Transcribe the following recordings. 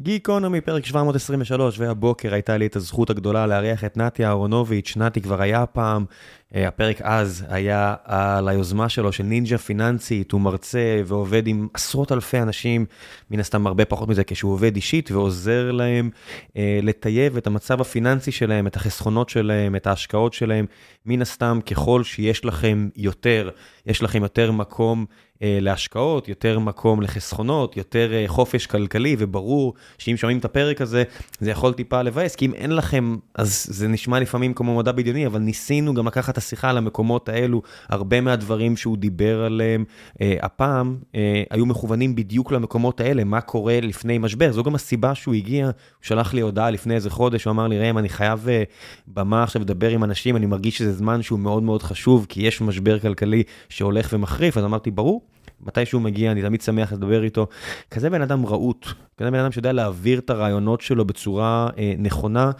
גיקונומי, פרק 723, והבוקר הייתה לי את הזכות הגדולה לארח את נתי אהרונוביץ', נתי כבר היה פעם, אה, הפרק אז היה על היוזמה שלו של נינג'ה פיננסית, הוא מרצה ועובד עם עשרות אלפי אנשים, מן הסתם הרבה פחות מזה כשהוא עובד אישית ועוזר להם אה, לטייב את המצב הפיננסי שלהם, את החסכונות שלהם, את ההשקעות שלהם, מן הסתם ככל שיש לכם יותר, יש לכם יותר מקום להשקעות, יותר מקום לחסכונות, יותר אה, חופש כלכלי, וברור שאם שומעים את הפרק הזה, זה יכול טיפה לבאס, כי אם אין לכם, אז זה נשמע לפעמים כמו מדע בדיוני, אבל ניסינו גם לקחת את השיחה על המקומות האלו, הרבה מהדברים שהוא דיבר עליהם אה, הפעם, אה, היו מכוונים בדיוק למקומות האלה, מה קורה לפני משבר, זו גם הסיבה שהוא הגיע, הוא שלח לי הודעה לפני איזה חודש, הוא אמר לי, ראם, אני חייב אה, במה עכשיו לדבר עם אנשים, אני מרגיש שזה זמן שהוא מאוד מאוד חשוב, כי יש משבר כלכלי שהולך ומחריף, אז אמרתי, ברור. מתי שהוא מגיע, אני תמיד שמח לדבר איתו. כזה בן אדם רהוט, כזה בן אדם שיודע להעביר את הרעיונות שלו בצורה אה, נכונה,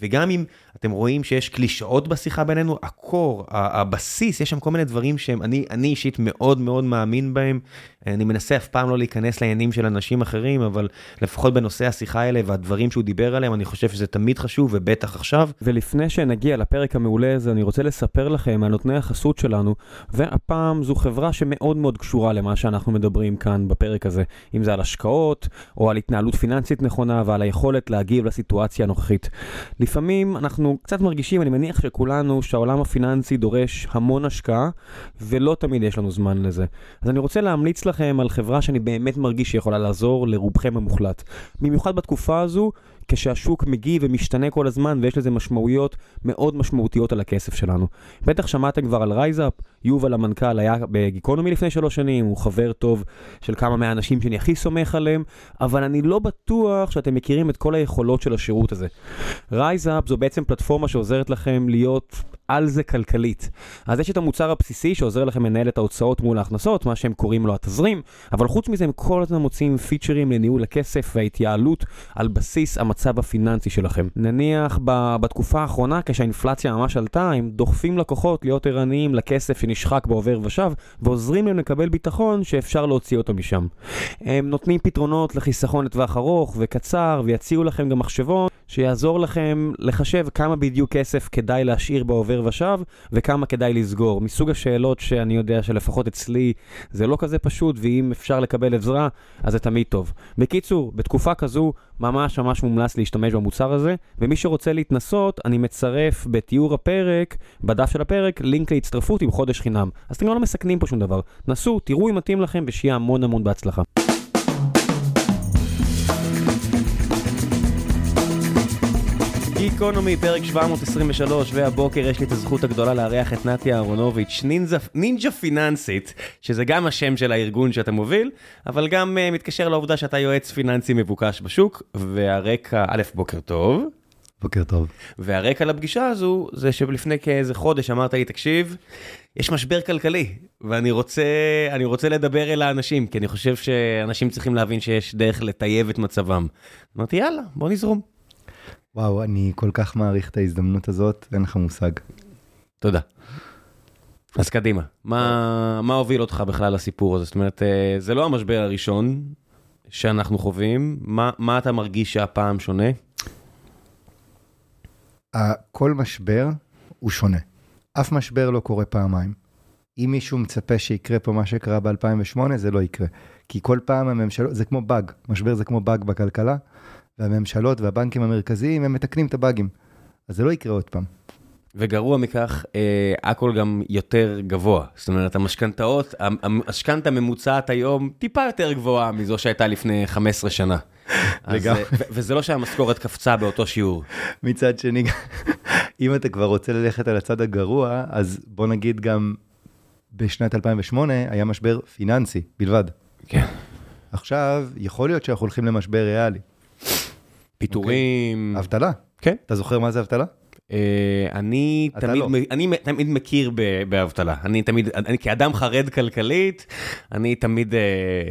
וגם אם אתם רואים שיש קלישאות בשיחה בינינו, הקור, הבסיס, יש שם כל מיני דברים שהם, אני, אני אישית מאוד מאוד מאמין בהם. אני מנסה אף פעם לא להיכנס לעניינים של אנשים אחרים, אבל לפחות בנושא השיחה האלה והדברים שהוא דיבר עליהם, אני חושב שזה תמיד חשוב, ובטח עכשיו. ולפני שנגיע לפרק המעולה הזה, אני רוצה לספר לכם על נותני החסות שלנו, והפעם זו חברה שמאוד מאוד קשורה למה שאנחנו מדברים כאן בפרק הזה, אם זה על השקעות, או על התנהלות פיננסית נכונה, ועל היכולת להגיב לסיטואציה הנוכחית. לפעמים אנחנו קצת מרגישים, אני מניח שכולנו, שהעולם הפיננסי דורש המון השקעה, ולא תמיד יש לנו זמן לזה. אז אני רוצה להמליץ לכם על חברה שאני באמת מרגיש שיכולה לעזור לרובכם המוחלט. במיוחד בתקופה הזו, כשהשוק מגיב ומשתנה כל הזמן ויש לזה משמעויות מאוד משמעותיות על הכסף שלנו. בטח שמעתם כבר על RiseUp, יובל המנכ"ל היה בגיקונומי לפני שלוש שנים, הוא חבר טוב של כמה מהאנשים שאני הכי סומך עליהם, אבל אני לא בטוח שאתם מכירים את כל היכולות של השירות הזה. RiseUp זו בעצם פלטפורמה שעוזרת לכם להיות על זה כלכלית. אז יש את המוצר הבסיסי שעוזר לכם לנהל את ההוצאות מול ההכנסות, מה שהם קוראים לו התזרים, אבל חוץ מזה הם כל הזמן מוצאים פיצ'רים לניהול הכסף וההתייעלות על בסיס המצב הפיננסי שלכם. נניח ב- בתקופה האחרונה כשהאינפלציה ממש עלתה, הם דוחפים לקוחות להיות ערניים לכסף שנשחק בעובר ושב, ועוזרים להם לקבל ביטחון שאפשר להוציא אותו משם. הם נותנים פתרונות לחיסכון לטווח ארוך וקצר, ויציעו לכם גם מחשבון שיעזור לכם לחשב כמה בדיוק כסף כדאי להשאיר בעובר ושב, וכמה כדאי לסגור. מסוג השאלות שאני יודע שלפחות אצלי זה לא כזה פשוט, ואם אפשר לקבל עזרה, אז זה תמיד טוב. בקיצור, בתקופה כזו, ממש ממש מומלץ להשתמש במוצר הזה, ומי שרוצה להתנסות, אני מצרף בתיאור הפרק, בדף של הפרק, לינק להצטרפות עם חודש חינם. אז אתם לא מסכנים פה שום דבר. נסו, תראו אם מתאים לכם, ושיהיה המון המון בהצלחה. גיקונומי, פרק 723, והבוקר יש לי את הזכות הגדולה לארח את נתי אהרונוביץ', נינג'ה, נינג'ה פיננסית, שזה גם השם של הארגון שאתה מוביל, אבל גם uh, מתקשר לעובדה שאתה יועץ פיננסי מבוקש בשוק, והרקע, א', בוקר טוב. בוקר טוב. והרקע לפגישה הזו, זה שלפני כאיזה חודש אמרת לי, תקשיב, יש משבר כלכלי, ואני רוצה, אני רוצה לדבר אל האנשים, כי אני חושב שאנשים צריכים להבין שיש דרך לטייב את מצבם. אמרתי, יאללה, בוא נזרום. וואו, אני כל כך מעריך את ההזדמנות הזאת, אין לך מושג. תודה. אז קדימה, מה, מה הוביל אותך בכלל לסיפור הזה? זאת אומרת, אה, זה לא המשבר הראשון שאנחנו חווים, מה, מה אתה מרגיש שהפעם שונה? כל משבר הוא שונה. אף משבר לא קורה פעמיים. אם מישהו מצפה שיקרה פה מה שקרה ב-2008, זה לא יקרה. כי כל פעם הממשלות, זה כמו באג, משבר זה כמו באג בכלכלה, והממשלות והבנקים המרכזיים, הם מתקנים את הבאגים. אז זה לא יקרה עוד פעם. וגרוע מכך, אה, הכל גם יותר גבוה. זאת אומרת, המשכנתאות, המשכנתה הממוצעת היום טיפה יותר גבוהה מזו שהייתה לפני 15 שנה. אז, וזה לא שהמשכורת קפצה באותו שיעור. מצד שני, אם אתה כבר רוצה ללכת על הצד הגרוע, אז בוא נגיד גם בשנת 2008 היה משבר פיננסי בלבד. כן. עכשיו, יכול להיות שאנחנו הולכים למשבר ריאלי. פיטורים. אבטלה. כן. אתה זוכר מה זה אבטלה? אה, אני תמיד, לא. מ- אני תמיד מכיר באבטלה. אני תמיד, אני כאדם חרד כלכלית, אני תמיד אה,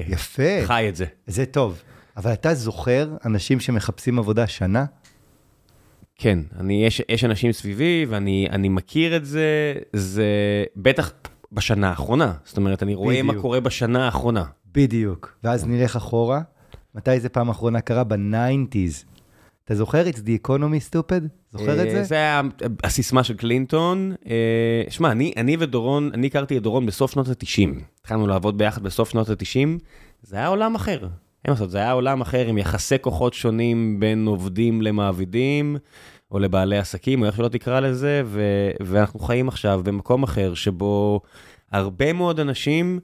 יפה. חי את זה. זה טוב. אבל אתה זוכר אנשים שמחפשים עבודה שנה? כן, אני, יש, יש אנשים סביבי ואני אני מכיר את זה, זה בטח בשנה האחרונה. זאת אומרת, אני רואה מה בדיוק. קורה בשנה האחרונה. בדיוק. ואז נלך אחורה, מתי זה פעם אחרונה קרה? בניינטיז. אתה זוכר? It's the economy stupid? זוכר את אה, זה? זה היה הסיסמה של קלינטון. אה, שמע, אני, אני ודורון, אני הכרתי את דורון בסוף שנות ה-90. התחלנו לעבוד ביחד בסוף שנות ה-90. זה היה עולם אחר. אין מה לעשות, זה היה עולם אחר עם יחסי כוחות שונים בין עובדים למעבידים, או לבעלי עסקים, או איך שלא תקרא לזה, ו- ואנחנו חיים עכשיו במקום אחר, שבו הרבה מאוד אנשים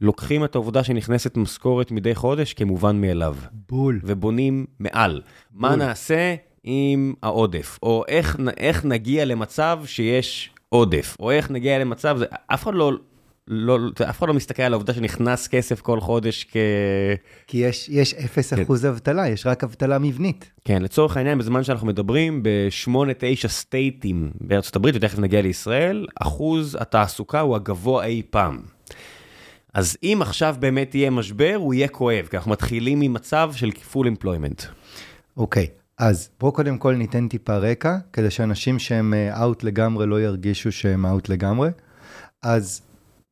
לוקחים את העובדה שנכנסת משכורת מדי חודש כמובן מאליו. בול. ובונים מעל. מה בול. נעשה עם העודף? או איך, איך נגיע למצב שיש עודף? או איך נגיע למצב, זה, אף אחד לא, לא, אף אחד לא מסתכל על העובדה שנכנס כסף כל חודש כ... כי יש, יש 0% אבטלה, יש רק אבטלה מבנית. כן, לצורך העניין, בזמן שאנחנו מדברים, ב-8-9 סטייטים בארצות הברית, ותכף נגיע לישראל, אחוז התעסוקה הוא הגבוה אי פעם. אז אם עכשיו באמת יהיה משבר, הוא יהיה כואב, כי אנחנו מתחילים ממצב של full employment. אוקיי, אז בואו קודם כל ניתן טיפה רקע, כדי שאנשים שהם אאוט לגמרי לא ירגישו שהם אאוט לגמרי. אז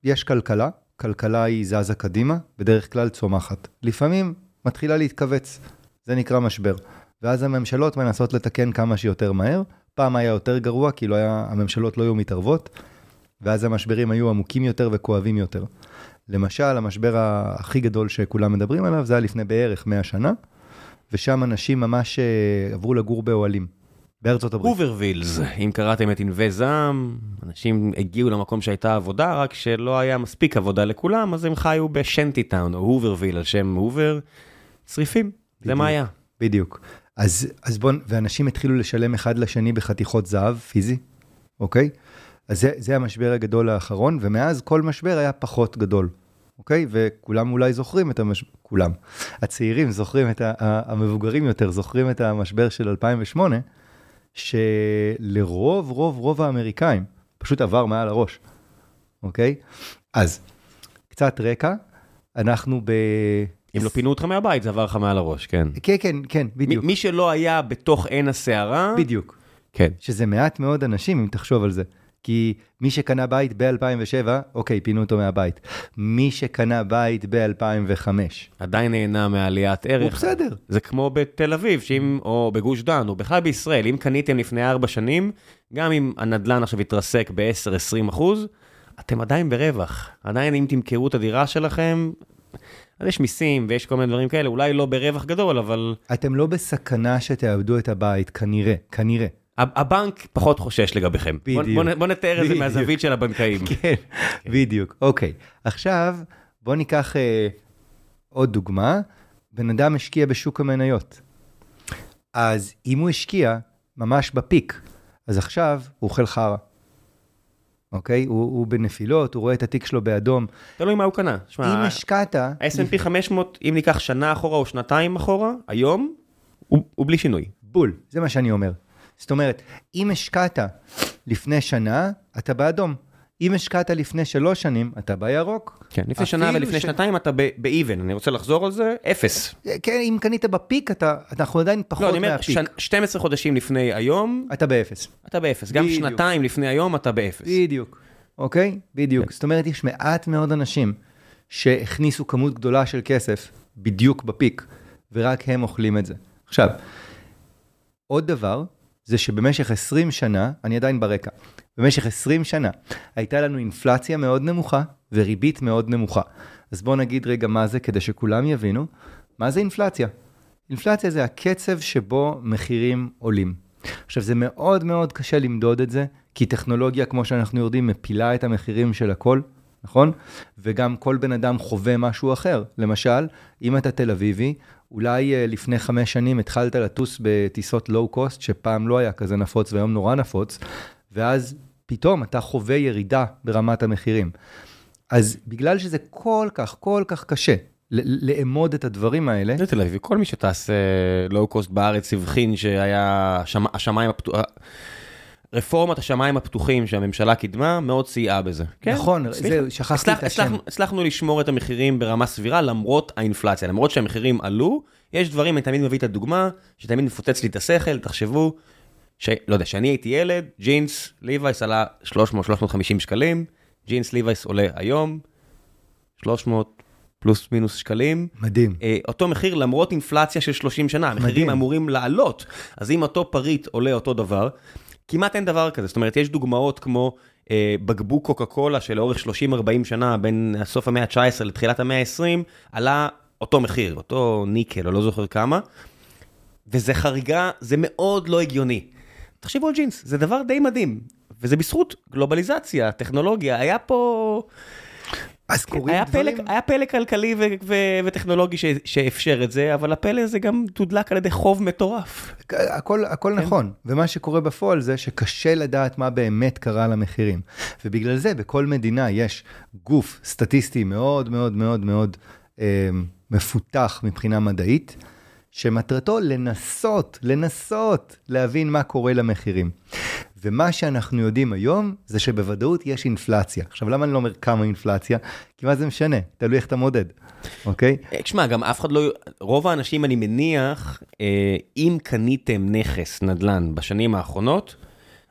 יש כלכלה, כלכלה היא זזה קדימה, בדרך כלל צומחת. לפעמים מתחילה להתכווץ, זה נקרא משבר. ואז הממשלות מנסות לתקן כמה שיותר מהר. פעם היה יותר גרוע, כי לא היה, הממשלות לא היו מתערבות, ואז המשברים היו עמוקים יותר וכואבים יותר. למשל, המשבר הכי גדול שכולם מדברים עליו, זה היה לפני בערך 100 שנה, ושם אנשים ממש אה, עברו לגור באוהלים, בארצות הברית. הוברווילס, אם קראתם את ענבי זעם, אנשים הגיעו למקום שהייתה עבודה, רק שלא היה מספיק עבודה לכולם, אז הם חיו בשנטי טאון, או הוברוויל, על שם הובר, צריפים, זה מה היה. בדיוק. אז, אז בואו, ואנשים התחילו לשלם אחד לשני בחתיכות זהב פיזי, אוקיי? אז זה, זה המשבר הגדול האחרון, ומאז כל משבר היה פחות גדול, אוקיי? וכולם אולי זוכרים את המשבר, כולם. הצעירים זוכרים את ה... המבוגרים יותר זוכרים את המשבר של 2008, שלרוב, רוב, רוב האמריקאים פשוט עבר מעל הראש, אוקיי? אז, קצת רקע, אנחנו ב... אם לא פינו אותך מהבית, זה עבר לך מעל הראש, כן. כן, כן, כן, בדיוק. מי שלא היה בתוך עין הסערה, בדיוק. כן. שזה מעט מאוד אנשים, אם תחשוב על זה. כי מי שקנה בית ב-2007, אוקיי, פינו אותו מהבית. מי שקנה בית ב-2005, עדיין נהנה מעליית הוא ערך. בסדר. זה כמו בתל אביב, שאם, או בגוש דן, או בכלל בישראל, אם קניתם לפני ארבע שנים, גם אם הנדלן עכשיו יתרסק ב-10-20 אחוז, אתם עדיין ברווח. עדיין אם תמכרו את הדירה שלכם, אז יש מיסים ויש כל מיני דברים כאלה, אולי לא ברווח גדול, אבל אתם לא בסכנה שתאבדו את הבית, כנראה, כנראה. הבנק פחות חושש לגביכם. בוא- בדיוק. בוא, בוא נתאר את זה. מהזווית של הבנקאים. כן, בדיוק. אוקיי, עכשיו בואו ניקח אה, עוד דוגמה. בן אדם השקיע בשוק המניות. אז אם הוא השקיע ממש בפיק, אז עכשיו הוא אוכל חרא. אוקיי? הוא, הוא בנפילות, הוא רואה את התיק שלו באדום. תלוי מה הוא קנה. אם שמע, השקעת... ה-S&P 500, אם ניקח שנה אחורה או שנתיים אחורה, היום, הוא, הוא בלי שינוי. בול, זה מה שאני אומר. זאת אומרת, אם השקעת לפני שנה, אתה באדום. אם השקעת לפני שלוש שנים, אתה בירוק. כן, לפני שנה ולפני ש- שנתיים אתה ב-even, אני רוצה לחזור על זה, אפס. כן, אם קנית ב peak, אתה, אנחנו עדיין פחות לא, אני אומר, מה peak. שנ- 12 חודשים לפני היום, אתה באפס. אתה באפס. גם בדיוק. שנתיים לפני היום אתה באפס. בדיוק. אוקיי? בדיוק. כן. זאת אומרת, יש מעט מאוד אנשים שהכניסו כמות גדולה של כסף בדיוק ב peak, ורק הם אוכלים את זה. עכשיו, עוד דבר, זה שבמשך 20 שנה, אני עדיין ברקע, במשך 20 שנה הייתה לנו אינפלציה מאוד נמוכה וריבית מאוד נמוכה. אז בואו נגיד רגע מה זה כדי שכולם יבינו, מה זה אינפלציה? אינפלציה זה הקצב שבו מחירים עולים. עכשיו זה מאוד מאוד קשה למדוד את זה, כי טכנולוגיה כמו שאנחנו יודעים מפילה את המחירים של הכל, נכון? וגם כל בן אדם חווה משהו אחר. למשל, אם אתה תל אביבי, אולי אה, לפני חמש שנים התחלת לטוס בטיסות לואו קוסט, שפעם לא היה כזה נפוץ והיום נורא נפוץ, ואז פתאום אתה חווה ירידה ברמת המחירים. אז בגלל שזה כל כך, כל כך קשה לאמוד את הדברים האלה, זה תל אביב, כל מי שטס לואו קוסט בארץ הבחין שהיה השמ- השמיים הפתוחים, רפורמת השמיים הפתוחים שהממשלה קידמה מאוד סייעה בזה. כן, נכון. זהו, שכחתי הצלח- את השם. הצלחנו- הצלחנו לשמור את המחירים ברמה סבירה למרות האינפלציה, למרות שהמחירים עלו, יש דברים, אני תמיד מביא את הדוגמה, שתמיד מפוצץ לי את השכל, תחשבו, ש... לא יודע, כשאני הייתי ילד, ג'ינס ליווייס עלה 300-350 שקלים, ג'ינס ליווייס עולה היום 300 פלוס מינוס שקלים. מדהים. אה, אותו מחיר למרות אינפלציה של 30 שנה, המחירים. אמורים לעלות. אז אם אותו פריט עולה אותו דבר, כמעט אין דבר כזה. זאת אומרת, יש דוגמאות כמו אה, בקבוק קוקה קולה שלאורך 30-40 שנה, בין סוף המאה ה-19 לתחילת המאה ה-20, עלה אותו מחיר, אותו ניקל, או לא זוכר כמה, וזה חריגה, זה מאוד לא הגיוני. תחשבו על ג'ינס, זה דבר די מדהים, וזה בזכות גלובליזציה, טכנולוגיה, היה פה... אז קורים היה דברים... פלא, היה פלא כלכלי ו- ו- וטכנולוגי ש- שאפשר את זה, אבל הפלא הזה גם תודלק על ידי חוב מטורף. הכל, הכל כן. נכון, ומה שקורה בפועל זה שקשה לדעת מה באמת קרה למחירים. ובגלל זה בכל מדינה יש גוף סטטיסטי מאוד מאוד מאוד מאוד אה, מפותח מבחינה מדעית, שמטרתו לנסות, לנסות להבין מה קורה למחירים. ומה שאנחנו יודעים היום זה שבוודאות יש אינפלציה. עכשיו, למה אני לא אומר כמה אינפלציה? כי מה זה משנה? תלוי איך אתה מודד, אוקיי? אה, תשמע, גם אף אחד לא... רוב האנשים, אני מניח, אה, אם קניתם נכס נדל"ן בשנים האחרונות,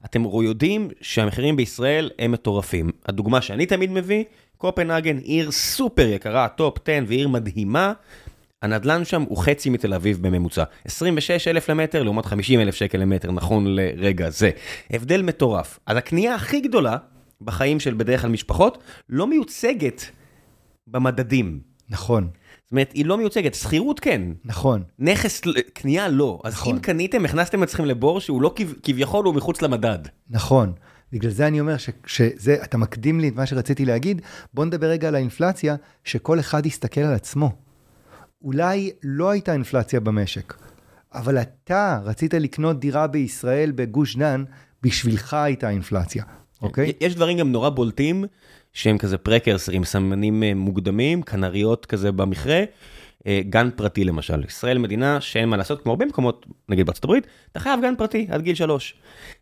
אתם יודעים שהמחירים בישראל הם מטורפים. הדוגמה שאני תמיד מביא, קופנהגן, עיר סופר יקרה, top 10 ועיר מדהימה, הנדל"ן שם הוא חצי מתל אביב בממוצע. 26 אלף למטר לעומת 50 אלף שקל למטר, נכון לרגע זה. הבדל מטורף. אז הקנייה הכי גדולה בחיים של בדרך כלל משפחות, לא מיוצגת במדדים. נכון, זאת אומרת, היא לא מיוצגת, שכירות כן, נכון. נכס, קנייה לא. אז נכון. אם קניתם, הכנסתם אתכם לבור שהוא לא כב- כביכול, הוא מחוץ למדד. נכון. בגלל זה אני אומר ש- שזה, אתה מקדים לי את מה שרציתי להגיד, בוא נדבר רגע על האינפלציה, שכל אחד יסתכל על עצמו. אולי לא הייתה אינפלציה במשק, אבל אתה רצית לקנות דירה בישראל בגוש דן, בשבילך הייתה אינפלציה, אוקיי? יש דברים גם נורא בולטים, שהם כזה פרקרס עם סמנים אה, מוקדמים, כנריות כזה במכרה. אה, גן פרטי למשל, ישראל מדינה שאין מה לעשות, כמו הרבה מקומות, נגיד בארצות הברית, אתה חייב גן פרטי עד גיל שלוש.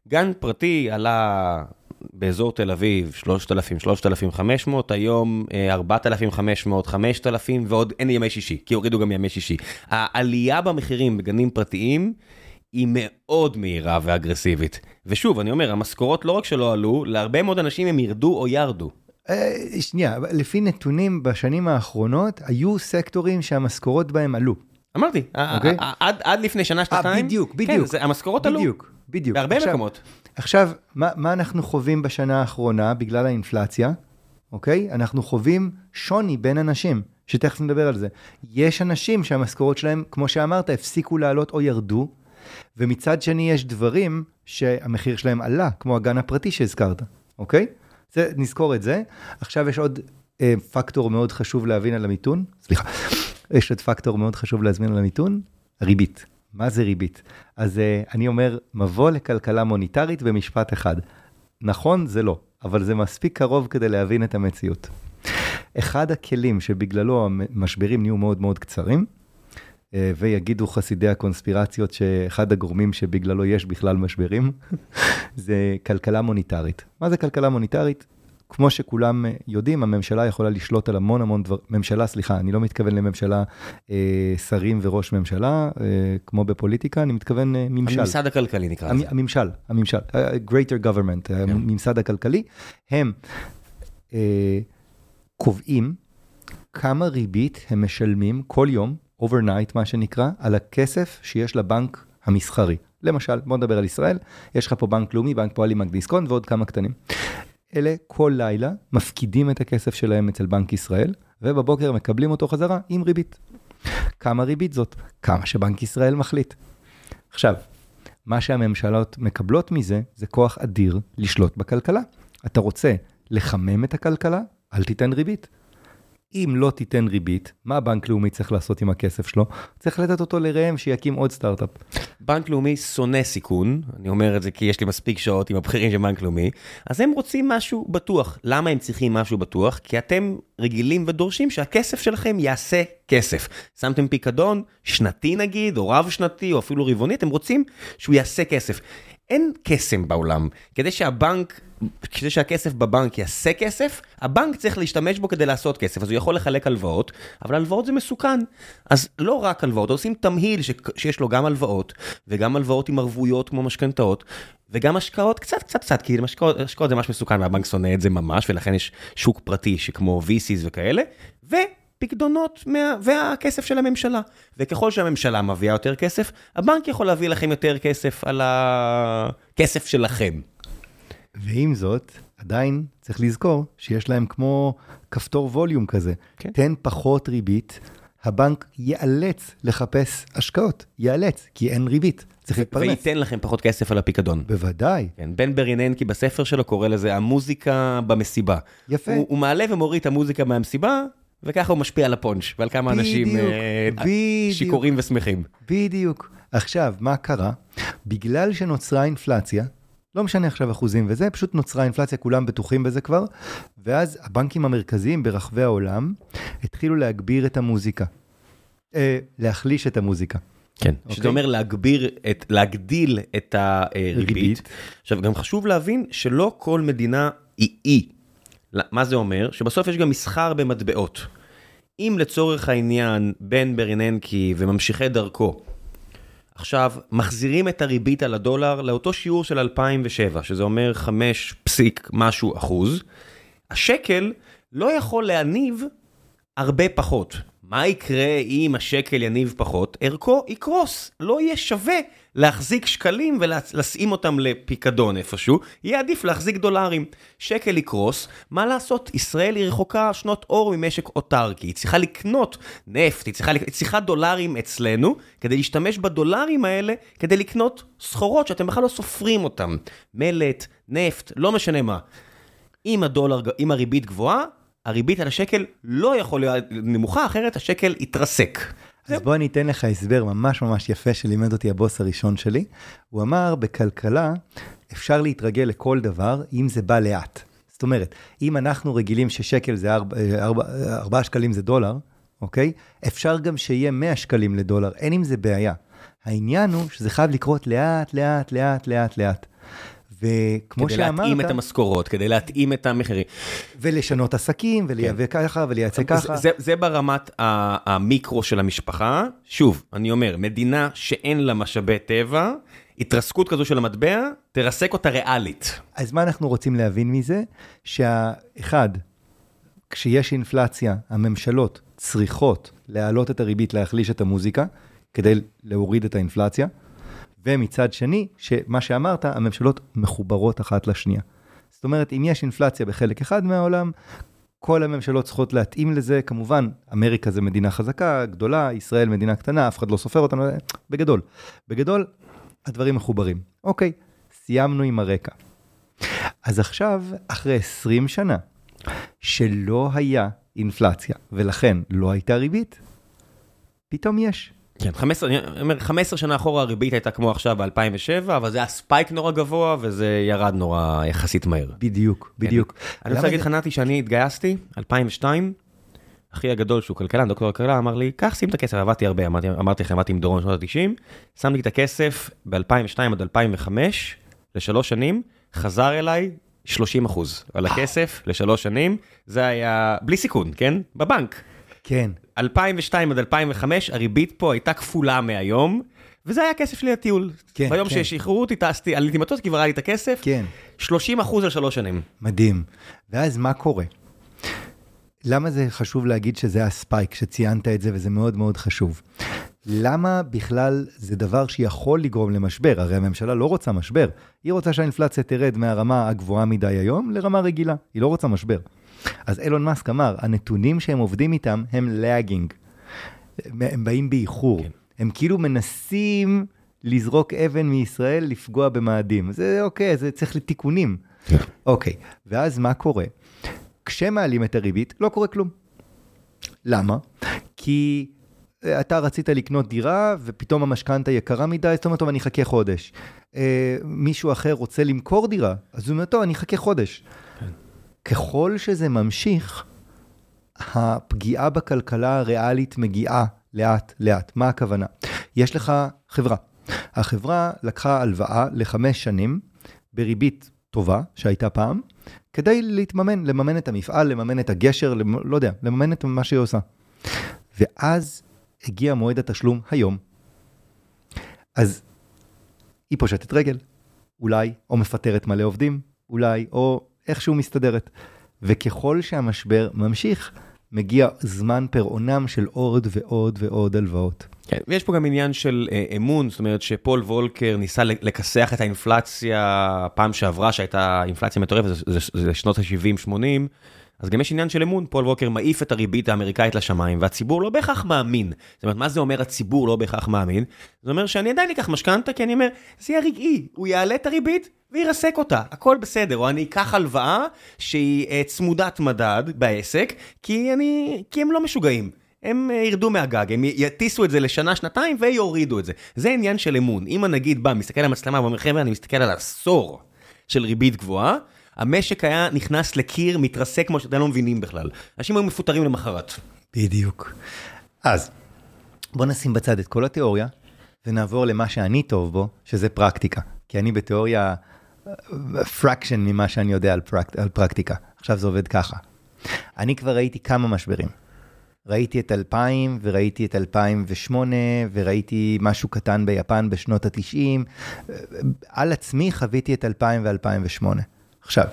גן פרטי עלה באזור תל אביב 3,000, 3,500, היום אה, 4,500, 5,000 ועוד אין ימי שישי, כי הורידו גם ימי שישי. העלייה במחירים בגנים פרטיים היא מאוד מהירה ואגרסיבית. ושוב, אני אומר, המשכורות לא רק שלא עלו, להרבה מאוד אנשים הם ירדו או ירדו. אה, שנייה, לפי נתונים בשנים האחרונות, היו סקטורים שהמשכורות בהם עלו. אמרתי, אוקיי. ע- ע- עד, עד לפני שנה, שנתיים, בדיוק, כן, בדיוק. זה, המשכורות עלו, בדיוק, בדיוק. בהרבה עכשיו- מקומות. עכשיו, מה, מה אנחנו חווים בשנה האחרונה בגלל האינפלציה, אוקיי? אנחנו חווים שוני בין אנשים, שתכף נדבר על זה. יש אנשים שהמשכורות שלהם, כמו שאמרת, הפסיקו לעלות או ירדו, ומצד שני יש דברים שהמחיר שלהם עלה, כמו הגן הפרטי שהזכרת, אוקיי? זה, נזכור את זה. עכשיו יש עוד אה, פקטור מאוד חשוב להבין על המיתון, סליחה, יש עוד פקטור מאוד חשוב להזמין על המיתון, ריבית. מה זה ריבית? אז uh, אני אומר, מבוא לכלכלה מוניטרית במשפט אחד. נכון, זה לא, אבל זה מספיק קרוב כדי להבין את המציאות. אחד הכלים שבגללו המשברים נהיו מאוד מאוד קצרים, uh, ויגידו חסידי הקונספירציות שאחד הגורמים שבגללו יש בכלל משברים, זה כלכלה מוניטרית. מה זה כלכלה מוניטרית? כמו שכולם אה, יודעים, הממשלה יכולה לשלוט על המון המון דבר, ממשלה, סליחה, אני לא מתכוון לממשלה אה, שרים וראש ממשלה, אה, כמו בפוליטיקה, אני מתכוון אה, ממשל. הממסד הכלכלי נקרא המ- לזה. הממשל, הממשל, ה- greater government, כן. הממסד הכלכלי, הם אה, קובעים כמה ריבית הם משלמים כל יום, overnight מה שנקרא, על הכסף שיש לבנק המסחרי. למשל, בוא נדבר על ישראל, יש לך פה בנק לאומי, בנק פועלים, בנק דיסקונט ועוד כמה קטנים. אלה כל לילה מפקידים את הכסף שלהם אצל בנק ישראל, ובבוקר מקבלים אותו חזרה עם ריבית. כמה ריבית זאת? כמה שבנק ישראל מחליט. עכשיו, מה שהממשלות מקבלות מזה, זה כוח אדיר לשלוט בכלכלה. אתה רוצה לחמם את הכלכלה? אל תיתן ריבית. אם לא תיתן ריבית, מה בנק לאומי צריך לעשות עם הכסף שלו? צריך לתת אותו לראם שיקים עוד סטארט-אפ. בנק לאומי שונא סיכון, אני אומר את זה כי יש לי מספיק שעות עם הבכירים של בנק לאומי, אז הם רוצים משהו בטוח. למה הם צריכים משהו בטוח? כי אתם רגילים ודורשים שהכסף שלכם יעשה כסף. שמתם פיקדון, שנתי נגיד, או רב שנתי, או אפילו רבעוני, אתם רוצים שהוא יעשה כסף. אין קסם בעולם. כדי שהבנק, כדי שהכסף בבנק יעשה כסף, הבנק צריך להשתמש בו כדי לעשות כסף. אז הוא יכול לחלק הלוואות, אבל הלוואות זה מסוכן. אז לא רק הלוואות, עושים תמהיל ש... שיש לו גם הלוואות, וגם הלוואות עם ערבויות כמו משכנתאות, וגם השקעות קצת קצת קצת, כי השקעות, השקעות זה ממש מסוכן והבנק שונא את זה ממש, ולכן יש שוק פרטי שכמו VCs וכאלה, פקדונות מה... והכסף של הממשלה. וככל שהממשלה מביאה יותר כסף, הבנק יכול להביא לכם יותר כסף על הכסף שלכם. ועם זאת, עדיין צריך לזכור שיש להם כמו כפתור ווליום כזה. כן. תן פחות ריבית, הבנק ייאלץ לחפש השקעות, ייאלץ, כי אין ריבית, צריך להתפרנס. וייתן לכם פחות כסף על הפיקדון. בוודאי, כן, בן בריננקי בספר שלו קורא לזה המוזיקה במסיבה. יפה. הוא, הוא מעלה ומוריד את המוזיקה מהמסיבה, וככה הוא משפיע על הפונץ' ועל כמה אנשים בדיוק, אה, בדיוק. שיכורים ושמחים. בדיוק. עכשיו, מה קרה? בגלל שנוצרה אינפלציה, לא משנה עכשיו אחוזים וזה, פשוט נוצרה אינפלציה, כולם בטוחים בזה כבר, ואז הבנקים המרכזיים ברחבי העולם התחילו להגביר את המוזיקה. אה, להחליש את המוזיקה. כן, אוקיי. שזה אומר להגביר, את, להגדיל את הריבית. ריבית. עכשיו, גם חשוב להבין שלא כל מדינה היא אי. מה זה אומר? שבסוף יש גם מסחר במטבעות. אם לצורך העניין בן בריננקי וממשיכי דרכו עכשיו מחזירים את הריבית על הדולר לאותו שיעור של 2007, שזה אומר 5 פסיק משהו אחוז, השקל לא יכול להניב הרבה פחות. מה יקרה אם השקל יניב פחות? ערכו יקרוס, לא יהיה שווה להחזיק שקלים ולשים אותם לפיקדון איפשהו, יהיה עדיף להחזיק דולרים. שקל יקרוס, מה לעשות? ישראל היא רחוקה שנות אור ממשק אוטרקי, היא צריכה לקנות נפט, היא צריכה, היא צריכה דולרים אצלנו, כדי להשתמש בדולרים האלה, כדי לקנות סחורות שאתם בכלל לא סופרים אותם. מלט, נפט, לא משנה מה. אם הדולר, אם הריבית גבוהה, הריבית על השקל לא יכול להיות נמוכה, אחרת השקל יתרסק. אז בוא אני אתן לך הסבר ממש ממש יפה שלימד אותי הבוס הראשון שלי. הוא אמר, בכלכלה אפשר להתרגל לכל דבר אם זה בא לאט. זאת אומרת, אם אנחנו רגילים ששקל זה 4 שקלים זה דולר, אוקיי? אפשר גם שיהיה 100 שקלים לדולר, אין עם זה בעיה. העניין הוא שזה חייב לקרות לאט, לאט, לאט, לאט, לאט. וכמו כדי שאמרת... כדי להתאים את המשכורות, כדי להתאים את המחירים. ולשנות עסקים, ולייבא כן. ככה, ולייצא ככה. זה, זה ברמת המיקרו של המשפחה. שוב, אני אומר, מדינה שאין לה משאבי טבע, התרסקות כזו של המטבע, תרסק אותה ריאלית. אז מה אנחנו רוצים להבין מזה? שהאחד, כשיש אינפלציה, הממשלות צריכות להעלות את הריבית, להחליש את המוזיקה, כדי להוריד את האינפלציה. ומצד שני, שמה שאמרת, הממשלות מחוברות אחת לשנייה. זאת אומרת, אם יש אינפלציה בחלק אחד מהעולם, כל הממשלות צריכות להתאים לזה, כמובן, אמריקה זה מדינה חזקה, גדולה, ישראל מדינה קטנה, אף אחד לא סופר אותנו, בגדול. בגדול, הדברים מחוברים. אוקיי, סיימנו עם הרקע. אז עכשיו, אחרי 20 שנה, שלא היה אינפלציה, ולכן לא הייתה ריבית, פתאום יש. כן, 15, אני אומר, 15 שנה אחורה הריבית הייתה כמו עכשיו ב-2007, אבל זה היה ספייק נורא גבוה וזה ירד נורא יחסית מהר. בדיוק, בדיוק. אני רוצה להגיד לך, נתי, שאני התגייסתי, 2002, אחי הגדול שהוא כלכלן, דוקטור כלכלה, אמר לי, קח שים את הכסף, עבדתי הרבה, אמרתי, אמרתי לכם, עבדתי עם דורון שנות ה-90, שמתי את הכסף ב-2002 עד 2005, לשלוש שנים, חזר אליי 30 אחוז על הכסף לשלוש שנים, זה היה בלי סיכון, כן? בבנק. כן. 2002 עד 2005, הריבית פה הייתה כפולה מהיום, וזה היה הכסף שלי לטיול. כן, ביום כן. ששחררו אותי, טסתי, עליתי מטוס, כי כבר היה לי את הכסף. כן. 30 אחוז על שלוש שנים. מדהים. ואז מה קורה? למה זה חשוב להגיד שזה הספייק, שציינת את זה, וזה מאוד מאוד חשוב? למה בכלל זה דבר שיכול לגרום למשבר? הרי הממשלה לא רוצה משבר, היא רוצה שהאינפלציה תרד מהרמה הגבוהה מדי היום לרמה רגילה, היא לא רוצה משבר. אז אילון מאסק אמר, הנתונים שהם עובדים איתם הם לאגינג. הם באים באיחור. כן. הם כאילו מנסים לזרוק אבן מישראל, לפגוע במאדים. זה אוקיי, זה צריך לתיקונים. אוקיי, ואז מה קורה? כשמעלים את הריבית, לא קורה כלום. למה? כי אה, אתה רצית לקנות דירה, ופתאום המשכנתה יקרה מדי, זאת אומרת, טוב, אני אחכה חודש. אה, מישהו אחר רוצה למכור דירה, אז הוא אומר, טוב, אני אחכה חודש. ככל שזה ממשיך, הפגיעה בכלכלה הריאלית מגיעה לאט לאט. מה הכוונה? יש לך חברה. החברה לקחה הלוואה לחמש שנים בריבית טובה שהייתה פעם, כדי להתממן, לממן את המפעל, לממן את הגשר, למ... לא יודע, לממן את מה שהיא עושה. ואז הגיע מועד התשלום היום. אז היא פושטת רגל, אולי, או מפטרת מלא עובדים, אולי, או איכשהו מסתדרת. וככל שהמשבר ממשיך, מגיע זמן פירעונם של עוד ועוד ועוד הלוואות. כן, ויש פה גם עניין של אה, אמון, זאת אומרת שפול וולקר ניסה לכסח את האינפלציה פעם שעברה, שהייתה אינפלציה מטורפת, זה, זה, זה שנות ה-70-80, אז גם יש עניין של אמון, פול ווקר מעיף את הריבית האמריקאית לשמיים, והציבור לא בהכרח מאמין. זאת אומרת, מה זה אומר הציבור לא בהכרח מאמין? זה אומר שאני עדיין אקח משכנתה, כי אני אומר, זה יהיה רגעי, הוא יעלה את הריבית וירסק אותה, הכל בסדר, או אני אקח הלוואה שהיא uh, צמודת מדד בעסק, כי, אני, כי הם לא משוגעים. הם uh, ירדו מהגג, הם יטיסו את זה לשנה, שנתיים ויורידו את זה. זה עניין של אמון. אם הנגיד בא, מסתכל על המצלמה ואומר, חבר'ה, אני מסתכל על עשור של ריבית גבוהה, המשק היה נכנס לקיר, מתרסק כמו שאתם לא מבינים בכלל. אנשים היו מפוטרים למחרת. בדיוק. אז, בוא נשים בצד את כל התיאוריה, ונעבור למה שאני טוב בו, שזה פרקטיקה. כי אני בתיאוריה פרקשן ממה שאני יודע על, פרק, על פרקטיקה. עכשיו זה עובד ככה. אני כבר ראיתי כמה משברים. ראיתי את 2000 וראיתי את 2008 וראיתי משהו קטן ביפן בשנות ה-90. על עצמי חוויתי את 2000 ו-2008. עכשיו,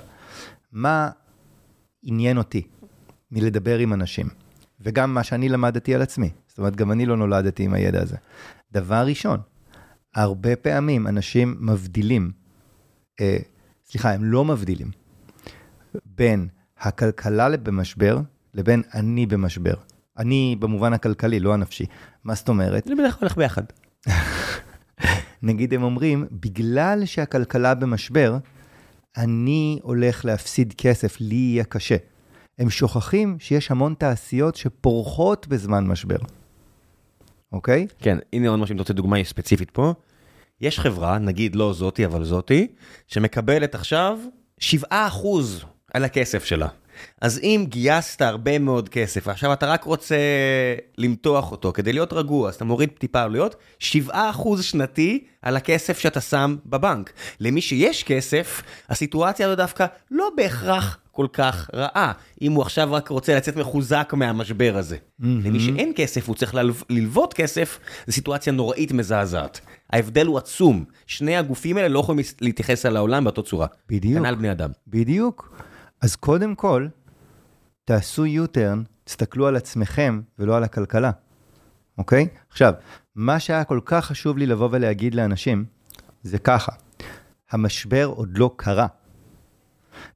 מה עניין אותי מלדבר עם אנשים? וגם מה שאני למדתי על עצמי. זאת אומרת, גם אני לא נולדתי עם הידע הזה. דבר ראשון, הרבה פעמים אנשים מבדילים, אה, סליחה, הם לא מבדילים, בין הכלכלה במשבר לבין אני במשבר. אני במובן הכלכלי, לא הנפשי. מה זאת אומרת? זה בדרך כלל הולך ביחד. נגיד הם אומרים, בגלל שהכלכלה במשבר, אני הולך להפסיד כסף, לי יהיה קשה. הם שוכחים שיש המון תעשיות שפורחות בזמן משבר, אוקיי? כן, הנה עוד משהו, אם אתה רוצה דוגמה ספציפית פה. יש חברה, נגיד לא זאתי, אבל זאתי, שמקבלת עכשיו 7% על הכסף שלה. אז אם גייסת הרבה מאוד כסף, ועכשיו אתה רק רוצה למתוח אותו כדי להיות רגוע, אז אתה מוריד טיפה עלויות, 7% שנתי על הכסף שאתה שם בבנק. למי שיש כסף, הסיטואציה הזו דווקא לא בהכרח כל כך רעה, אם הוא עכשיו רק רוצה לצאת מחוזק מהמשבר הזה. Mm-hmm. למי שאין כסף, הוא צריך ללו... ללוות כסף, זו סיטואציה נוראית מזעזעת. ההבדל הוא עצום. שני הגופים האלה לא יכולים להתייחס על העולם באותה צורה. בדיוק. כנ"ל בני אדם. בדיוק. אז קודם כל, תעשו U-turn, תסתכלו על עצמכם ולא על הכלכלה, אוקיי? עכשיו, מה שהיה כל כך חשוב לי לבוא ולהגיד לאנשים, זה ככה, המשבר עוד לא קרה.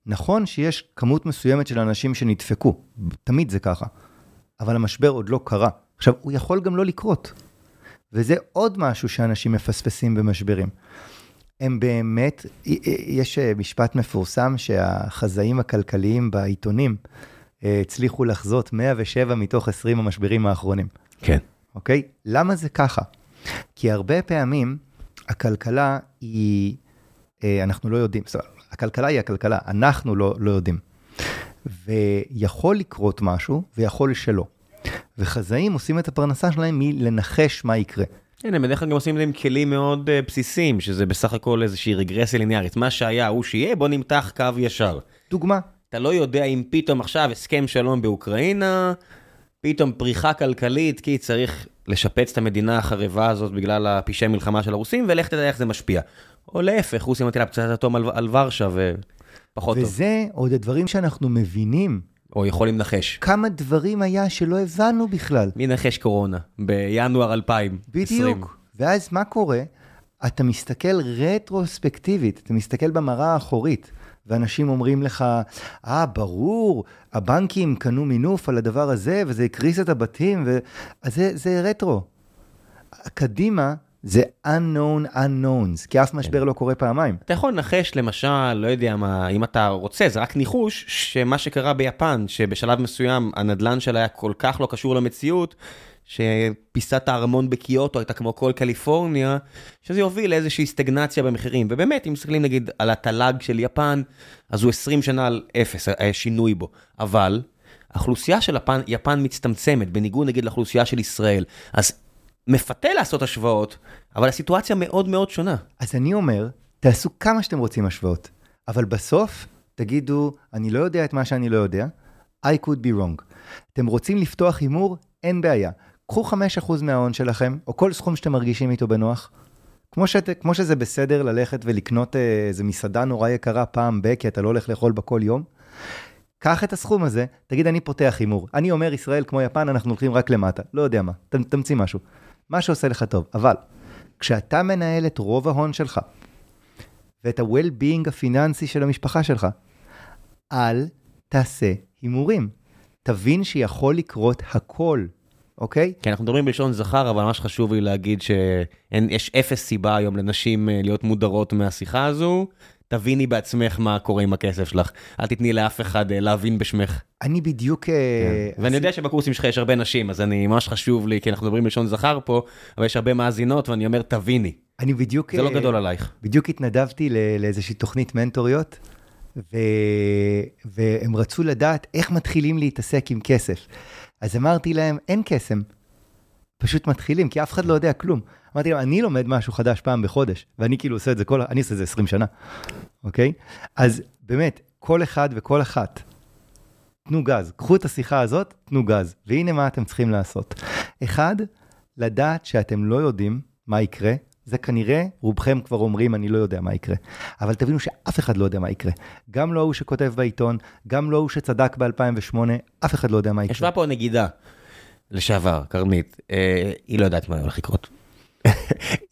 נכון שיש כמות מסוימת של אנשים שנדפקו, תמיד זה ככה, אבל המשבר עוד לא קרה. עכשיו, הוא יכול גם לא לקרות, וזה עוד משהו שאנשים מפספסים במשברים. הם באמת, יש משפט מפורסם שהחזאים הכלכליים בעיתונים אה, הצליחו לחזות 107 מתוך 20 המשברים האחרונים. כן. אוקיי? למה זה ככה? כי הרבה פעמים הכלכלה היא, אה, אנחנו לא יודעים, זאת אומרת, הכלכלה היא הכלכלה, אנחנו לא, לא יודעים. ויכול לקרות משהו ויכול שלא. וחזאים עושים את הפרנסה שלהם מלנחש מה יקרה. כן, הם בדרך כלל גם עושים את זה עם כלים מאוד uh, בסיסיים, שזה בסך הכל איזושהי רגרסיה ליניארית. מה שהיה הוא שיהיה, בוא נמתח קו ישר. דוגמה. אתה לא יודע אם פתאום עכשיו הסכם שלום באוקראינה, פתאום פריחה כלכלית, כי צריך לשפץ את המדינה החרבה הזאת בגלל הפשעי מלחמה של הרוסים, ולך תדע איך זה משפיע. או להפך, רוסיה מטילה פצצת אטום על, על ורשה ופחות טוב. וזה עוד הדברים שאנחנו מבינים. או יכולים לנחש. כמה דברים היה שלא הבנו בכלל. מי נחש קורונה? בינואר 2020. בדיוק. ואז מה קורה? אתה מסתכל רטרוספקטיבית, אתה מסתכל במראה האחורית. ואנשים אומרים לך, אה, ברור, הבנקים קנו מינוף על הדבר הזה, וזה הקריס את הבתים, ו... אז זה, זה רטרו. קדימה זה unknown unknowns, כי אף משבר כן. לא קורה פעמיים. אתה יכול לנחש למשל, לא יודע מה, אם אתה רוצה, זה רק ניחוש, שמה שקרה ביפן, שבשלב מסוים הנדלן שלה היה כל כך לא קשור למציאות, שפיסת הארמון בקיוטו הייתה כמו כל קליפורניה, שזה יוביל לאיזושהי סטגנציה במחירים. ובאמת, אם מסתכלים נגיד על התל"ג של יפן, אז הוא 20 שנה על אפס, היה שינוי בו. אבל, האוכלוסייה של יפן, יפן מצטמצמת, בניגוד נגיד לאוכלוסייה של ישראל. אז מפתה לעשות השוואות, אבל הסיטואציה מאוד מאוד שונה. אז אני אומר, תעשו כמה שאתם רוצים השוואות, אבל בסוף תגידו, אני לא יודע את מה שאני לא יודע, I could be wrong. אתם רוצים לפתוח הימור? אין בעיה. קחו 5% מההון שלכם, או כל סכום שאתם מרגישים איתו בנוח. כמו, שאת, כמו שזה בסדר ללכת ולקנות אה, איזה מסעדה נורא יקרה פעם ב, כי אתה לא הולך לאכול בה כל יום, קח את הסכום הזה, תגיד, אני פותח הימור. אני אומר, ישראל כמו יפן, אנחנו הולכים רק למטה. לא יודע מה, ת, תמציא משהו. מה שעושה לך טוב. אבל, כשאתה מנהל את רוב ההון שלך, ואת ה-well-being הפיננסי של המשפחה שלך, אל תעשה הימורים. תבין שיכול לקרות הכל, אוקיי? כן, אנחנו מדברים בלשון זכר, אבל מה שחשוב לי להגיד שיש אפס סיבה היום לנשים אה, להיות מודרות מהשיחה הזו. תביני בעצמך מה קורה עם הכסף שלך. אל תתני לאף אחד אה, להבין בשמך. אני בדיוק... אה, כן. ואני יודע שבקורסים שלך יש הרבה נשים, אז אני, ממש חשוב לי, כי אנחנו מדברים בלשון זכר פה, אבל יש הרבה מאזינות, ואני אומר, תביני. אני בדיוק... זה לא גדול עלייך. בדיוק התנדבתי לאיזושהי תוכנית מנטוריות, ו... והם רצו לדעת איך מתחילים להתעסק עם כסף. אז אמרתי להם, אין קסם. פשוט מתחילים, כי אף אחד לא יודע כלום. אמרתי להם, אני לומד משהו חדש פעם בחודש, ואני כאילו עושה את זה כל, אני עושה את זה 20 שנה, אוקיי? אז באמת, כל אחד וכל אחת, תנו גז. קחו את השיחה הזאת, תנו גז. והנה מה אתם צריכים לעשות. אחד, לדעת שאתם לא יודעים מה יקרה. זה כנראה, רובכם כבר אומרים, אני לא יודע מה יקרה. אבל תבינו שאף אחד לא יודע מה יקרה. גם לא הוא שכותב בעיתון, גם לא הוא שצדק ב-2008, אף אחד לא יודע מה יקרה. ישבה פה נגידה לשעבר, כרמית, אה, היא לא יודעת מה הולך לקרות.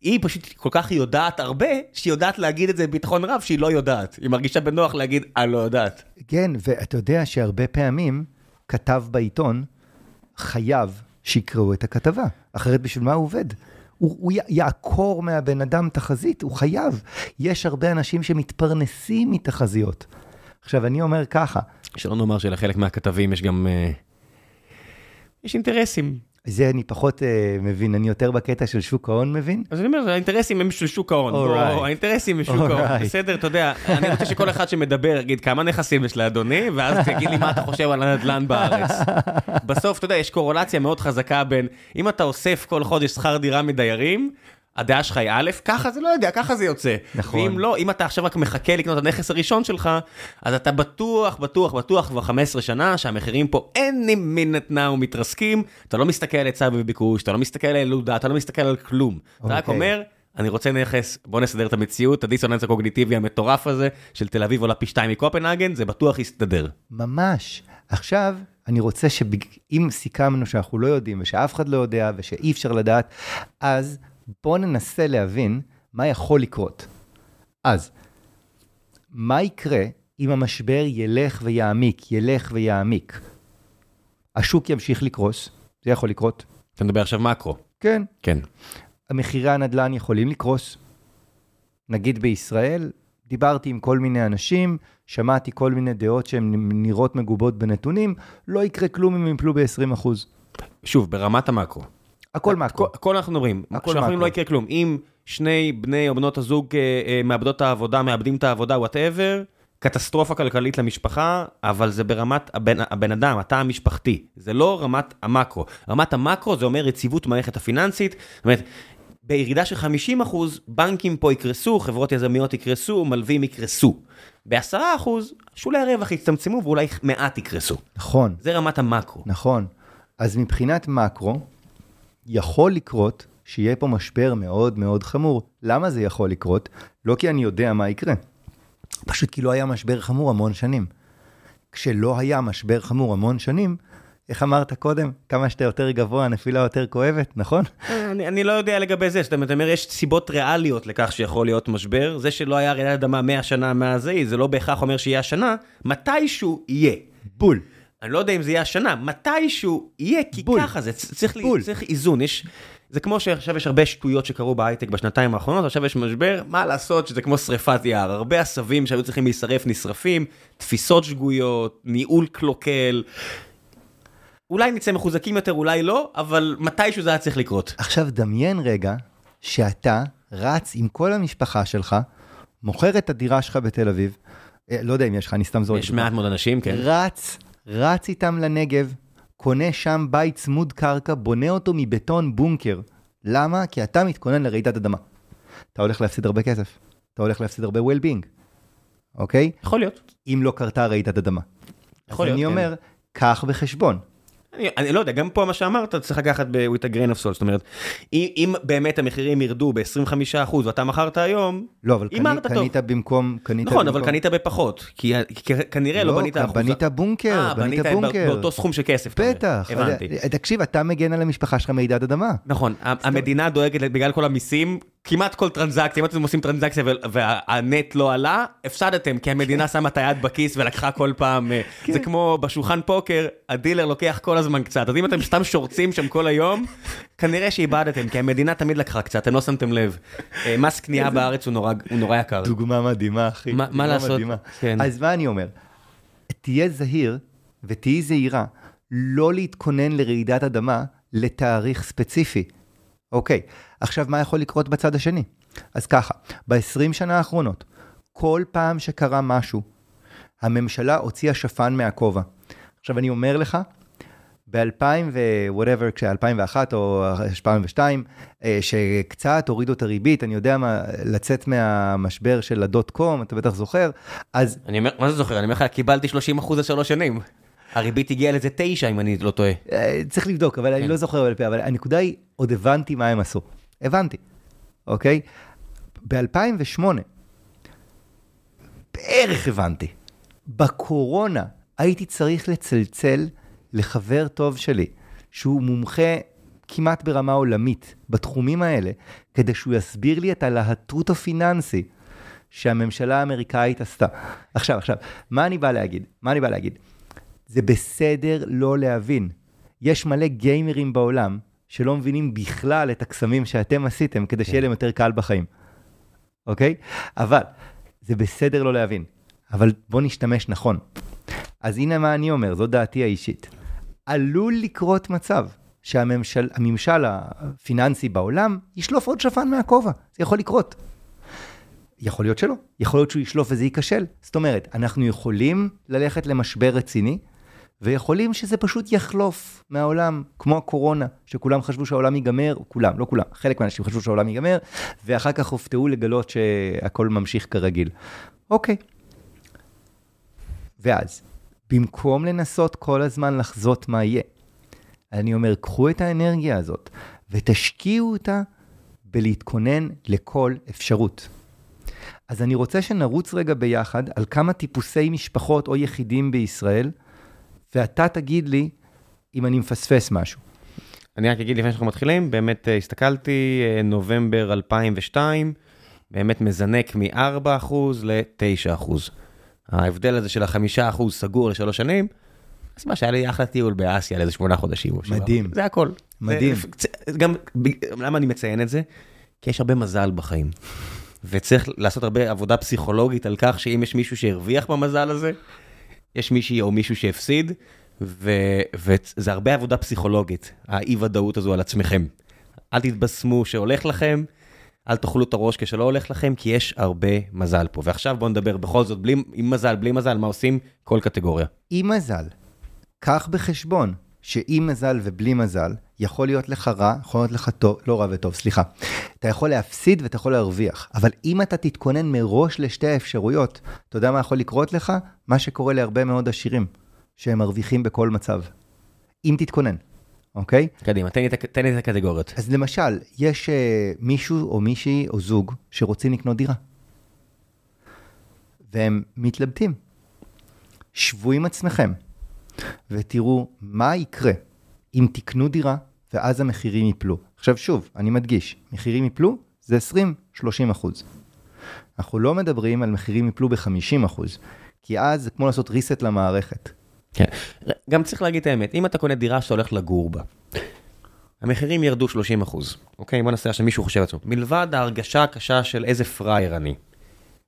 היא פשוט כל כך יודעת הרבה, שהיא יודעת להגיד את זה בביטחון רב שהיא לא יודעת. היא מרגישה בנוח להגיד, אני לא יודעת. כן, ואתה יודע שהרבה פעמים כתב בעיתון חייב שיקראו את הכתבה, אחרת בשביל מה הוא עובד? הוא, הוא יעקור מהבן אדם תחזית, הוא חייב. יש הרבה אנשים שמתפרנסים מתחזיות. עכשיו, אני אומר ככה. שלא נאמר שלחלק מהכתבים יש גם... Uh, יש אינטרסים. זה אני פחות uh, מבין, אני יותר בקטע של שוק ההון מבין. אז אני אומר, האינטרסים הם של שוק ההון, בוא, האינטרסים הם שוק ההון, בסדר, אתה יודע, אני רוצה שכל אחד שמדבר יגיד כמה נכסים יש לאדוני, ואז תגיד לי מה אתה חושב על הנדל"ן בארץ. בסוף, אתה יודע, יש קורולציה מאוד חזקה בין, אם אתה אוסף כל חודש שכר דירה מדיירים, הדעה שלך היא א', ככה זה לא יודע, ככה זה יוצא. נכון. ואם לא, אם אתה עכשיו רק מחכה לקנות את הנכס הראשון שלך, אז אתה בטוח, בטוח, בטוח כבר 15 שנה שהמחירים פה אין מן נתנה ומתרסקים, אתה לא מסתכל על היצע וביקוש, אתה לא מסתכל על ילודה, אתה לא מסתכל על כלום. Okay. אתה רק אוקיי. אומר, אני רוצה נכס, בוא נסדר את המציאות, הדיסוננס הקוגניטיבי המטורף הזה של תל אביב עולה פי שתיים מקופנהגן, זה בטוח יסתדר. ממש. עכשיו, אני רוצה שאם סיכמנו שאנחנו לא יודעים ושאף אחד לא יודע ושאי אפשר לדעת, אז בואו ננסה להבין מה יכול לקרות. אז, מה יקרה אם המשבר ילך ויעמיק, ילך ויעמיק? השוק ימשיך לקרוס, זה יכול לקרות. אתה מדבר עכשיו מקרו. כן. כן. המחירי הנדל"ן יכולים לקרוס. נגיד בישראל, דיברתי עם כל מיני אנשים, שמעתי כל מיני דעות שהן נראות מגובות בנתונים, לא יקרה כלום אם הם יפלו ב-20%. שוב, ברמת המקרו. הכל מאקרו. הכל אנחנו. הכל מאקרו. לא יקרה כלום. אם שני בני או בנות הזוג אה, אה, מאבדות את העבודה, מאבדים את העבודה, whatever, קטסטרופה כלכלית למשפחה, אבל זה ברמת הבן, הבן אדם, התא המשפחתי. זה לא רמת המקרו. רמת המקרו זה אומר יציבות מערכת הפיננסית. זאת אומרת, בירידה של 50 אחוז, בנקים פה יקרסו, חברות יזמיות יקרסו, מלווים יקרסו. ב-10 אחוז, שולי הרווח יצטמצמו ואולי מעט יקרסו. נכון. זה רמת המקרו. נכון. אז מבחינת מקרו, יכול לקרות שיהיה פה משבר מאוד מאוד חמור. למה זה יכול לקרות? לא כי אני יודע מה יקרה, פשוט כי לא היה משבר חמור המון שנים. כשלא היה משבר חמור המון שנים, איך אמרת קודם? כמה שאתה יותר גבוה, הנפילה יותר כואבת, נכון? אני, אני לא יודע לגבי זה, זאת אומרת, יש סיבות ריאליות לכך שיכול להיות משבר. זה שלא היה רעידת אדמה 100 שנה מאז זה, זה לא בהכרח אומר שיהיה השנה, מתישהו יהיה. בול. אני לא יודע אם זה יהיה השנה, מתישהו יהיה, כי בול. ככה זה, צריך, בול. צריך איזון, יש... זה כמו שעכשיו יש הרבה שטויות שקרו בהייטק בשנתיים האחרונות, עכשיו יש משבר, מה לעשות שזה כמו שריפת יער, הרבה עשבים שהיו צריכים להישרף נשרפים, תפיסות שגויות, ניהול קלוקל. אולי נצא מחוזקים יותר, אולי לא, אבל מתישהו זה היה צריך לקרות. עכשיו דמיין רגע שאתה רץ עם כל המשפחה שלך, מוכר את הדירה שלך בתל אביב, אה, לא יודע אם יש לך, אני סתם זורק. יש מעט מאוד אנשים, כן. רץ רץ איתם לנגב, קונה שם בית צמוד קרקע, בונה אותו מבטון בונקר. למה? כי אתה מתכונן לרעידת אדמה. אתה הולך להפסיד הרבה כסף. אתה הולך להפסיד הרבה well-being, אוקיי? יכול להיות. אם לא קרתה רעידת אדמה. יכול להיות, כן. אז אני אומר, קח בחשבון. אני, אני לא יודע, גם פה מה שאמרת, צריך לקחת ב- with a grain of salt, זאת אומרת, אם, אם באמת המחירים ירדו ב-25% ואתה מכרת היום, לא, אבל קנית. קנית במקום, קנית נכון, במקום... אבל קנית בפחות, כי, כי כנראה לא, בנית אחוז. בנית בונקר, אה, בנית בנית בונקר. באותו סכום של כסף. בטח. הבנתי. תקשיב, אתה מגן על המשפחה שלך מידעת אדמה. נכון, המדינה דואגת בגלל כל המיסים, כמעט כל טרנזקציה, אם אתם עושים טרנזקציה וה- והנט לא עלה, הפסדתם, כי המדינה שמה את היד בכיס ולקחה כל פעם, אה, כן. זה כמו בשולחן פוקר, הדילר לוקח כל הזמן קצת, אז אם אתם סתם שורצים שם כל היום, כנראה שאיבדתם, כי המדינה תמיד לקחה קצת, אתם לא שמתם לב. אה, מס קנייה בארץ הוא נורא- יקר. דוגמה מדהימה, אחי. מה- לעשות? כן. אז מה אני אומר? תהיה זהיר ותהיי זהירה לא להתכונן לרעידת אדמה לתאריך ספציפי. אוקיי, עכשיו מה יכול לקרות בצד השני? אז ככה, ב-20 שנה האחרונות, כל פעם שקרה משהו, הממשלה הוציאה שפן מהכובע. עכשיו אני אומר לך, ב-2000 ו-whatever, כש-2001 או 2002, אה, שקצת הורידו את הריבית, אני יודע מה, לצאת מהמשבר של הדוט קום, אתה בטח זוכר, אז אני אומר, מה זה זוכר? אני אומר לך, קיבלתי 30 אחוז על שלוש שנים. הריבית הגיעה לזה תשע, אם אני לא טועה. אה, צריך לבדוק, אבל אני כן. לא זוכר בעל פה, אבל הנקודה היא, עוד הבנתי מה הם עשו. הבנתי, אוקיי? ב-2008, בערך הבנתי. בקורונה הייתי צריך לצלצל לחבר טוב שלי, שהוא מומחה כמעט ברמה עולמית בתחומים האלה, כדי שהוא יסביר לי את הלהטות הפיננסי שהממשלה האמריקאית עשתה. עכשיו, עכשיו, מה אני בא להגיד? מה אני בא להגיד? זה בסדר לא להבין. יש מלא גיימרים בעולם שלא מבינים בכלל את הקסמים שאתם עשיתם כדי שיהיה להם יותר קל בחיים, אוקיי? אבל זה בסדר לא להבין, אבל בוא נשתמש נכון. אז הנה מה אני אומר, זו דעתי האישית. עלול לקרות מצב שהממשל הממשל הפיננסי בעולם ישלוף עוד שפן מהכובע, זה יכול לקרות. יכול להיות שלא, יכול להיות שהוא ישלוף וזה ייכשל. זאת אומרת, אנחנו יכולים ללכת למשבר רציני, ויכולים שזה פשוט יחלוף מהעולם, כמו הקורונה, שכולם חשבו שהעולם ייגמר, כולם, לא כולם, חלק מהאנשים חשבו שהעולם ייגמר, ואחר כך הופתעו לגלות שהכל ממשיך כרגיל. אוקיי. ואז, במקום לנסות כל הזמן לחזות מה יהיה, אני אומר, קחו את האנרגיה הזאת ותשקיעו אותה בלהתכונן לכל אפשרות. אז אני רוצה שנרוץ רגע ביחד על כמה טיפוסי משפחות או יחידים בישראל, ואתה תגיד לי אם אני מפספס משהו. אני רק אגיד לפני שאנחנו מתחילים, באמת אה, הסתכלתי, אה, נובמבר 2002, באמת מזנק מ-4% ל-9%. ההבדל הזה של ה-5% סגור לשלוש שנים, אז מה שהיה לי אחלה טיול באסיה לאיזה שמונה חודשים. מדהים. זה הכל. מדהים. זה, גם, למה אני מציין את זה? כי יש הרבה מזל בחיים. וצריך לעשות הרבה עבודה פסיכולוגית על כך שאם יש מישהו שהרוויח במזל הזה, יש מישהי או מישהו שהפסיד, וזה הרבה עבודה פסיכולוגית, האי ודאות הזו על עצמכם. אל תתבשמו שהולך לכם, אל תאכלו את הראש כשלא הולך לכם, כי יש הרבה מזל פה. ועכשיו בואו נדבר בכל זאת, בלי, עם מזל, בלי מזל, מה עושים? כל קטגוריה. עם מזל, קח בחשבון שעם מזל ובלי מזל, יכול להיות לך רע, יכול להיות לך טוב, לא רע וטוב, סליחה. אתה יכול להפסיד ואתה יכול להרוויח, אבל אם אתה תתכונן מראש לשתי האפשרויות, אתה יודע מה יכול לקרות לך? מה שקורה להרבה מאוד עשירים, שהם מרוויחים בכל מצב. אם תתכונן, אוקיי? קדימה, תן לי, תן לי את הקטגוריות. אז למשל, יש uh, מישהו או מישהי או זוג שרוצים לקנות דירה. והם מתלבטים. שבו עם עצמכם ותראו מה יקרה אם תקנו דירה ואז המחירים ייפלו. עכשיו שוב, אני מדגיש, מחירים ייפלו זה 20-30 אחוז. אנחנו לא מדברים על מחירים ייפלו ב-50 אחוז, כי אז זה כמו לעשות reset למערכת. כן. גם צריך להגיד את האמת, אם אתה קונה דירה שאתה הולך לגור בה, המחירים ירדו 30 אחוז, אוקיי? בוא נעשה שמישהו חושב לעצמו. מלבד ההרגשה הקשה של איזה פראייר אני,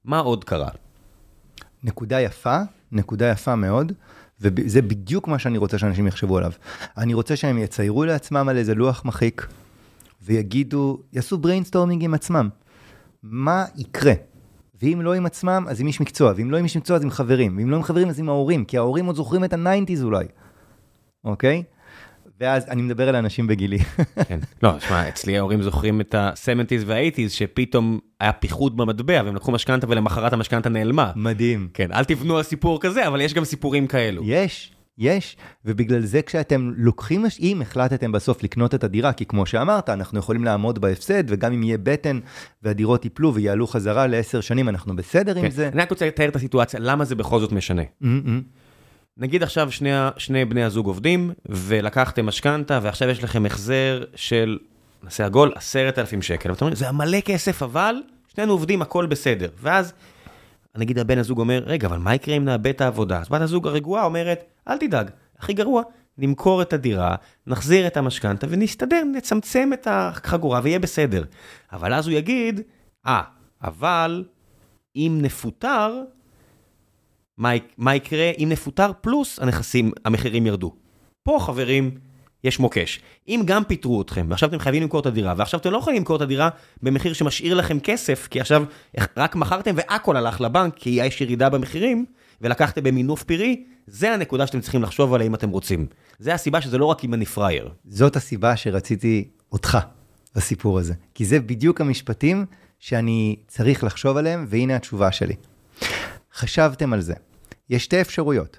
מה עוד קרה? נקודה יפה, נקודה יפה מאוד, וזה בדיוק מה שאני רוצה שאנשים יחשבו עליו. אני רוצה שהם יציירו לעצמם על איזה לוח מחיק, ויגידו, יעשו brainstorming עם עצמם. מה יקרה? ואם לא עם עצמם, אז עם איש מקצוע, ואם לא עם איש מקצוע, אז עם חברים, ואם לא עם חברים, אז עם ההורים, כי ההורים עוד זוכרים את ה nineties אולי, אוקיי? ואז אני מדבר על אנשים בגילי. כן. לא, שמע, אצלי ההורים זוכרים את ה-70's וה-80's, שפתאום היה פיחות במטבע, והם לקחו משכנתה ולמחרת המשכנתה נעלמה. מדהים. כן, אל תבנו על סיפור כזה, אבל יש גם סיפורים כאלו. יש, יש, ובגלל זה כשאתם לוקחים, אם החלטתם בסוף לקנות את הדירה, כי כמו שאמרת, אנחנו יכולים לעמוד בהפסד, וגם אם יהיה בטן והדירות ייפלו ויעלו חזרה לעשר שנים, אנחנו בסדר כן. עם זה. אני רק רוצה לתאר את הסיטואציה, למה זה בכל זאת משנה. Mm-mm. נגיד עכשיו שני, שני בני הזוג עובדים, ולקחתם משכנתה, ועכשיו יש לכם החזר של, נעשה עגול, עשרת אלפים שקל. ואתם אומרים, זה מלא כסף, אבל שנינו עובדים, הכל בסדר. ואז, נגיד הבן הזוג אומר, רגע, אבל מה יקרה אם נאבד את העבודה? אז בת הזוג הרגועה אומרת, אל תדאג, הכי גרוע, נמכור את הדירה, נחזיר את המשכנתה ונסתדר, נצמצם את החגורה ויהיה בסדר. אבל אז הוא יגיד, אה, אבל אם נפוטר, מה, מה יקרה אם נפוטר פלוס הנכסים, המחירים ירדו. פה חברים, יש מוקש. אם גם פיטרו אתכם, ועכשיו אתם חייבים למכור את הדירה, ועכשיו אתם לא יכולים למכור את הדירה במחיר שמשאיר לכם כסף, כי עכשיו רק מכרתם והכל הלך לבנק, כי יש ירידה במחירים, ולקחתם במינוף פירי, זה הנקודה שאתם צריכים לחשוב עליה אם אתם רוצים. זה הסיבה שזה לא רק אם אני פראייר. זאת הסיבה שרציתי אותך בסיפור הזה. כי זה בדיוק המשפטים שאני צריך לחשוב עליהם, והנה התשובה שלי. חשבתם על זה. יש שתי אפשרויות.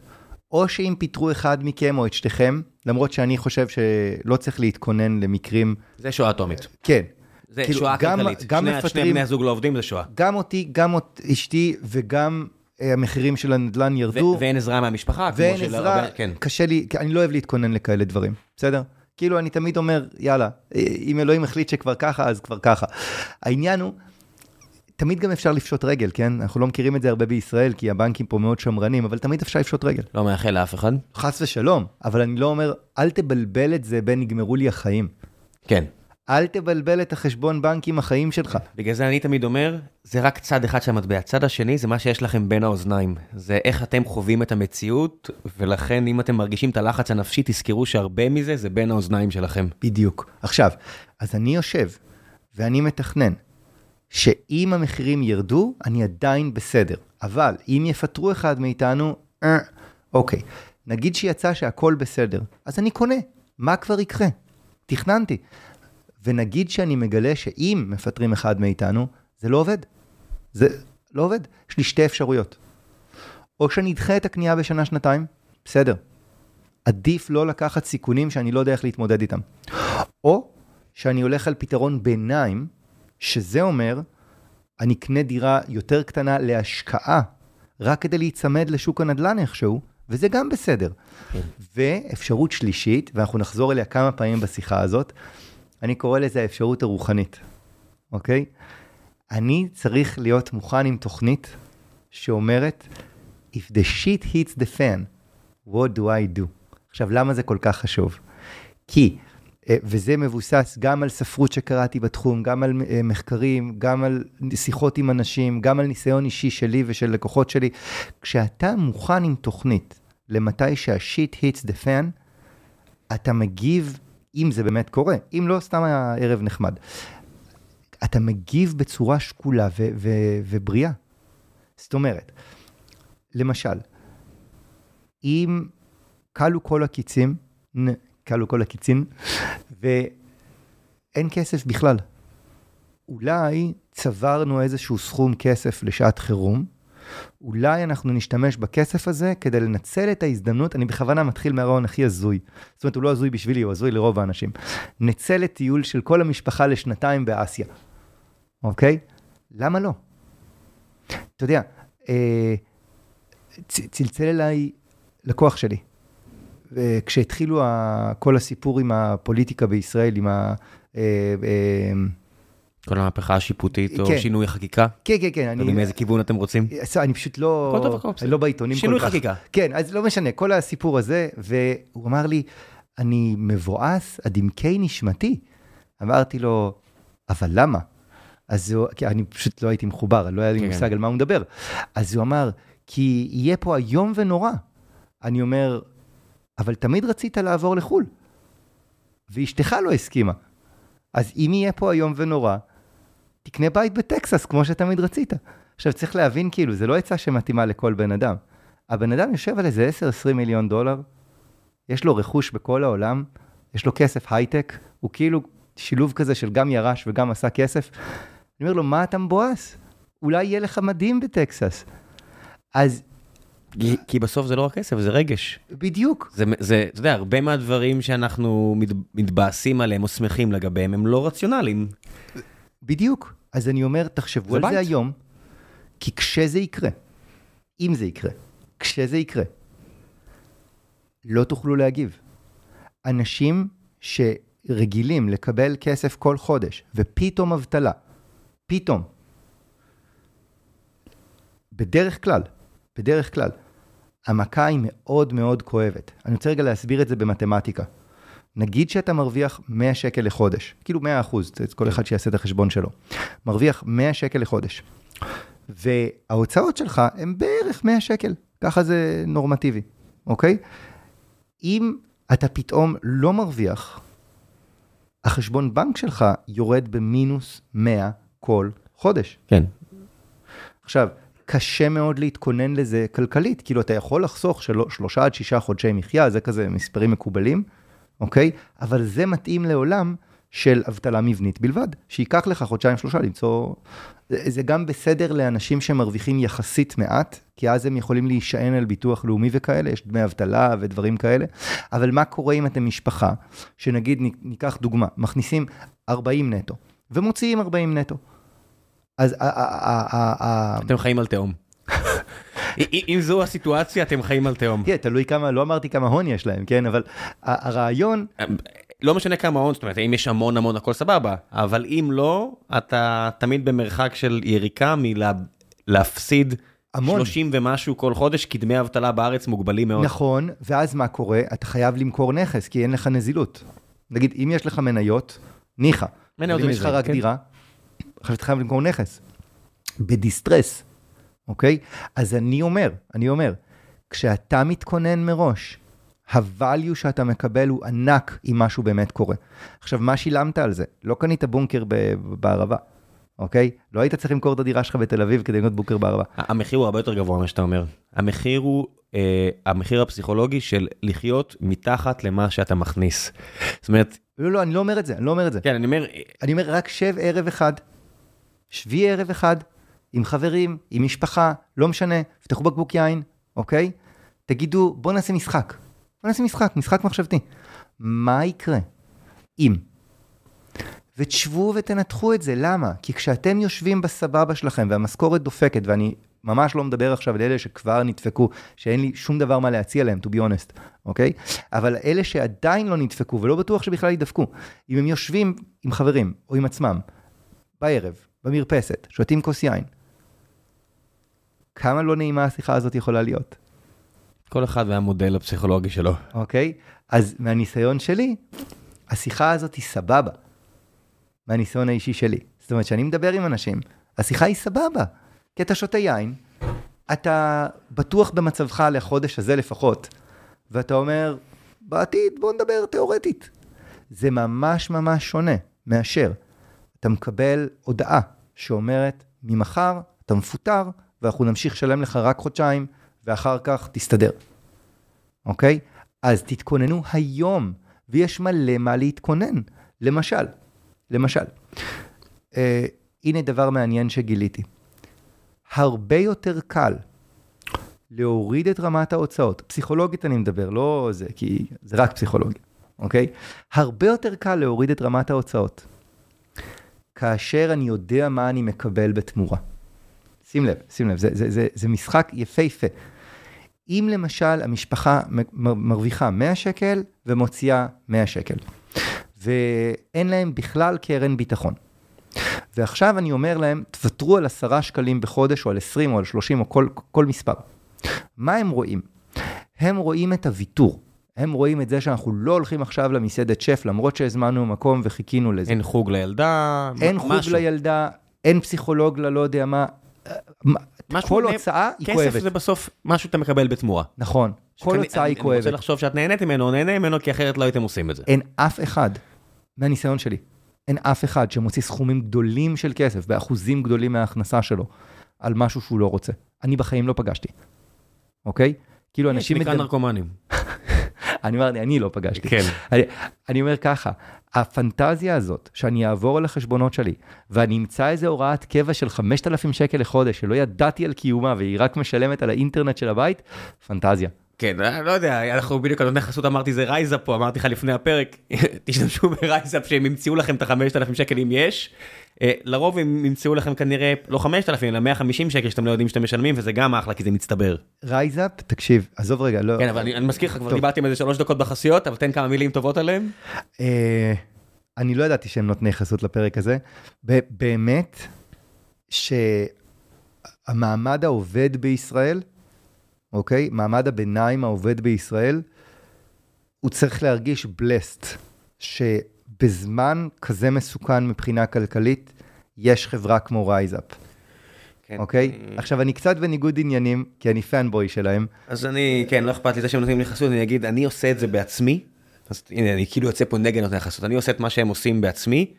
או שאם פיטרו אחד מכם או את שתיכם, למרות שאני חושב שלא צריך להתכונן למקרים, זה שואה אטומית. כן. זה כאילו, שואה גם- כלכלית. גם שני, שני מפטרים- בני הזוג לא עובדים, זה שואה. גם אותי, גם אות- אשתי וגם אה, המחירים של הנדל"ן ו- ירדו. ואין עזרה מהמשפחה, כמו ואין של עזרה, הרבה- כן. קשה לי, אני לא אוהב להתכונן לכאלה דברים, בסדר? כאילו, אני תמיד אומר, יאללה, אה, אם אלוהים החליט שכבר ככה, אז כבר ככה. העניין הוא, תמיד גם אפשר לפשוט רגל, כן? אנחנו לא מכירים את זה הרבה בישראל, כי הבנקים פה מאוד שמרנים, אבל תמיד אפשר לפשוט רגל. לא מאחל לאף אחד. חס ושלום, אבל אני לא אומר, אל תבלבל את זה בין נגמרו לי החיים. כן. אל תבלבל את החשבון בנק עם החיים שלך. בגלל זה אני תמיד אומר, זה רק צד אחד של המטבע. הצד השני זה מה שיש לכם בין האוזניים. זה איך אתם חווים את המציאות, ולכן אם אתם מרגישים את הלחץ הנפשי, תזכרו שהרבה מזה זה בין האוזניים שלכם. בדיוק. עכשיו, אז אני יושב ואני מתכנן שאם המחירים ירדו, אני עדיין בסדר. אבל אם יפטרו אחד מאיתנו, אה, אוקיי. נגיד שיצא שהכל בסדר, אז אני קונה. מה כבר יקרה? תכננתי. ונגיד שאני מגלה שאם מפטרים אחד מאיתנו, זה לא עובד. זה לא עובד. יש לי שתי אפשרויות. או שאני אדחה את הקנייה בשנה-שנתיים, בסדר. עדיף לא לקחת סיכונים שאני לא יודע איך להתמודד איתם. או שאני הולך על פתרון ביניים, שזה אומר, אני אקנה דירה יותר קטנה להשקעה, רק כדי להיצמד לשוק הנדל"ן איכשהו, וזה גם בסדר. ואפשרות שלישית, ואנחנו נחזור אליה כמה פעמים בשיחה הזאת, אני קורא לזה האפשרות הרוחנית, אוקיי? אני צריך להיות מוכן עם תוכנית שאומרת, If the shit hits the fan, what do I do? עכשיו, למה זה כל כך חשוב? כי, וזה מבוסס גם על ספרות שקראתי בתחום, גם על אה, מחקרים, גם על שיחות עם אנשים, גם על ניסיון אישי שלי ושל לקוחות שלי, כשאתה מוכן עם תוכנית למתי שהשיט hits the fan, אתה מגיב, אם זה באמת קורה, אם לא, סתם היה ערב נחמד. אתה מגיב בצורה שקולה ו- ו- ובריאה. זאת אומרת, למשל, אם כלו כל הקיצים, כלו כל הקיצין, ואין כסף בכלל. אולי צברנו איזשהו סכום כסף לשעת חירום, אולי אנחנו נשתמש בכסף הזה כדי לנצל את ההזדמנות, אני בכוונה מתחיל מהרעיון הכי הזוי. זאת אומרת, הוא לא הזוי בשבילי, הוא הזוי לרוב האנשים. נצל את טיול של כל המשפחה לשנתיים באסיה, אוקיי? למה לא? אתה יודע, אה, צלצל אליי לקוח שלי. כשהתחילו כל הסיפור עם הפוליטיקה בישראל, עם ה... אה, אה, כל המהפכה השיפוטית או כן. שינוי החקיקה, כן, כן, כן, תלוי. מאיזה כיוון אתם רוצים. אני פשוט לא... הכל טוב, הכל בסדר. לא בעיתונים שינוי כל כך. חקיקה. כן, אז לא משנה, כל הסיפור הזה, והוא אמר לי, אני מבואס עד עמקי נשמתי. אמרתי לו, אבל למה? אז הוא, כי אני פשוט לא הייתי מחובר, לא היה לי כן, מושג כן. על מה הוא מדבר. אז הוא אמר, כי יהיה פה איום ונורא. אני אומר, אבל תמיד רצית לעבור לחו"ל, ואשתך לא הסכימה. אז אם יהיה פה איום ונורא, תקנה בית בטקסס, כמו שתמיד רצית. עכשיו, צריך להבין, כאילו, זה לא עצה שמתאימה לכל בן אדם. הבן אדם יושב על איזה 10-20 מיליון דולר, יש לו רכוש בכל העולם, יש לו כסף הייטק, הוא כאילו שילוב כזה של גם ירש וגם עשה כסף. אני אומר לו, מה אתה מבואס? אולי יהיה לך מדהים בטקסס. אז כי- כי בסוף זה לא רק כסף, זה רגש. בדיוק. זה, זה, אתה יודע, הרבה מהדברים שאנחנו מת, מתבאסים עליהם או שמחים לגביהם, הם לא רציונליים. בדיוק. אז אני אומר, תחשבו זה על זה בית. היום, כי כשזה יקרה, אם זה יקרה, כשזה יקרה, לא תוכלו להגיב. אנשים שרגילים לקבל כסף כל חודש, ופתאום אבטלה, פתאום, בדרך כלל, בדרך כלל, המכה היא מאוד מאוד כואבת. אני רוצה רגע להסביר את זה במתמטיקה. נגיד שאתה מרוויח 100 שקל לחודש, כאילו 100 אחוז, כל אחד שיעשה את החשבון שלו. מרוויח 100 שקל לחודש, וההוצאות שלך הן בערך 100 שקל, ככה זה נורמטיבי, אוקיי? אם אתה פתאום לא מרוויח, החשבון בנק שלך יורד במינוס 100 כל חודש. כן. עכשיו, קשה מאוד להתכונן לזה כלכלית, כאילו אתה יכול לחסוך של... שלושה עד שישה חודשי מחיה, זה כזה מספרים מקובלים, אוקיי? אבל זה מתאים לעולם של אבטלה מבנית בלבד, שייקח לך חודשיים שלושה למצוא... זה גם בסדר לאנשים שמרוויחים יחסית מעט, כי אז הם יכולים להישען על ביטוח לאומי וכאלה, יש דמי אבטלה ודברים כאלה, אבל מה קורה אם אתם משפחה, שנגיד ניקח דוגמה, מכניסים 40 נטו, ומוציאים 40 נטו. אז ה- ה- ה- ה- ה- אתם חיים על תהום. אם- אם זו הסיטואציה, אתם חיים על תהום. כן, תלוי כמה, לא אמרתי כמה הון יש להם, כן, אבל הרעיון, לא משנה כמה הון, זאת אומרת, אם יש המון המון הכל סבבה, אבל אם לא, אתה תמיד במרחק של יריקה מלהפסיד המון. 30 ומשהו כל חודש, כי דמי אבטלה בארץ מוגבלים מאוד. נכון, ואז מה קורה? אתה חייב למכור נכס, כי אין לך נזילות. נגיד, אם יש לך מניות, ניחא. מניות אבל אם זה יש לך רק כן. דירה, עכשיו אתה חייב למכור נכס. בדיסטרס, אוקיי? אז אני אומר, אני אומר, כשאתה מתכונן מראש, הvalue שאתה מקבל הוא ענק אם משהו באמת קורה. עכשיו, מה שילמת על זה? לא קנית בונקר בערבה, אוקיי? לא היית צריך למכור את הדירה שלך בתל אביב כדי לקנות בונקר בערבה. המחיר הוא הרבה יותר גבוה ממה שאתה אומר. המחיר הוא אה, המחיר הפסיכולוגי של לחיות מתחת למה שאתה מכניס. זאת אומרת, לא, לא, אני לא אומר את זה, אני לא אומר את זה. כן, אני אומר, אני אומר, רק שב ערב אחד, שבי ערב אחד, עם חברים, עם משפחה, לא משנה, פתחו בקבוק יין, אוקיי? תגידו, בוא נעשה משחק. בוא נעשה משחק, משחק מחשבתי. מה יקרה אם? ותשבו ותנתחו את זה, למה? כי כשאתם יושבים בסבבה שלכם והמשכורת דופקת, ואני ממש לא מדבר עכשיו על אלה שכבר נדפקו, שאין לי שום דבר מה להציע להם, to be honest, אוקיי? אבל אלה שעדיין לא נדפקו ולא בטוח שבכלל ידפקו, אם הם יושבים עם חברים או עם עצמם, בערב, במרפסת, שותים כוס יין, כמה לא נעימה השיחה הזאת יכולה להיות, כל אחד והמודל הפסיכולוגי שלו. אוקיי? אז מהניסיון שלי, השיחה הזאת היא סבבה. מהניסיון האישי שלי. זאת אומרת, כשאני מדבר עם אנשים, השיחה היא סבבה. כי אתה שותה יין, אתה בטוח במצבך לחודש הזה לפחות, ואתה אומר, בעתיד בוא נדבר תיאורטית. זה ממש ממש שונה מאשר אתה מקבל הודעה שאומרת, ממחר אתה מפוטר, ואנחנו נמשיך לשלם לך רק חודשיים, ואחר כך תסתדר. אוקיי? אז תתכוננו היום, ויש מלא מה להתכונן. למשל, למשל, אה, הנה דבר מעניין שגיליתי. הרבה יותר קל להוריד את רמת ההוצאות, פסיכולוגית אני מדבר, לא זה, כי זה רק פסיכולוגיה, אוקיי? הרבה יותר קל להוריד את רמת ההוצאות, כאשר אני יודע מה אני מקבל בתמורה. שים לב, שים לב, זה, זה, זה, זה משחק יפהפה. אם למשל המשפחה מרוויחה 100 שקל ומוציאה 100 שקל, ואין להם בכלל קרן ביטחון. ועכשיו אני אומר להם, תוותרו על 10 שקלים בחודש, או על 20, או על 30, או כל, כל מספר. מה הם רואים? הם רואים את הוויתור. הם רואים את זה שאנחנו לא הולכים עכשיו למסעדת שף, למרות שהזמנו מקום וחיכינו לזה. אין חוג לילדה, אין מ- חוג משהו. לילדה, אין פסיכולוג ללא יודע מה. משהו כל הוצאה היא כסף כואבת. זה בסוף משהו שאתה מקבל בתמורה. נכון, כל הוצאה היא אני- אני רוצה כואבת. לחשוב שאת נהנית ממנו, נהנה ממנו, כי אחרת לא הייתם עושים את זה. אין אף אחד, מהניסיון שלי, אין אף אחד שמוציא סכומים גדולים של כסף, באחוזים גדולים מההכנסה שלו, על משהו שהוא לא רוצה. אני בחיים לא פגשתי, אוקיי? כאילו אנשים, שנקרא מדמ... נרקומנים. אני אמרתי, אני לא פגשתי. כן. אני, אני אומר ככה, הפנטזיה הזאת, שאני אעבור על החשבונות שלי, ואני אמצא איזה הוראת קבע של 5,000 שקל לחודש, שלא ידעתי על קיומה, והיא רק משלמת על האינטרנט של הבית, פנטזיה. כן, לא יודע, אנחנו בדיוק על נותני חסות אמרתי זה RiseUp פה, אמרתי לך לפני הפרק, תשתמשו ב RiseUp שהם ימצאו לכם את ה-5,000 שקל אם יש. אה, לרוב הם ימצאו לכם כנראה לא 5,000 אלא 150 שקל שאתם לא יודעים שאתם משלמים וזה גם אחלה כי זה מצטבר. RiseUp, תקשיב, עזוב רגע, לא... כן, אבל אני אני מזכיר לך, כבר. דיברתי עם איזה שלוש דקות בחסויות, אבל תן כמה מילים טובות עליהם. אה, אני לא ידעתי שהם נותני חסות לפרק הזה. באמת, שהמעמד העובד בישראל, אוקיי? מעמד הביניים העובד בישראל, הוא צריך להרגיש blessed, שבזמן כזה מסוכן מבחינה כלכלית, יש חברה כמו RiseUp, כן. אוקיי? עכשיו, אני קצת בניגוד עניינים, כי אני fanboy שלהם. אז אני, כן, לא אכפת לי זה שהם נותנים לי חסות, אני אגיד, אני עושה את זה בעצמי. אז הנה, אני כאילו יוצא פה נגד נותני חסות, אני עושה את מה שהם עושים בעצמי,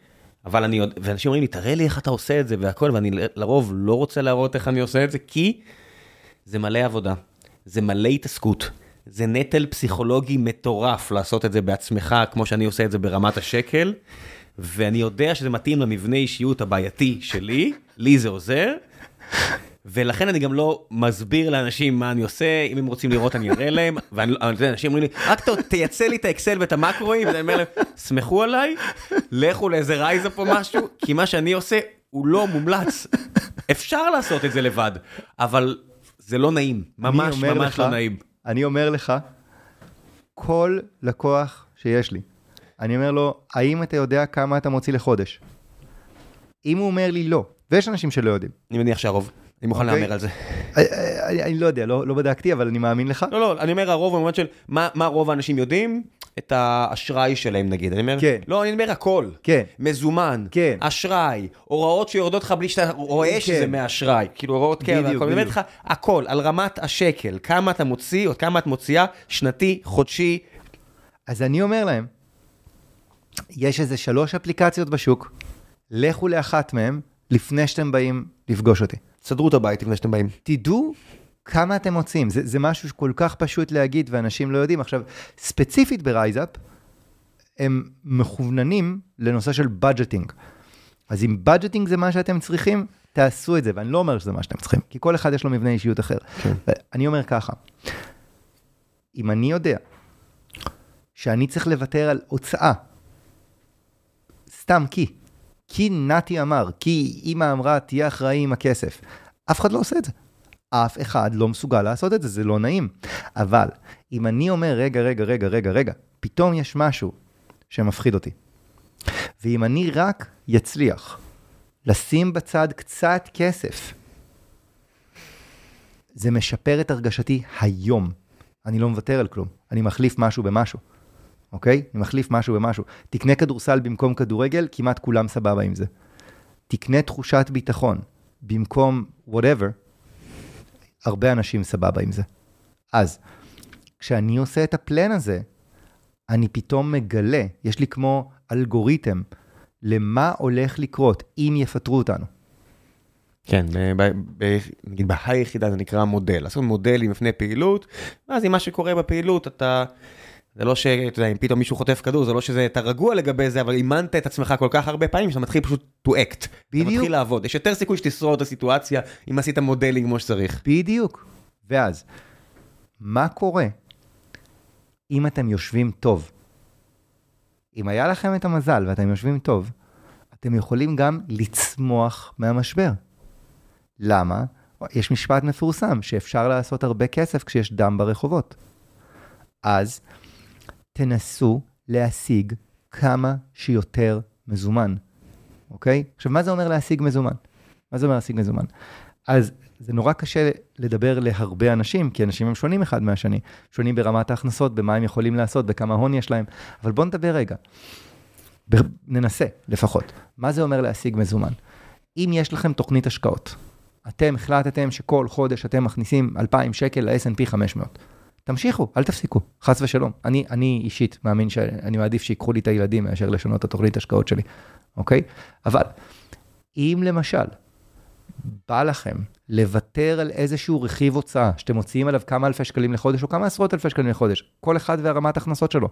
אבל אני עוד, ואנשים אומרים לי, תראה לי איך אתה עושה את זה והכל, ואני לרוב לא רוצה להראות איך אני עושה את זה, כי זה מלא עבודה, זה מלא התעסקות, זה נטל פסיכולוגי מטורף לעשות את זה בעצמך, כמו שאני עושה את זה ברמת השקל, ואני יודע שזה מתאים למבנה אישיות הבעייתי שלי, לי זה עוזר. ולכן אני גם לא מסביר לאנשים מה אני עושה, אם הם רוצים לראות אני אראה להם, ואני, אבל אתה יודע, אנשים אומרים לי, רק תייצא לי את האקסל ואת המקרואים, ואני אומר להם, סמכו עליי, לכו לאיזה RiseUp או משהו, כי מה שאני עושה הוא לא מומלץ. אפשר לעשות את זה לבד, אבל זה לא נעים, ממש ממש לך- לא נעים. אני אומר לך, כל לקוח שיש לי, אני אומר לו, האם אתה יודע כמה אתה מוציא לחודש? אם הוא אומר לי לא, ויש אנשים שלא יודעים, אני מניח שהרוב, אני מוכן אוקיי. להמר על זה. אני, אני, אני לא יודע, לא, לא בדקתי, אבל אני מאמין לך. לא, לא, אני אומר הרוב במובן של מה רוב האנשים יודעים? את האשראי שלהם נגיד, אני אומר, כן. לא, אני אומר הכל. כן. מזומן, כן. אשראי, הוראות שיורדות לך בלי שאתה רואה כן. שזה מהאשראי, כאילו הוראות קבע, בדיוק, אומר בדיוק. לך הכל, על רמת השקל, כמה אתה מוציא או כמה את מוציאה, שנתי, חודשי, אז אני אומר להם, יש איזה שלוש אפליקציות בשוק, לכו לאחת מהן לפני שאתם באים לפגוש אותי. תסדרו את הבית לפני שאתם באים. תדעו כמה אתם מוצאים, זה, זה משהו שכל כך פשוט להגיד ואנשים לא יודעים. עכשיו, ספציפית ב RiseUp, הם מכווננים לנושא של budgeting. אז אם budgeting זה מה שאתם צריכים, תעשו את זה, ואני לא אומר שזה מה שאתם צריכים, כי כל אחד יש לו מבנה אישיות אחר. כן. אני אומר ככה, אם אני יודע שאני צריך לוותר על הוצאה, סתם כי, כי נתי אמר, כי אימא אמרה, תהיה אחראי עם הכסף, אף אחד לא עושה את זה. אף אחד לא מסוגל לעשות את זה, זה לא נעים. אבל אם אני אומר, רגע, רגע, רגע, רגע, רגע, פתאום יש משהו שמפחיד אותי. ואם אני רק יצליח לשים בצד קצת כסף, זה משפר את הרגשתי היום. אני לא מוותר על כלום, אני מחליף משהו במשהו, אוקיי? אני מחליף משהו במשהו. תקנה כדורסל במקום כדורגל, כמעט כולם סבבה עם זה. תקנה תחושת ביטחון במקום whatever, הרבה אנשים סבבה עם זה. אז, כשאני עושה את הפלן הזה, אני פתאום מגלה, יש לי כמו אלגוריתם, למה הולך לקרות אם יפטרו אותנו. כן, נגיד ביחידה זה נקרא מודל, לעשות מודלים לפני פעילות, ואז עם מה שקורה בפעילות אתה, זה לא שאתה יודע, אם פתאום מישהו חוטף כדור, זה לא שזה, אתה רגוע לגבי זה, אבל אימנת את עצמך כל כך הרבה פעמים שאתה מתחיל פשוט to act. בדיוק. אתה מתחיל לעבוד, יש יותר סיכוי שתשרוד את הסיטואציה אם עשית modeling כמו שצריך. בדיוק. ואז, מה קורה אם אתם יושבים טוב? אם היה לכם את המזל ואתם יושבים טוב, אתם יכולים גם לצמוח מהמשבר. למה? יש משפט מפורסם שאפשר לעשות הרבה כסף כשיש דם ברחובות. אז תנסו להשיג כמה שיותר מזומן, אוקיי? עכשיו, מה זה אומר להשיג מזומן? מה זה אומר להשיג מזומן? אז זה נורא קשה לדבר להרבה אנשים, כי אנשים הם שונים אחד מהשני. שונים ברמת ההכנסות, במה הם יכולים לעשות, בכמה הון יש להם. אבל בואו נדבר רגע. ננסה לפחות. מה זה אומר להשיג מזומן? אם יש לכם תוכנית השקעות, אתם החלטתם שכל חודש אתם מכניסים 2,000 שקל ל-S&P 500. תמשיכו, אל תפסיקו, חס ושלום. אני, אני אישית מאמין שאני מעדיף שיקחו לי את הילדים מאשר לשנות את התוכנית השקעות שלי, אוקיי? אבל אם למשל, בא לכם לוותר על איזשהו רכיב הוצאה, שאתם מוציאים עליו כמה אלפי שקלים לחודש או כמה עשרות אלפי שקלים לחודש, כל אחד והרמת הכנסות שלו.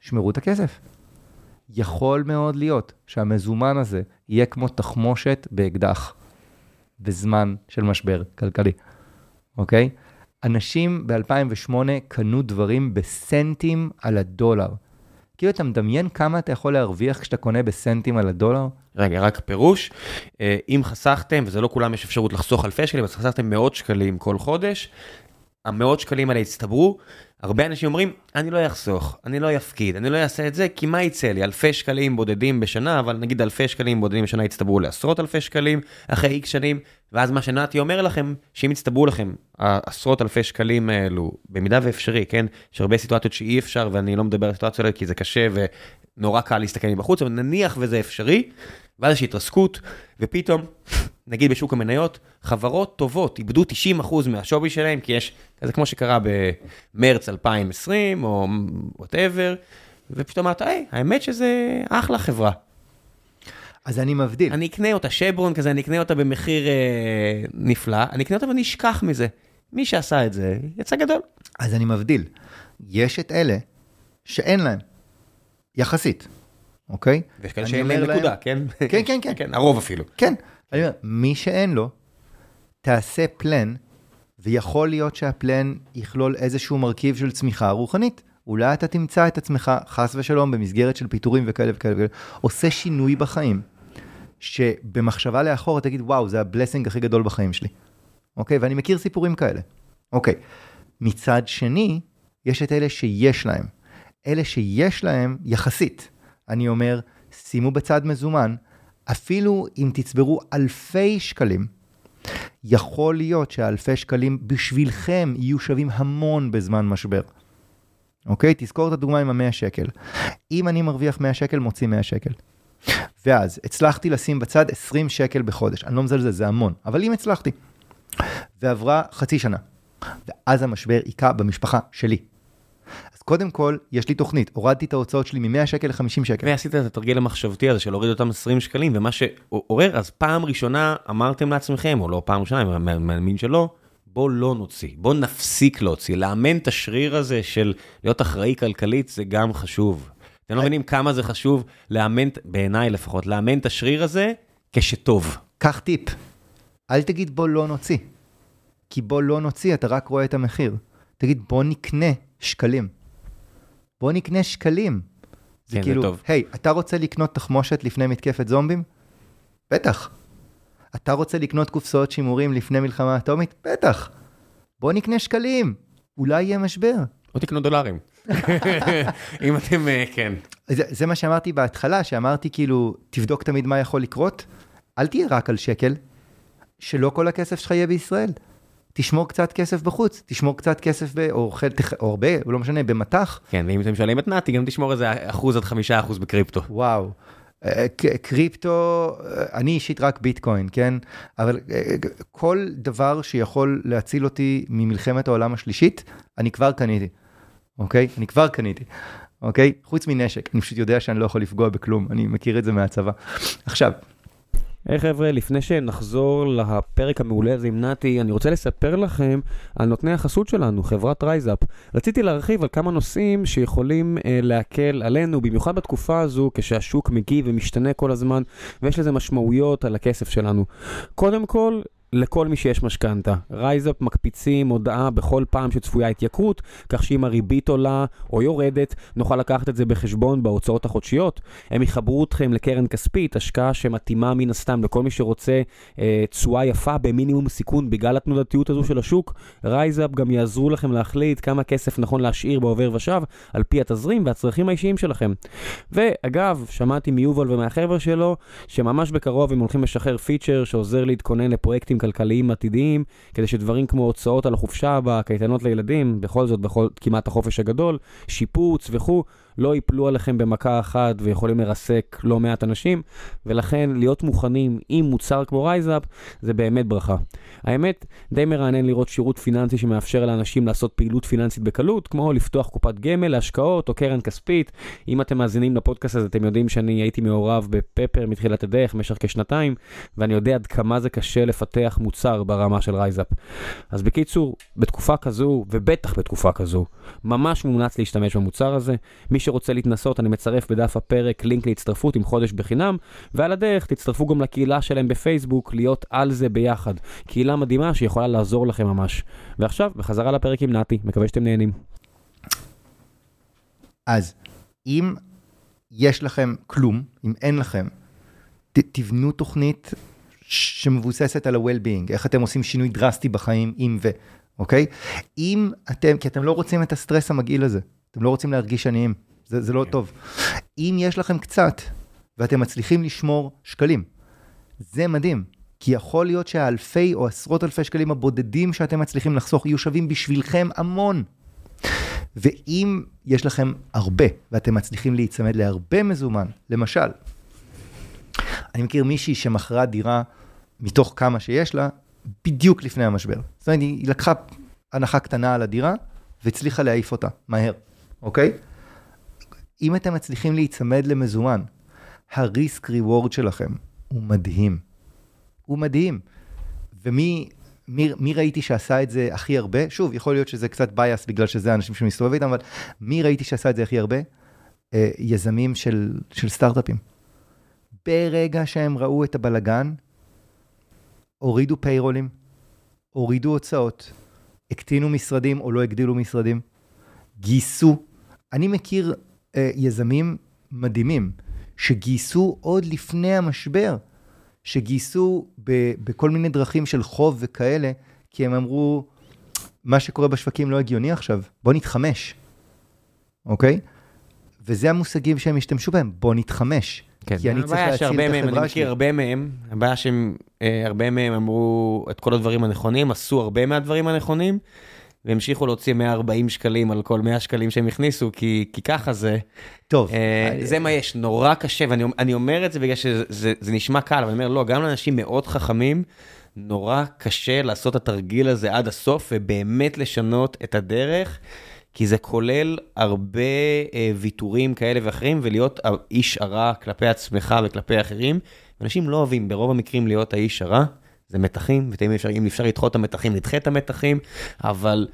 שמרו את הכסף. יכול מאוד להיות שהמזומן הזה יהיה כמו תחמושת באקדח בזמן של משבר כלכלי, אוקיי? אנשים ב-2008 קנו דברים בסנטים על הדולר. כאילו אתה מדמיין כמה אתה יכול להרוויח כשאתה קונה בסנטים על הדולר? רגע, רק פירוש, אה, אם חסכתם, וזה לא כולם יש אפשרות לחסוך אלפי שקלים, אז חסכתם מאות שקלים כל חודש, המאות שקלים האלה הצטברו, הרבה אנשים אומרים, אני לא אחסוך, אני לא אפקיד, אני לא אעשה את זה, כי מה יצא לי? אלפי שקלים בודדים בשנה, אבל נגיד אלפי שקלים בודדים בשנה יצטברו לעשרות אלפי שקלים אחרי איקס שנים, ואז מה שנתי אומר לכם, שאם יצטברו לכם עשרות אלפי שקלים האלו, במידה ואפשרי, כן? יש הרבה סיטואציות שאי אפשר, ואני לא מדבר על סיטואציות האלה כי זה קשה ונורא קל להסתכל מבחוץ, אבל נניח וזה אפשרי, ואז יש התרסקות, ופתאום, נגיד בשוק המניות, חברות טובות איבדו 90% מהשווי שלהם, כי יש, זה כמו שקרה במרץ 2020, או whatever, ופתאום אמרת, היי, האמת שזה אחלה חברה. אז אני מבדיל. אני אקנה אותה, שברון כזה, אני אקנה אותה במחיר אה, נפלא, אני אקנה אותה ואני אשכח מזה. מי שעשה את זה, יצא גדול. אז אני מבדיל. יש את אלה שאין להם, יחסית, אוקיי? ויש כאלה שאין להם נקודה, כן? כן, כן, כן. כן, הרוב אפילו. כן. אני אומר, מי שאין לו, תעשה פלן, ויכול להיות שהפלן יכלול איזשהו מרכיב של צמיחה רוחנית. אולי אתה תמצא את עצמך, חס ושלום, במסגרת של פיטורים וכאלה וכאלה וכאלה, עושה שינוי בחיים, שבמחשבה לאחור תגיד, וואו, זה הבלסינג הכי גדול בחיים שלי. אוקיי? ואני מכיר סיפורים כאלה. אוקיי. מצד שני, יש את אלה שיש להם. אלה שיש להם, יחסית, אני אומר, שימו בצד מזומן, אפילו אם תצברו אלפי שקלים, יכול להיות שהאלפי שקלים בשבילכם יהיו שווים המון בזמן משבר. אוקיי? תזכור את הדוגמה עם המאה שקל. אם אני מרוויח 100 שקל, מוציא 100 שקל. ואז הצלחתי לשים בצד 20 שקל בחודש. אני לא מזלזל, זה המון, אבל אם הצלחתי. ועברה חצי שנה, ואז המשבר היכה במשפחה שלי. קודם כל, יש לי תוכנית, הורדתי את ההוצאות שלי מ-100 שקל ל-50 שקל. ועשית את התרגיל המחשבתי הזה של להוריד אותם 20 שקלים, ומה שעורר, אז פעם ראשונה אמרתם לעצמכם, או לא פעם ראשונה, אני מאמין שלא, בוא לא נוציא, בוא נפסיק להוציא, לאמן את השריר הזה של להיות אחראי כלכלית זה גם חשוב. אתם לא מבינים כמה זה חשוב לאמן, בעיניי לפחות, לאמן את השריר הזה כשטוב. קח טיפ, אל תגיד בוא לא נוציא, כי בוא לא נוציא אתה רק רואה את המחיר. תגיד בוא נקנה שקלים. בוא נקנה שקלים. זה כן, כאילו, זה. היי, hey, אתה רוצה לקנות תחמושת לפני מתקפת זומבים? בטח. אתה רוצה לקנות קופסאות שימורים לפני מלחמה אטומית? בטח. בוא נקנה שקלים, אולי יהיה משבר. או תקנו דולרים. אם אתם, אה, כן. זה, זה מה שאמרתי בהתחלה, שאמרתי כאילו, תבדוק תמיד מה יכול לקרות, אל תהיה רק על שקל, שלא כל הכסף שלך יהיה בישראל. תשמור קצת כסף בחוץ, תשמור קצת כסף, ב, או, או הרבה, לא משנה, במטח. כן, ואם אתם שואלים את נתי, גם תשמור איזה אחוז עד חמישה אחוז בקריפטו. וואו. אה, קריפטו, אה, אני אישית רק ביטקוין, כן? אבל אה, כל דבר שיכול להציל אותי ממלחמת העולם השלישית, אני כבר קניתי, אוקיי? אני כבר קניתי, אוקיי? חוץ מנשק, אני פשוט יודע שאני לא יכול לפגוע בכלום, אני מכיר את זה מהצבא. עכשיו, היי hey, חבר'ה, לפני שנחזור לפרק המעולה הזה עם נתי, אני רוצה לספר לכם על נותני החסות שלנו, חברת RiseUp. רציתי להרחיב על כמה נושאים שיכולים uh, להקל עלינו, במיוחד בתקופה הזו, כשהשוק מגיב ומשתנה כל הזמן, ויש לזה משמעויות על הכסף שלנו. קודם כל, לכל מי שיש משכנתה. RiseUp מקפיצים הודעה בכל פעם שצפויה התייקרות, כך שאם הריבית עולה או יורדת, נוכל לקחת את זה בחשבון בהוצאות החודשיות. הם יחברו אתכם לקרן כספית, השקעה שמתאימה מן הסתם לכל מי שרוצה אה, תשואה אה, יפה במינימום סיכון בגלל התנודתיות הזו של השוק. RiseUp גם יעזרו לכם להחליט כמה כסף נכון להשאיר בעובר ושב, על פי התזרים והצרכים האישיים שלכם. ואגב, שמעתי מיובל ומהחבר'ה שלו, שממש בקרוב הם הולכים לשחרר פיצ'ר שעוזר להתכונן לפרויקטים כלכליים עתידיים, כדי שדברים כמו הוצאות על החופשה בקייטנות לילדים, בכל זאת, בכל כמעט החופש הגדול, שיפוץ וכו', לא ייפלו עליכם במכה אחת ויכולים לרסק לא מעט אנשים, ולכן להיות מוכנים עם מוצר כמו RiseUp זה באמת ברכה. האמת, די מרענן לראות שירות פיננסי שמאפשר לאנשים לעשות פעילות פיננסית בקלות, כמו לפתוח קופת גמל להשקעות או קרן כספית. אם אתם מאזינים לפודקאסט הזה, אתם יודעים שאני הייתי מעורב ב Pepper מתחילת הדרך במשך כשנתיים, ואני יודע עד כמה זה קשה לפתח מוצר ברמה של RiseUp. אז בקיצור, בתקופה כזו, ובטח בתקופה כזו, ממש מומלץ להשתמש במוצר הזה. מי שרוצה להתנסות, אני מצרף בדף הפרק לינק להצטרפות עם חודש בחינם, ועל הדרך תצטרפו גם לקהילה שלהם בפייסבוק, להיות על זה ביחד. קהילה מדהימה שיכולה לעזור לכם ממש. ועכשיו, בחזרה לפרק עם נתי, מקווה שאתם נהנים. אז אם יש לכם כלום, אם אין לכם, ת, תבנו תוכנית שמבוססת על ה-well-being, איך אתם עושים שינוי דרסטי בחיים, אם ו... אוקיי? אם אתם, כי אתם לא רוצים את הסטרס המגעיל הזה, אתם לא רוצים להרגיש עניים, זה, זה לא טוב. אם יש לכם קצת, ואתם מצליחים לשמור שקלים, זה מדהים. כי יכול להיות שהאלפי או עשרות אלפי שקלים הבודדים שאתם מצליחים לחסוך יהיו שווים בשבילכם המון. ואם יש לכם הרבה ואתם מצליחים להיצמד להרבה מזומן, למשל, אני מכיר מישהי שמכרה דירה מתוך כמה שיש לה, בדיוק לפני המשבר. זאת אומרת, היא לקחה הנחה קטנה על הדירה והצליחה להעיף אותה מהר, אוקיי? אם אתם מצליחים להיצמד למזומן, הריסק ריוורד שלכם הוא מדהים. הוא מדהים. ומי מי, מי ראיתי שעשה את זה הכי הרבה? שוב, יכול להיות שזה קצת בייס בגלל שזה האנשים שמסתובב איתם, אבל מי ראיתי שעשה את זה הכי הרבה? אה, יזמים של, של סטארט-אפים. ברגע שהם ראו את הבלגן, הורידו פיירולים, הורידו הוצאות, הקטינו משרדים או לא הגדילו משרדים, גייסו. אני מכיר אה, יזמים מדהימים שגייסו עוד לפני המשבר. שגייסו ב, בכל מיני דרכים של חוב וכאלה, כי הם אמרו, מה שקורה בשווקים לא הגיוני עכשיו, בוא נתחמש, אוקיי? וזה המושגים שהם השתמשו בהם, בוא נתחמש. כן, כי אני צריך להציל את החברה שלי. אני מכיר הרבה מהם, הבעיה שהם, אה, הרבה מהם אמרו את כל הדברים הנכונים, עשו הרבה מהדברים הנכונים, והמשיכו להוציא 140 שקלים על כל 100 שקלים שהם הכניסו, כי, כי ככה זה. טוב. אה, זה מה יש, נורא קשה, ואני אומר את זה בגלל שזה זה, זה נשמע קל, אבל אני אומר, לא, גם לאנשים מאוד חכמים, נורא קשה לעשות את התרגיל הזה עד הסוף, ובאמת לשנות את הדרך. כי זה כולל הרבה אה, ויתורים כאלה ואחרים, ולהיות האיש הרע כלפי עצמך וכלפי אחרים. אנשים לא אוהבים ברוב המקרים להיות האיש הרע, זה מתחים, ואם אפשר, אפשר לדחות את המתחים, נדחה את המתחים, אבל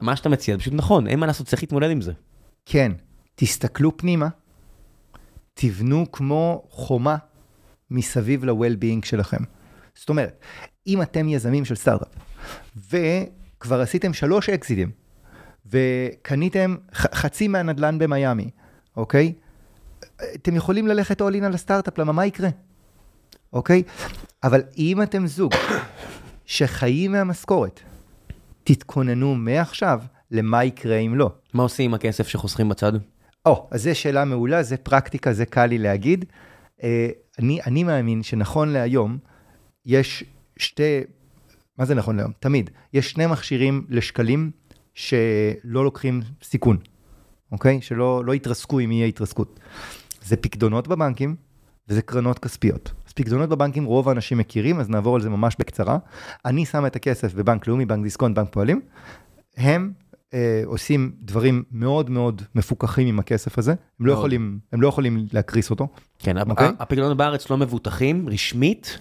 מה שאתה מציע זה פשוט נכון, אין מה לעשות, צריך להתמודד עם זה. כן, תסתכלו פנימה, תבנו כמו חומה מסביב ל-well-being שלכם. זאת אומרת, אם אתם יזמים של סטארט-אפ, וכבר עשיתם שלוש אקזיטים, וקניתם חצי מהנדלן במיאמי, אוקיי? אתם יכולים ללכת in על הסטארט-אפ, למה מה יקרה? אוקיי? אבל אם אתם זוג שחיים מהמשכורת, תתכוננו מעכשיו למה יקרה אם לא. מה עושים עם הכסף שחוסכים בצד? או, אז זו שאלה מעולה, זה פרקטיקה, זה קל לי להגיד. Uh, אני, אני מאמין שנכון להיום, יש שתי, מה זה נכון להיום? תמיד. יש שני מכשירים לשקלים שלא לוקחים סיכון, אוקיי? שלא לא יתרסקו אם יהיה התרסקות. זה פקדונות בבנקים וזה קרנות כספיות. אז פקדונות בבנקים רוב האנשים מכירים, אז נעבור על זה ממש בקצרה. אני שם את הכסף בבנק לאומי, בנק דיסקונט, בנק פועלים. הם אה, עושים דברים מאוד מאוד מפוקחים עם הכסף הזה, הם לא, יכולים, הם לא יכולים להקריס אותו. כן, okay? אוקיי? הפקדונות בארץ לא מבוטחים רשמית,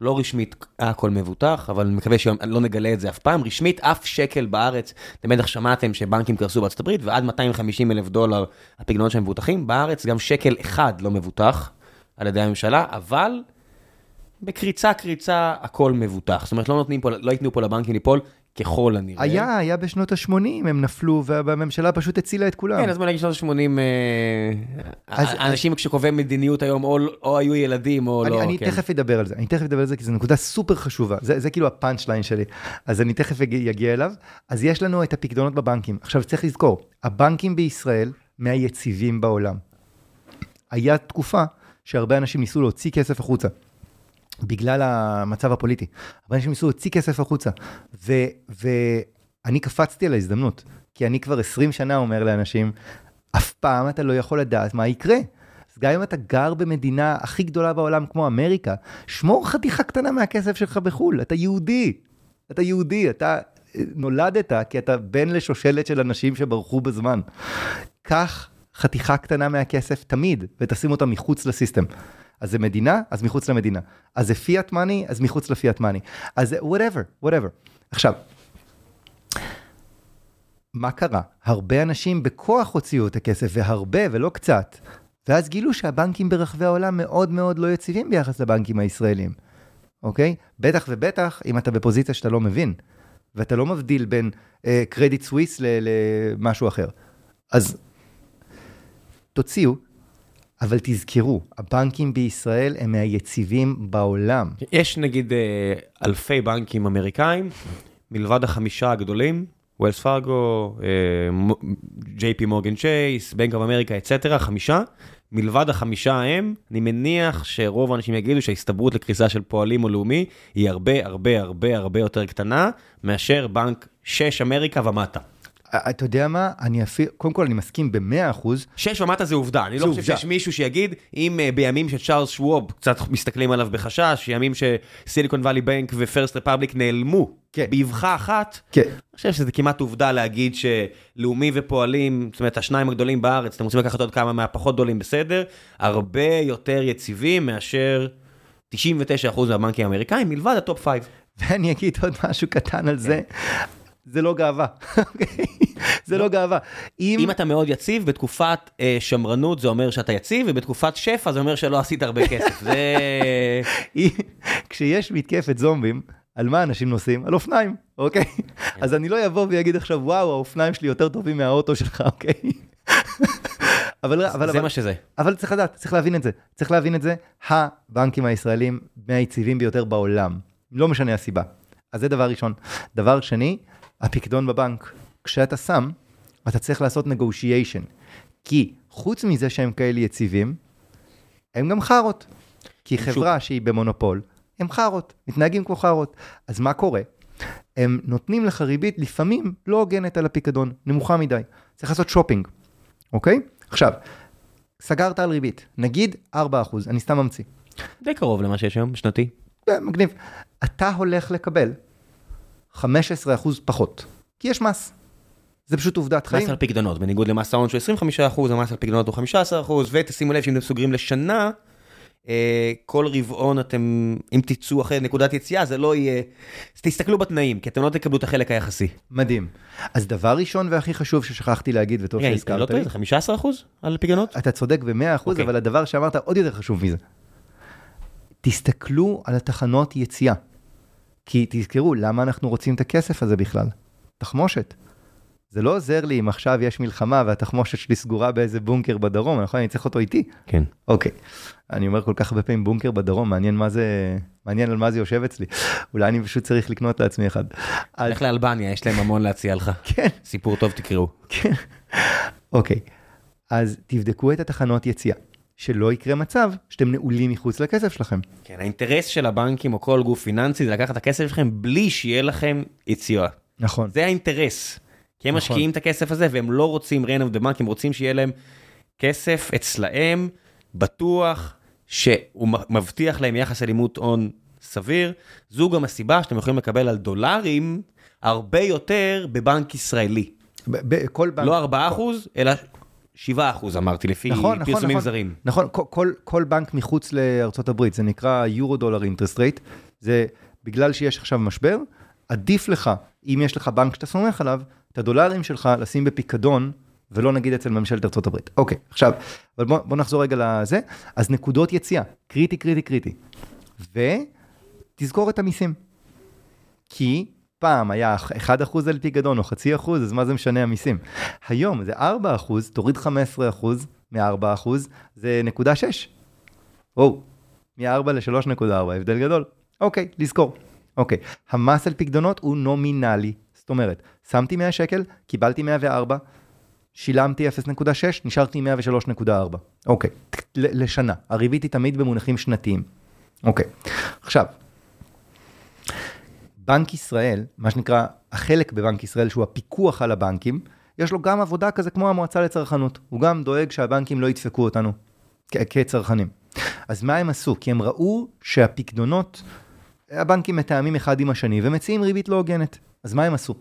לא רשמית הכל מבוטח, אבל אני מקווה שלא נגלה את זה אף פעם. רשמית, אף שקל בארץ, אתם בטח שמעתם שבנקים קרסו בארצות הברית, ועד 250 אלף דולר הפקדונות שהם מבוטחים. בארץ גם שקל אחד לא מבוטח. על ידי הממשלה, אבל בקריצה קריצה הכל מבוטח. זאת אומרת, לא נותנים פה, לא ייתנו פה לבנקים ליפול ככל הנראה. היה, היה בשנות ה-80, הם נפלו, והממשלה פשוט הצילה את כולם. כן, אז בוא נגיד שנות ה-80, אה, אנשים שקובעי מדיניות היום, או, או היו ילדים, או אני, לא. אני כן. תכף אדבר על זה, אני תכף אדבר על זה, כי זו נקודה סופר חשובה. זה, זה כאילו הפאנצ' ליין שלי, אז אני תכף אגיע אליו. אז יש לנו את הפקדונות בבנקים. עכשיו, צריך לזכור, הבנקים בישראל מהיציבים בעולם. היה תקופה שהרבה אנשים ניסו להוציא כסף החוצה. בגלל המצב הפוליטי. הרבה אנשים ניסו להוציא כסף החוצה. ו, ואני קפצתי על ההזדמנות, כי אני כבר 20 שנה אומר לאנשים, אף פעם אתה לא יכול לדעת מה יקרה. אז גם אם אתה גר במדינה הכי גדולה בעולם כמו אמריקה, שמור חתיכה קטנה מהכסף שלך בחו"ל, אתה יהודי. אתה יהודי, אתה אה, נולדת כי אתה בן לשושלת של אנשים שברחו בזמן. קח חתיכה קטנה מהכסף תמיד, ותשים אותה מחוץ לסיסטם. אז זה מדינה, אז מחוץ למדינה. אז זה פיאט מאני, אז מחוץ לפיאט מאני. אז זה whatever, whatever. עכשיו, מה קרה? הרבה אנשים בכוח הוציאו את הכסף, והרבה ולא קצת. ואז גילו שהבנקים ברחבי העולם מאוד מאוד לא יציבים ביחס לבנקים הישראלים, אוקיי? בטח ובטח אם אתה בפוזיציה שאתה לא מבין, ואתה לא מבדיל בין Credit uh, Suisse למשהו אחר. אז תוציאו, אבל תזכרו, הבנקים בישראל הם מהיציבים בעולם. יש נגיד אה, אלפי בנקים אמריקאים, מלבד החמישה הגדולים, Wells Fargo, JP Morgan Chase, Bank of America, etcetera, חמישה. מלבד החמישה ההם, אני מניח שרוב האנשים יגידו שההסתברות לקריסה של פועלים או לאומי היא הרבה הרבה הרבה הרבה יותר קטנה מאשר בנק 6 אמריקה ומטה. אתה יודע מה, אני אפילו, קודם כל אני מסכים במאה אחוז. שש ומטה זה עובדה, אני לא חושב שיש מישהו שיגיד, אם uh, בימים שצ'ארלס שווב, קצת מסתכלים עליו בחשש, ימים שסיליקון וואלי בנק ופרסט רפבליק נעלמו, כן. באבחה אחת, כן. אני חושב שזה כמעט עובדה להגיד שלאומי ופועלים, זאת אומרת השניים הגדולים בארץ, אתם רוצים לקחת עוד כמה מהפחות גדולים בסדר, הרבה יותר יציבים מאשר 99% מהבנקים האמריקאים, מלבד ה top 5. ואני אגיד עוד משהו קטן על זה. זה לא גאווה? זה לא גאווה. אם... אם אתה מאוד יציב, בתקופת אה, שמרנות זה אומר שאתה יציב, ובתקופת שפע זה אומר שלא עשית הרבה כסף. זה... כשיש מתקפת זומבים, על מה אנשים נוסעים? על אופניים, אוקיי? כן. אז אני לא אבוא ויגיד עכשיו, וואו, האופניים שלי יותר טובים מהאוטו שלך, אוקיי? אבל, אבל, זה אבל, מה שזה. אבל צריך לדעת, צריך להבין את זה. צריך להבין את זה, הבנקים הישראלים מהיציבים ביותר בעולם. לא משנה הסיבה. אז זה דבר ראשון. דבר שני, הפיקדון בבנק. כשאתה שם, אתה צריך לעשות negotiation. כי חוץ מזה שהם כאלה יציבים, הם גם חארות. כי חברה שוק. שהיא במונופול, הם חארות, מתנהגים כמו חארות. אז מה קורה? הם נותנים לך ריבית לפעמים לא הוגנת על הפיקדון, נמוכה מדי. צריך לעשות שופינג, אוקיי? עכשיו, סגרת על ריבית, נגיד 4%, אני סתם ממציא. די קרוב למה שיש היום, שנתי. מגניב. אתה הולך לקבל 15% פחות, כי יש מס. זה פשוט עובדת חיים. מס על פקדונות, בניגוד למס ההון שהוא 25%, המס על פקדונות הוא 15%, ותשימו לב שאם אתם סוגרים לשנה, אה, כל רבעון אתם, אם תצאו אחרי נקודת יציאה, זה לא יהיה... אז תסתכלו בתנאים, כי אתם לא תקבלו את החלק היחסי. מדהים. אז דבר ראשון והכי חשוב ששכחתי להגיד, וטוב שהזכרת לא טועה, זה 15 על פיקדונות? אתה צודק ב-100 אחוז, okay. אבל הדבר שאמרת עוד יותר חשוב מזה. תסתכלו על התחנות יציאה. כי תזכרו, למה אנחנו רוצים את הכסף הזה בכלל? תחמושת. זה לא עוזר לי אם עכשיו יש מלחמה והתחמושת שלי סגורה באיזה בונקר בדרום, נכון? אני צריך אותו איתי. כן. אוקיי. אני אומר כל כך הרבה פעמים בונקר בדרום, מעניין מה זה, מעניין על מה זה יושב אצלי. אולי אני פשוט צריך לקנות לעצמי אחד. לך לאלבניה, יש להם המון להציע לך. כן. סיפור טוב תקראו. כן. אוקיי. אז תבדקו את התחנות יציאה. שלא יקרה מצב שאתם נעולים מחוץ לכסף שלכם. כן, האינטרס של הבנקים או כל גוף פיננסי זה לקחת את הכסף שלכם בלי שיהיה לכם יציאה. נכון. זה האינטרס. כי הם נכון. משקיעים את הכסף הזה והם לא רוצים rain of the bank, הם רוצים שיהיה להם כסף אצלהם, בטוח, שהוא מבטיח להם יחס אלימות הון סביר. זו גם הסיבה שאתם יכולים לקבל על דולרים הרבה יותר בבנק ישראלי. בכל בנק. לא 4 אחוז, אלא 7 אחוז אמרתי, לפי נכון, נכון פרסומים נכון, זרים. נכון, כל, כל, כל בנק מחוץ לארצות הברית, זה נקרא יורו דולר אינטרסט רייט, זה בגלל שיש עכשיו משבר, עדיף לך, אם יש לך בנק שאתה סומך עליו, את הדולרים שלך לשים בפיקדון, ולא נגיד אצל ממשלת הברית. אוקיי, עכשיו, אבל בוא, בוא נחזור רגע לזה. אז נקודות יציאה, קריטי, קריטי, קריטי. ותזכור את המיסים. כי פעם היה 1% על פיקדון או חצי אחוז, אז מה זה משנה המיסים? היום זה 4%, תוריד 15% מ-4%, זה נקודה 6. או, מ-4 ל-3.4, הבדל גדול. אוקיי, לזכור. אוקיי, המס על פקדונות הוא נומינלי. זאת אומרת, שמתי 100 שקל, קיבלתי 104, שילמתי 0.6, נשארתי 103.4. אוקיי, לשנה. הריבית היא תמיד במונחים שנתיים. אוקיי, עכשיו, בנק ישראל, מה שנקרא, החלק בבנק ישראל שהוא הפיקוח על הבנקים, יש לו גם עבודה כזה כמו המועצה לצרכנות. הוא גם דואג שהבנקים לא ידפקו אותנו כצרכנים. אז מה הם עשו? כי הם ראו שהפקדונות, הבנקים מתאמים אחד עם השני ומציעים ריבית לא הוגנת. אז מה הם עשו?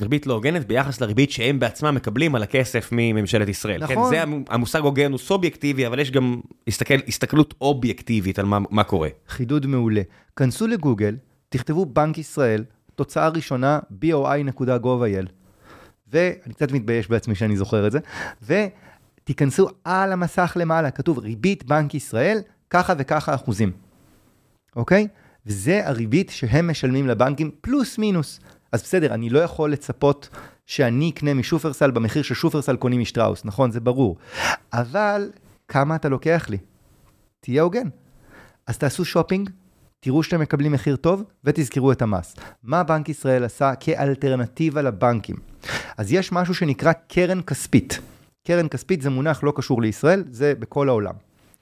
ריבית לא הוגנת ביחס לריבית שהם בעצמם מקבלים על הכסף מממשלת ישראל. נכון. כן, זה המ- המושג הוגן הוא סובייקטיבי, אבל יש גם הסתכל, הסתכלות אובייקטיבית על מה, מה קורה. חידוד מעולה. כנסו לגוגל, תכתבו בנק ישראל, תוצאה ראשונה, boi.gov.il. ואני קצת מתבייש בעצמי שאני זוכר את זה, ותיכנסו על המסך למעלה, כתוב ריבית בנק ישראל, ככה וככה אחוזים, אוקיי? וזה הריבית שהם משלמים לבנקים, פלוס מינוס. אז בסדר, אני לא יכול לצפות שאני אקנה משופרסל במחיר ששופרסל קונים משטראוס, נכון? זה ברור. אבל כמה אתה לוקח לי? תהיה הוגן. אז תעשו שופינג, תראו שאתם מקבלים מחיר טוב ותזכרו את המס. מה בנק ישראל עשה כאלטרנטיבה לבנקים? אז יש משהו שנקרא קרן כספית. קרן כספית זה מונח לא קשור לישראל, זה בכל העולם,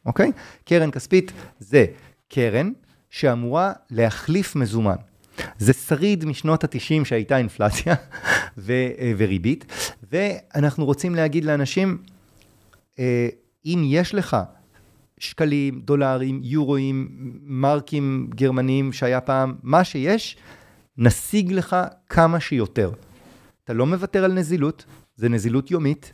אוקיי? קרן כספית זה קרן שאמורה להחליף מזומן. זה שריד משנות ה-90 שהייתה אינפלציה ו- וריבית, ואנחנו רוצים להגיד לאנשים, אה, אם יש לך שקלים, דולרים, יורואים, מרקים גרמניים שהיה פעם, מה שיש, נשיג לך כמה שיותר. אתה לא מוותר על נזילות, זה נזילות יומית,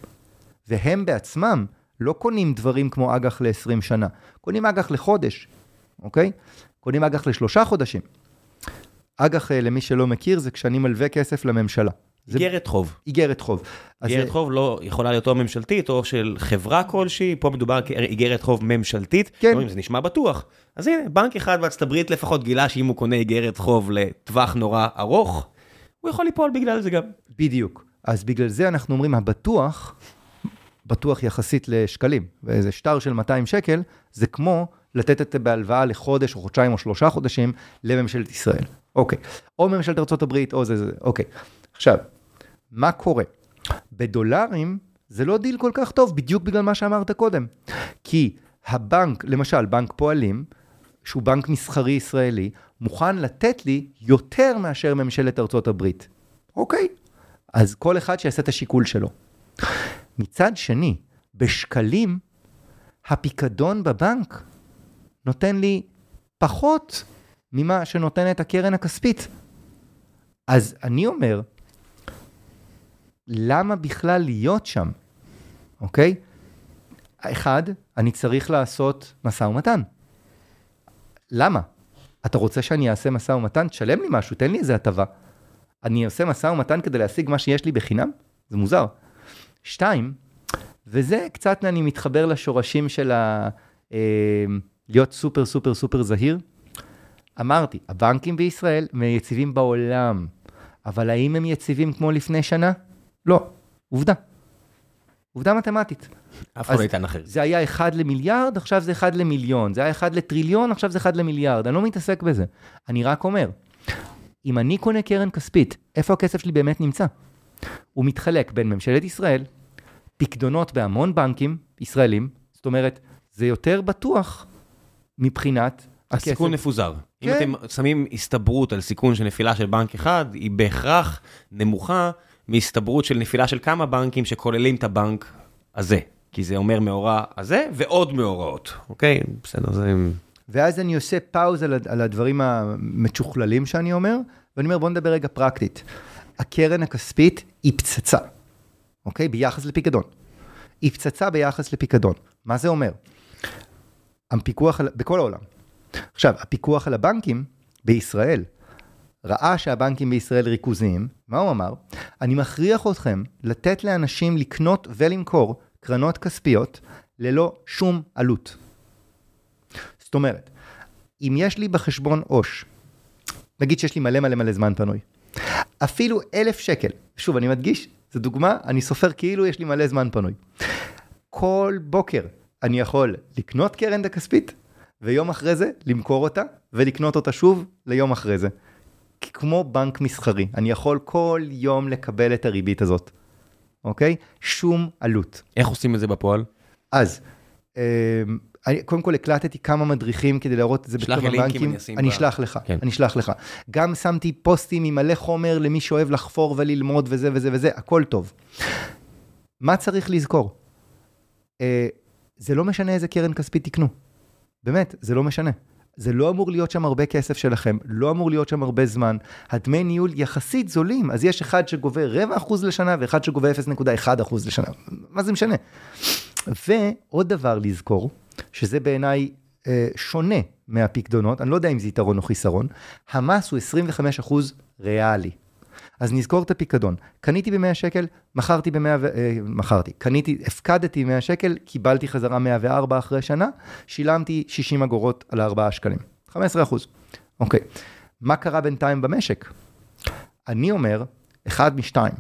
והם בעצמם לא קונים דברים כמו אג"ח ל-20 שנה, קונים אג"ח לחודש, אוקיי? קונים אג"ח לשלושה חודשים. אג"ח, אה, למי שלא מכיר, זה כשאני מלווה כסף לממשלה. זה איגרת חוב. איגרת חוב. איגרת זה- חוב לא יכולה להיות או ממשלתית או של חברה כלשהי, פה מדובר כאיגרת חוב ממשלתית. כן. אומרים, זה נשמע בטוח. אז הנה, בנק אחד בארצות הברית לפחות גילה שאם הוא קונה איגרת חוב לטווח נורא ארוך, הוא יכול ליפול בגלל זה גם. בדיוק. אז בגלל זה אנחנו אומרים, הבטוח, בטוח יחסית לשקלים, ואיזה שטר של 200 שקל, זה כמו לתת את זה בהלוואה לחודש או חודשיים או שלושה חודשים לממשלת ישראל. אוקיי. או ממשלת ארה"ב או זה, זה, אוקיי. עכשיו, מה קורה? בדולרים זה לא דיל כל כך טוב, בדיוק בגלל מה שאמרת קודם. כי הבנק, למשל, בנק פועלים, שהוא בנק מסחרי ישראלי, מוכן לתת לי יותר מאשר ממשלת ארצות הברית. אוקיי, אז כל אחד שיעשה את השיקול שלו. מצד שני, בשקלים, הפיקדון בבנק נותן לי פחות ממה שנותנת הקרן הכספית. אז אני אומר, למה בכלל להיות שם, אוקיי? אחד, אני צריך לעשות משא ומתן. למה? אתה רוצה שאני אעשה משא ומתן? תשלם לי משהו, תן לי איזה הטבה. אני עושה משא ומתן כדי להשיג מה שיש לי בחינם? זה מוזר. שתיים, וזה קצת אני מתחבר לשורשים של ה... אה, להיות סופר סופר סופר זהיר. אמרתי, הבנקים בישראל יציבים בעולם, אבל האם הם יציבים כמו לפני שנה? לא. עובדה. עובדה מתמטית. אף אחד לא יטען אחר. זה היה 1 למיליארד, עכשיו זה 1 למיליון. זה היה 1 לטריליון, עכשיו זה 1 למיליארד. אני לא מתעסק בזה. אני רק אומר, אם אני קונה קרן כספית, איפה הכסף שלי באמת נמצא? הוא מתחלק בין ממשלת ישראל, פקדונות בהמון בנקים ישראלים, זאת אומרת, זה יותר בטוח מבחינת הכסף. הסיכון מפוזר. אם כן. אתם שמים הסתברות על סיכון של נפילה של בנק אחד, היא בהכרח נמוכה מהסתברות של נפילה של כמה בנקים שכוללים את הבנק הזה. כי זה אומר מאורע הזה ועוד מאורעות, אוקיי? בסדר, זה... ואז אני עושה פאוז על, על הדברים המצ'וכללים שאני אומר, ואני אומר, בוא נדבר רגע פרקטית. הקרן הכספית היא פצצה, אוקיי? ביחס לפיקדון. היא פצצה ביחס לפיקדון. מה זה אומר? הפיקוח, בכל העולם. עכשיו, הפיקוח על הבנקים בישראל ראה שהבנקים בישראל ריכוזיים, מה הוא אמר? אני מכריח אתכם לתת לאנשים לקנות ולמכור קרנות כספיות ללא שום עלות. זאת אומרת, אם יש לי בחשבון עו"ש, נגיד שיש לי מלא מלא מלא זמן פנוי, אפילו אלף שקל, שוב, אני מדגיש, זו דוגמה, אני סופר כאילו יש לי מלא זמן פנוי. כל בוקר אני יכול לקנות קרן כספית, ויום אחרי זה למכור אותה, ולקנות אותה שוב ליום אחרי זה. כמו בנק מסחרי, אני יכול כל יום לקבל את הריבית הזאת, אוקיי? שום עלות. איך עושים את זה בפועל? אז, אה, אני, קודם כל הקלטתי כמה מדריכים כדי להראות את זה שלח בכמה לי לינקים. אני אשים אני אשלח לך, כן. אני אשלח לך. גם שמתי פוסטים עם מלא חומר למי שאוהב לחפור וללמוד וזה וזה וזה, הכל טוב. מה צריך לזכור? אה, זה לא משנה איזה קרן כספית תקנו. באמת, זה לא משנה. זה לא אמור להיות שם הרבה כסף שלכם, לא אמור להיות שם הרבה זמן. הדמי ניהול יחסית זולים, אז יש אחד שגובה רבע אחוז לשנה ואחד שגובה 0.1 אחוז לשנה. מה זה משנה? ועוד דבר לזכור, שזה בעיניי אה, שונה מהפקדונות, אני לא יודע אם זה יתרון או חיסרון, המס הוא 25 אחוז ריאלי. אז נזכור את הפיקדון. קניתי ב-100 שקל, מכרתי ב-100, ו... אה, מכרתי, קניתי, הפקדתי 100 שקל, קיבלתי חזרה 104 אחרי שנה, שילמתי 60 אגורות על 4 שקלים. 15 אחוז. אוקיי. מה קרה בינתיים במשק? אני אומר, אחד משתיים,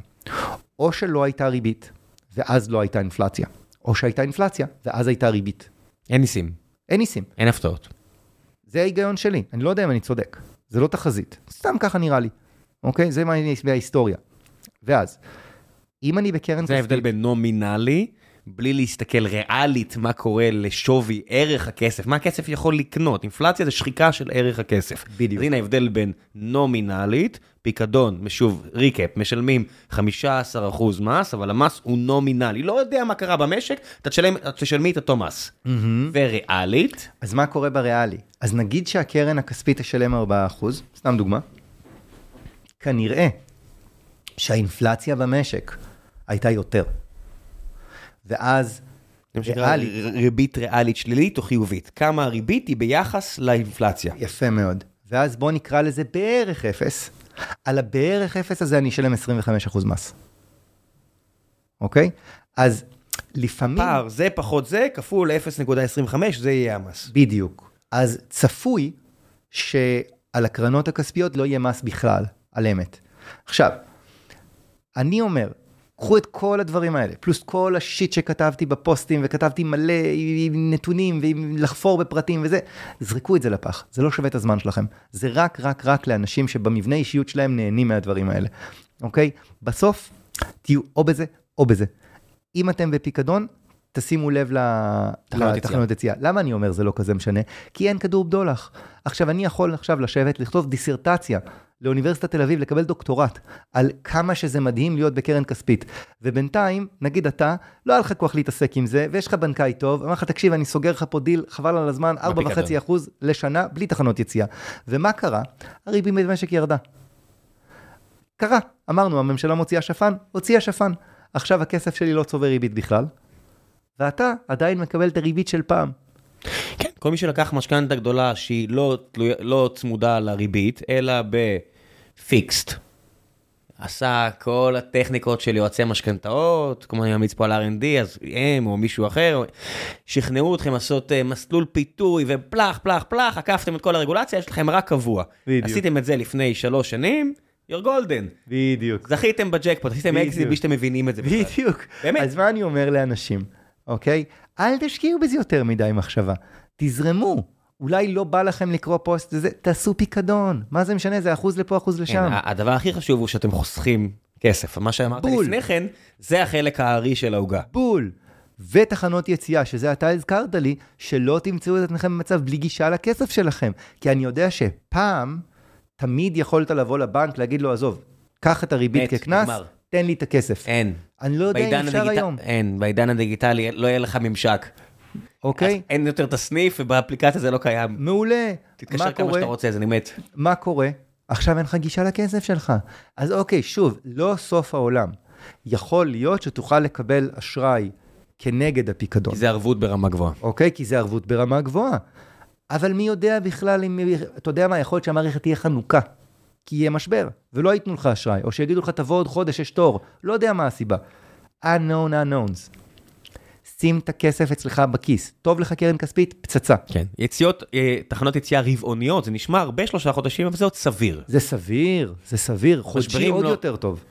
או שלא הייתה ריבית, ואז לא הייתה אינפלציה, או שהייתה אינפלציה, ואז הייתה ריבית. אין ניסים, אין ניסים. אין הפתעות. זה ההיגיון שלי, אני לא יודע אם אני צודק. זה לא תחזית, סתם ככה נראה לי. אוקיי? זה מה- מההיסטוריה. ואז, אם אני בקרן זה ההבדל בין נומינלי, בלי להסתכל ריאלית מה קורה לשווי ערך הכסף, מה הכסף יכול לקנות. אינפלציה זה שחיקה של ערך הכסף. בדיוק. אז הנה ההבדל בין נומינלית, פיקדון, שוב, ריקאפ, משלמים 15% מס, אבל המס הוא נומינלי. לא יודע מה קרה במשק, אתה תשלם, תשלמי את אותו מס. וריאלית, אז מה קורה בריאלי? אז נגיד שהקרן הכספית תשלם 4%, סתם דוגמה, כנראה שהאינפלציה במשק הייתה יותר. ואז זה מה שנקרא ריאלי, ר- ריבית ריאלית שלילית או חיובית. כמה הריבית היא ביחס לאינפלציה. יפה מאוד. ואז בוא נקרא לזה בערך אפס. על הבערך אפס הזה אני אשלם 25% מס. אוקיי? אז לפעמים... פער זה פחות זה, כפול 0.25, זה יהיה המס. בדיוק. אז צפוי שעל הקרנות הכספיות לא יהיה מס בכלל, על אמת. עכשיו, אני אומר, קחו את כל הדברים האלה, פלוס כל השיט שכתבתי בפוסטים, וכתבתי מלא עם נתונים, ועם לחפור בפרטים וזה, זרקו את זה לפח, זה לא שווה את הזמן שלכם. זה רק, רק, רק לאנשים שבמבנה אישיות שלהם נהנים מהדברים האלה, אוקיי? בסוף, תהיו או בזה או בזה. אם אתם בפיקדון, תשימו לב. לתחנות יציאה. למה אני אומר זה לא כזה משנה? כי אין כדור בדולח. עכשיו, אני יכול עכשיו לשבת, לכתוב דיסרטציה לאוניברסיטת תל אביב, לקבל דוקטורט, על כמה שזה מדהים להיות בקרן כספית. ובינתיים, נגיד אתה, לא היה לך כוח להתעסק עם זה, ויש לך בנקאי טוב, אמר לך, תקשיב, אני סוגר לך פה דיל, חבל על הזמן, 4.5% לשנה, בלי תחנות יציאה. ומה קרה? הריבית במשק ירדה. קרה, אמרנו, הממשלה מוציאה שפן, הוציאה שפן. עכשיו הכסף שלי לא צובר ריבית בכלל, ואתה עדיין מקבל את הריבית של פעם. כן, כל מי שלקח משכנתה גדולה שהיא לא, לא צמודה לריבית, אלא בפיקסט. עשה כל הטכניקות של יועצי משכנתאות, כמו אני ממליץ פה על R&D, אז הם או מישהו אחר, שכנעו אתכם לעשות אה, מסלול פיתוי ובלה, בלה, בלה, עקפתם את כל הרגולציה, יש לכם רק קבוע. בדיוק. עשיתם את זה לפני שלוש שנים, you're golden. בדיוק. זכיתם בג'קפוט, עשיתם. אקזיט בלי שאתם מבינים את זה בכלל. בדיוק. באמת. אז מה אני אומר לאנשים, אוקיי? אל תשקיעו בזה יותר מדי מחשבה. תזרמו. אולי לא בא לכם לקרוא פוסט וזה, תעשו פיקדון. מה זה משנה? זה אחוז לפה, אחוז כן, לשם. ה- הדבר הכי חשוב הוא שאתם חוסכים כסף. מה שאמרת בול. לפני כן, זה החלק הארי של העוגה. בול. ותחנות יציאה, שזה אתה הזכרת לי, שלא תמצאו את עצמכם במצב בלי גישה לכסף שלכם. כי אני יודע שפעם, תמיד יכולת לבוא לבנק, להגיד לו, עזוב, קח את הריבית כקנס. תן לי את הכסף. אין. אני לא יודע אם אפשר הדיגיט- היום, אין, בעידן הדיגיטלי לא יהיה לך ממשק. אוקיי? אז אין יותר את הסניף, ובאפליקציה זה לא קיים. מעולה. תתקשר מה כמה? שאתה רוצה, זה אני מת. מה קורה? עכשיו אין לך גישה לכסף שלך. אז אוקיי, שוב, לא סוף העולם. יכול להיות שתוכל לקבל אשראי כנגד הפיקדון, כי זה ערבות ברמה גבוהה. אוקיי? כי זה ערבות ברמה גבוהה. אבל מי יודע בכלל אם... אתה יודע מה, יכול להיות שהמערכת תהיה חנוכה. כי יהיה משבר, ולא ייתנו לך אשראי, או שיגידו לך תבוא עוד חודש, יש תור. לא יודע מה הסיבה. unknown unknowns. שים את הכסף אצלך בכיס. טוב לך קרן כספית? פצצה. כן. יציאות, אה, תחנות יציאה רבעוניות, זה נשמע הרבה שלושה חודשים, אבל זה עוד סביר. זה סביר, זה סביר. חודשי עוד לא- יותר טוב.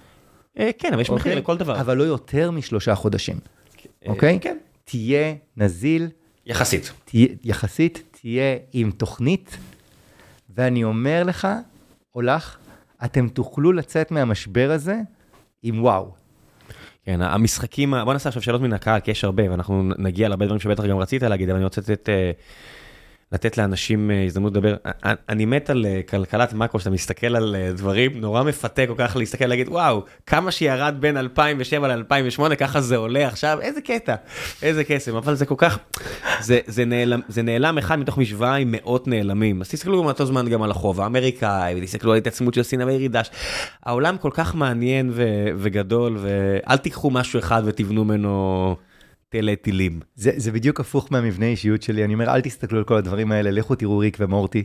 אה, כן, אבל יש מחיר אוקיי? לכל דבר. אבל לא יותר משלושה חודשים, אה, אוקיי? כן. תהיה נזיל, יחסית. תהיה, יחסית, תהיה עם תוכנית, ואני אומר לך, או לך, אתם תוכלו לצאת מהמשבר הזה עם וואו. כן, המשחקים, בוא נעשה עכשיו שאלות מן הקהל, כי יש הרבה, ואנחנו נגיע להרבה דברים שבטח גם רצית להגיד, אבל אני רוצה לתת, אה, לתת לאנשים אה, הזדמנות לדבר. א- אני מת על אה, כלכלת מאקרו, שאתה מסתכל על אה, דברים, נורא מפתה כל כך להסתכל, להגיד, וואו, כמה שירד בין 2007 ל-2008, ככה זה עולה עכשיו, איזה קטע, איזה קסם, אבל זה כל כך, זה, זה, נעלם, זה נעלם אחד מתוך משוואה עם מאות נעלמים. אז תסתכלו באותו זמן גם על החוב האמריקאי, ותסתכלו על התעצמות של סין וירידה. העולם כל כך מעניין ו- וגדול, ואל תיקחו משהו אחד ותבנו ממנו תלי טילים. זה, זה בדיוק הפוך מהמבנה אישיות שלי, אני אומר, אל תסתכלו על כל הדברים האלה, לכו תראו ריק ומורטי.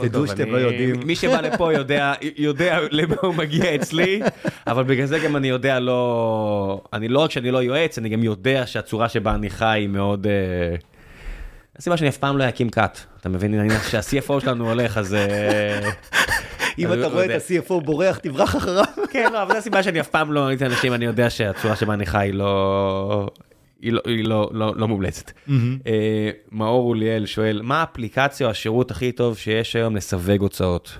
תדעו שאתם אני- לא יודעים. מי שבא לפה יודע, יודע למה הוא מגיע אצלי, אבל בגלל זה גם אני יודע לא... אני לא רק שאני לא יועץ, אני גם יודע שהצורה שבה אני חי היא מאוד... אה, הסיבה שאני אף פעם לא אקים קאט, אתה מבין? נניח שה-CFO שלנו הולך, אז... אה, אם אתה רואה את. ה-CFO בורח, תברח אחריו. כן, לא, אבל זו הסיבה שאני אף פעם לא עניתי לאנשים, אני יודע שהצורה שבה אני חי לא... היא לא, היא לא, לא, לא מומלצת. אה, מאור אוליאל שואל, מה האפליקציה או השירות הכי טוב שיש היום לסווג הוצאות?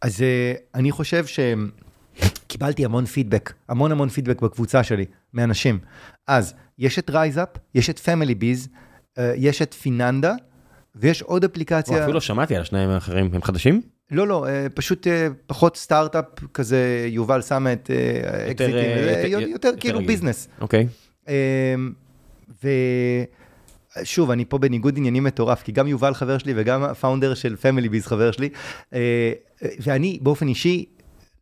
אז אה, אני חושב שקיבלתי המון פידבק, המון המון פידבק בקבוצה שלי, מאנשים. אז יש את RiseUp, יש את Family Biz, יש את פיננדה, ויש עוד אפליקציה, אפילו לא שמעתי על השניים האחרים, הם חדשים? לא, לא, אה, פשוט פחות סטארט-אפ כזה, יובל שם את יותר, אקזיטים, אה, יותר- יותר יותר כאילו רגיל. business. אוקיי. אמ, ושוב, אני פה בניגוד עניינים מטורף, כי גם יובל חבר שלי וגם ה founder של Family Biz חבר שלי, אה, ואני באופן אישי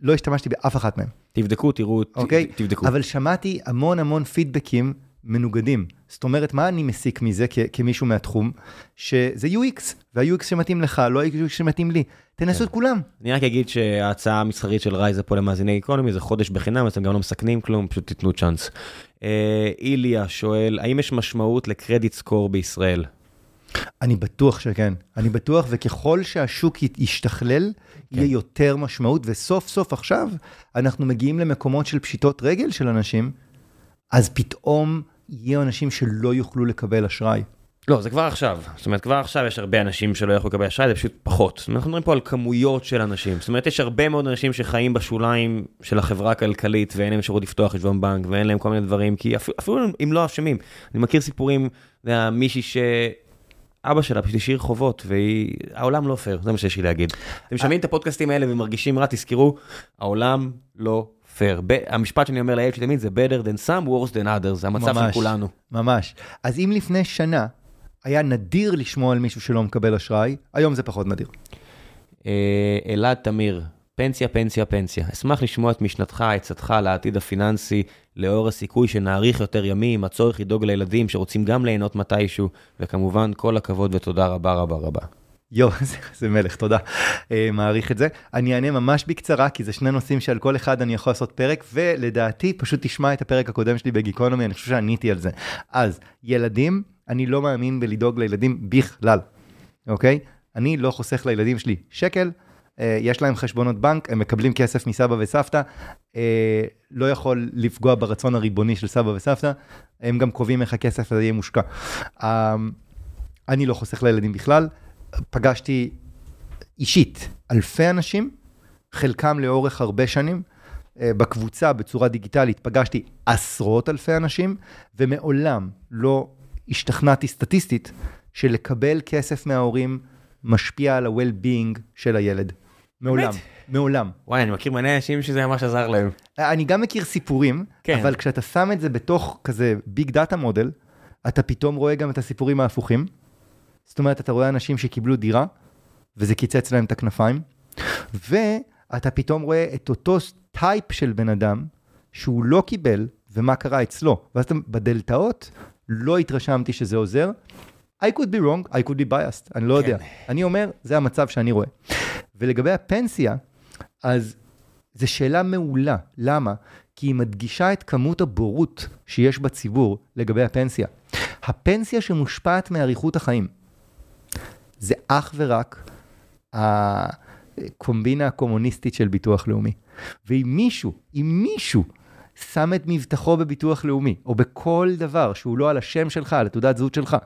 לא השתמשתי באף אחת מהם, תבדקו, תראו, ת- אוקיי? תבדקו. אבל שמעתי המון המון פידבקים מנוגדים. זאת אומרת, מה אני מסיק מזה כ- כמישהו מהתחום? שזה UX, וה-UX שמתאים לך, לא ה-UX שמתאים לי. תנסו את כולם. אני רק אגיד שההצעה המסחרית של רייזה פה למאזיני איקונומי זה חודש בחינם, אז אתם גם לא מסכנים כלום, פשוט תיתנו צ'אנס. אה, איליה שואל, האם יש משמעות לקרדיט סקור בישראל? אני בטוח שכן, אני בטוח, וככל שהשוק ישתכלל, כן. יהיה יותר משמעות, וסוף סוף עכשיו אנחנו מגיעים למקומות של פשיטות רגל של אנשים, אז פתאום יהיו אנשים שלא יוכלו לקבל אשראי. לא, זה כבר עכשיו. זאת אומרת, כבר עכשיו יש הרבה אנשים שלא יכלו לקבל אשראי, זה פשוט פחות. אנחנו מדברים פה על כמויות של אנשים. זאת אומרת, יש הרבה מאוד אנשים שחיים בשוליים של החברה הכלכלית, ואין להם אפשרות לפתוח חשבון בנק, ואין להם כל מיני דברים, כי אפילו, אפילו אם לא אשמים. אני מכיר סיפורים, יודע, מישהי ש... אבא שלה פשוט השאיר חובות, והיא... העולם לא פייר, זה מה שיש לי להגיד. אתם שומעים את הפודקאסטים האלה ומרגישים רע, תזכרו, העולם לא פייר. המשפט שאני אומר לילד שלי תמיד זה better than some, worse than others, זה המצב של ממש. כולנו. ממש. אז אם לפני שנה היה נדיר לשמוע על מישהו שלא מקבל אשראי, היום זה פחות נדיר. אה, אלעד תמיר, פנסיה, פנסיה, פנסיה. אשמח לשמוע את משנתך, עצתך לעתיד הפיננסי, לאור הסיכוי שנאריך יותר ימים, הצורך לדאוג לילדים שרוצים גם ליהנות מתישהו, וכמובן, כל הכבוד ותודה רבה רבה רבה. יואו, זה, זה מלך, תודה. אה, מעריך את זה. אני אענה ממש בקצרה, כי זה שני נושאים שעל כל אחד אני יכול לעשות פרק, ולדעתי, פשוט תשמע את הפרק הקודם שלי בגיקונומי, אני חושב שעניתי על זה. אז, ילדים, אני לא מאמין בלדאוג לילדים בכלל, אוקיי? אני לא חוסך לילדים שלי שקל, אה, יש להם חשבונות בנק, הם מקבלים כסף מסבא וסבתא, אה, לא יכול לפגוע ברצון הריבוני של סבא וסבתא, הם גם קובעים איך הכסף הזה יהיה מושקע. אה, אני לא חוסך לילדים בכלל. פגשתי אישית אלפי אנשים, חלקם לאורך הרבה שנים. אה, בקבוצה בצורה דיגיטלית פגשתי עשרות אלפי אנשים, ומעולם לא השתכנעתי סטטיסטית שלקבל כסף מההורים משפיע על ה-well-being של הילד. מעולם, באמת? מעולם. וואי, אני מכיר מלא אנשים שזה ממש עזר להם. אני גם מכיר סיפורים. כן. אבל כשאתה שם את זה בתוך כזה ביג דאטה מודל, אתה פתאום רואה גם את הסיפורים ההפוכים. זאת אומרת, אתה רואה אנשים שקיבלו דירה, וזה קיצץ להם את הכנפיים, ואתה פתאום רואה את אותו טייפ של בן אדם שהוא לא קיבל, ומה קרה אצלו. ואז אתה, בדלתאות, לא התרשמתי שזה עוזר. I could be wrong, I could be biased, אני לא יודע. אני אומר, זה המצב שאני רואה. ולגבי הפנסיה, אז זו שאלה מעולה. למה? כי היא מדגישה את כמות הבורות שיש בציבור לגבי הפנסיה. הפנסיה שמושפעת מאריכות החיים. זה אך ורק הקומבינה הקומוניסטית של ביטוח לאומי. ואם מישהו, אם מישהו שם את מבטחו בביטוח לאומי, או בכל דבר שהוא לא על השם שלך, על התעודת זהות שלך,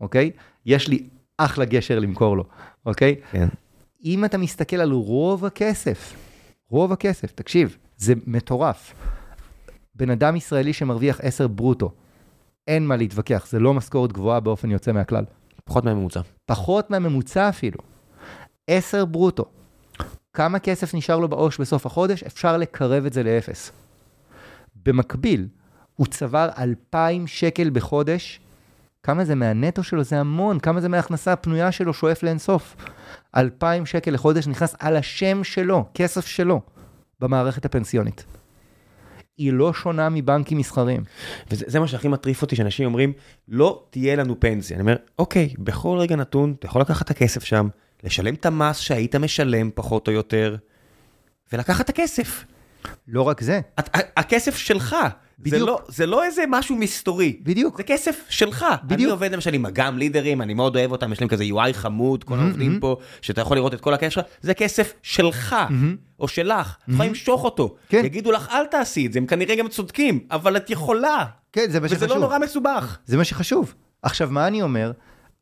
אוקיי? יש לי אחלה גשר למכור לו, אוקיי? כן. אם אתה מסתכל על רוב הכסף, רוב הכסף, תקשיב, זה מטורף. בן אדם ישראלי שמרוויח 10 ברוטו, אין מה להתווכח, זה לא משכורת גבוהה באופן יוצא מהכלל. פחות מהממוצע. פחות מהממוצע אפילו. 10 ברוטו. כמה כסף נשאר לו בעו"ש בסוף החודש? אפשר לקרב את זה לאפס. במקביל, הוא צבר 2,000 שקל בחודש. כמה זה מהנטו שלו? זה המון. כמה זה מההכנסה הפנויה שלו? שואף לאינסוף. 2,000 שקל לחודש נכנס על השם שלו, כסף שלו, במערכת הפנסיונית. היא לא שונה מבנקים מסחריים. וזה זה מה שהכי מטריף אותי, שאנשים אומרים, לא תהיה לנו פנסיה. אני אומר, אוקיי, בכל רגע נתון, אתה יכול לקחת את הכסף שם, לשלם את המס שהיית משלם, פחות או יותר, ולקחת את הכסף. לא רק זה. את, הכסף שלך. בדיוק. זה לא, זה לא איזה משהו מסתורי. בדיוק. זה כסף שלך. בדיוק. אני עובד למשל עם אגם לידרים, אני מאוד אוהב אותם, יש להם כזה UI חמוד, כל העובדים mm-hmm. פה, שאתה יכול לראות את כל הכסף שלך, זה כסף שלך, mm-hmm. או שלך, את יכולה למשוך אותו. כן. יגידו לך, אל תעשי את זה, הם כנראה גם צודקים, אבל את יכולה. כן, זה מה שחשוב. וזה לא נורא מסובך. זה מה שחשוב. עכשיו, מה אני אומר?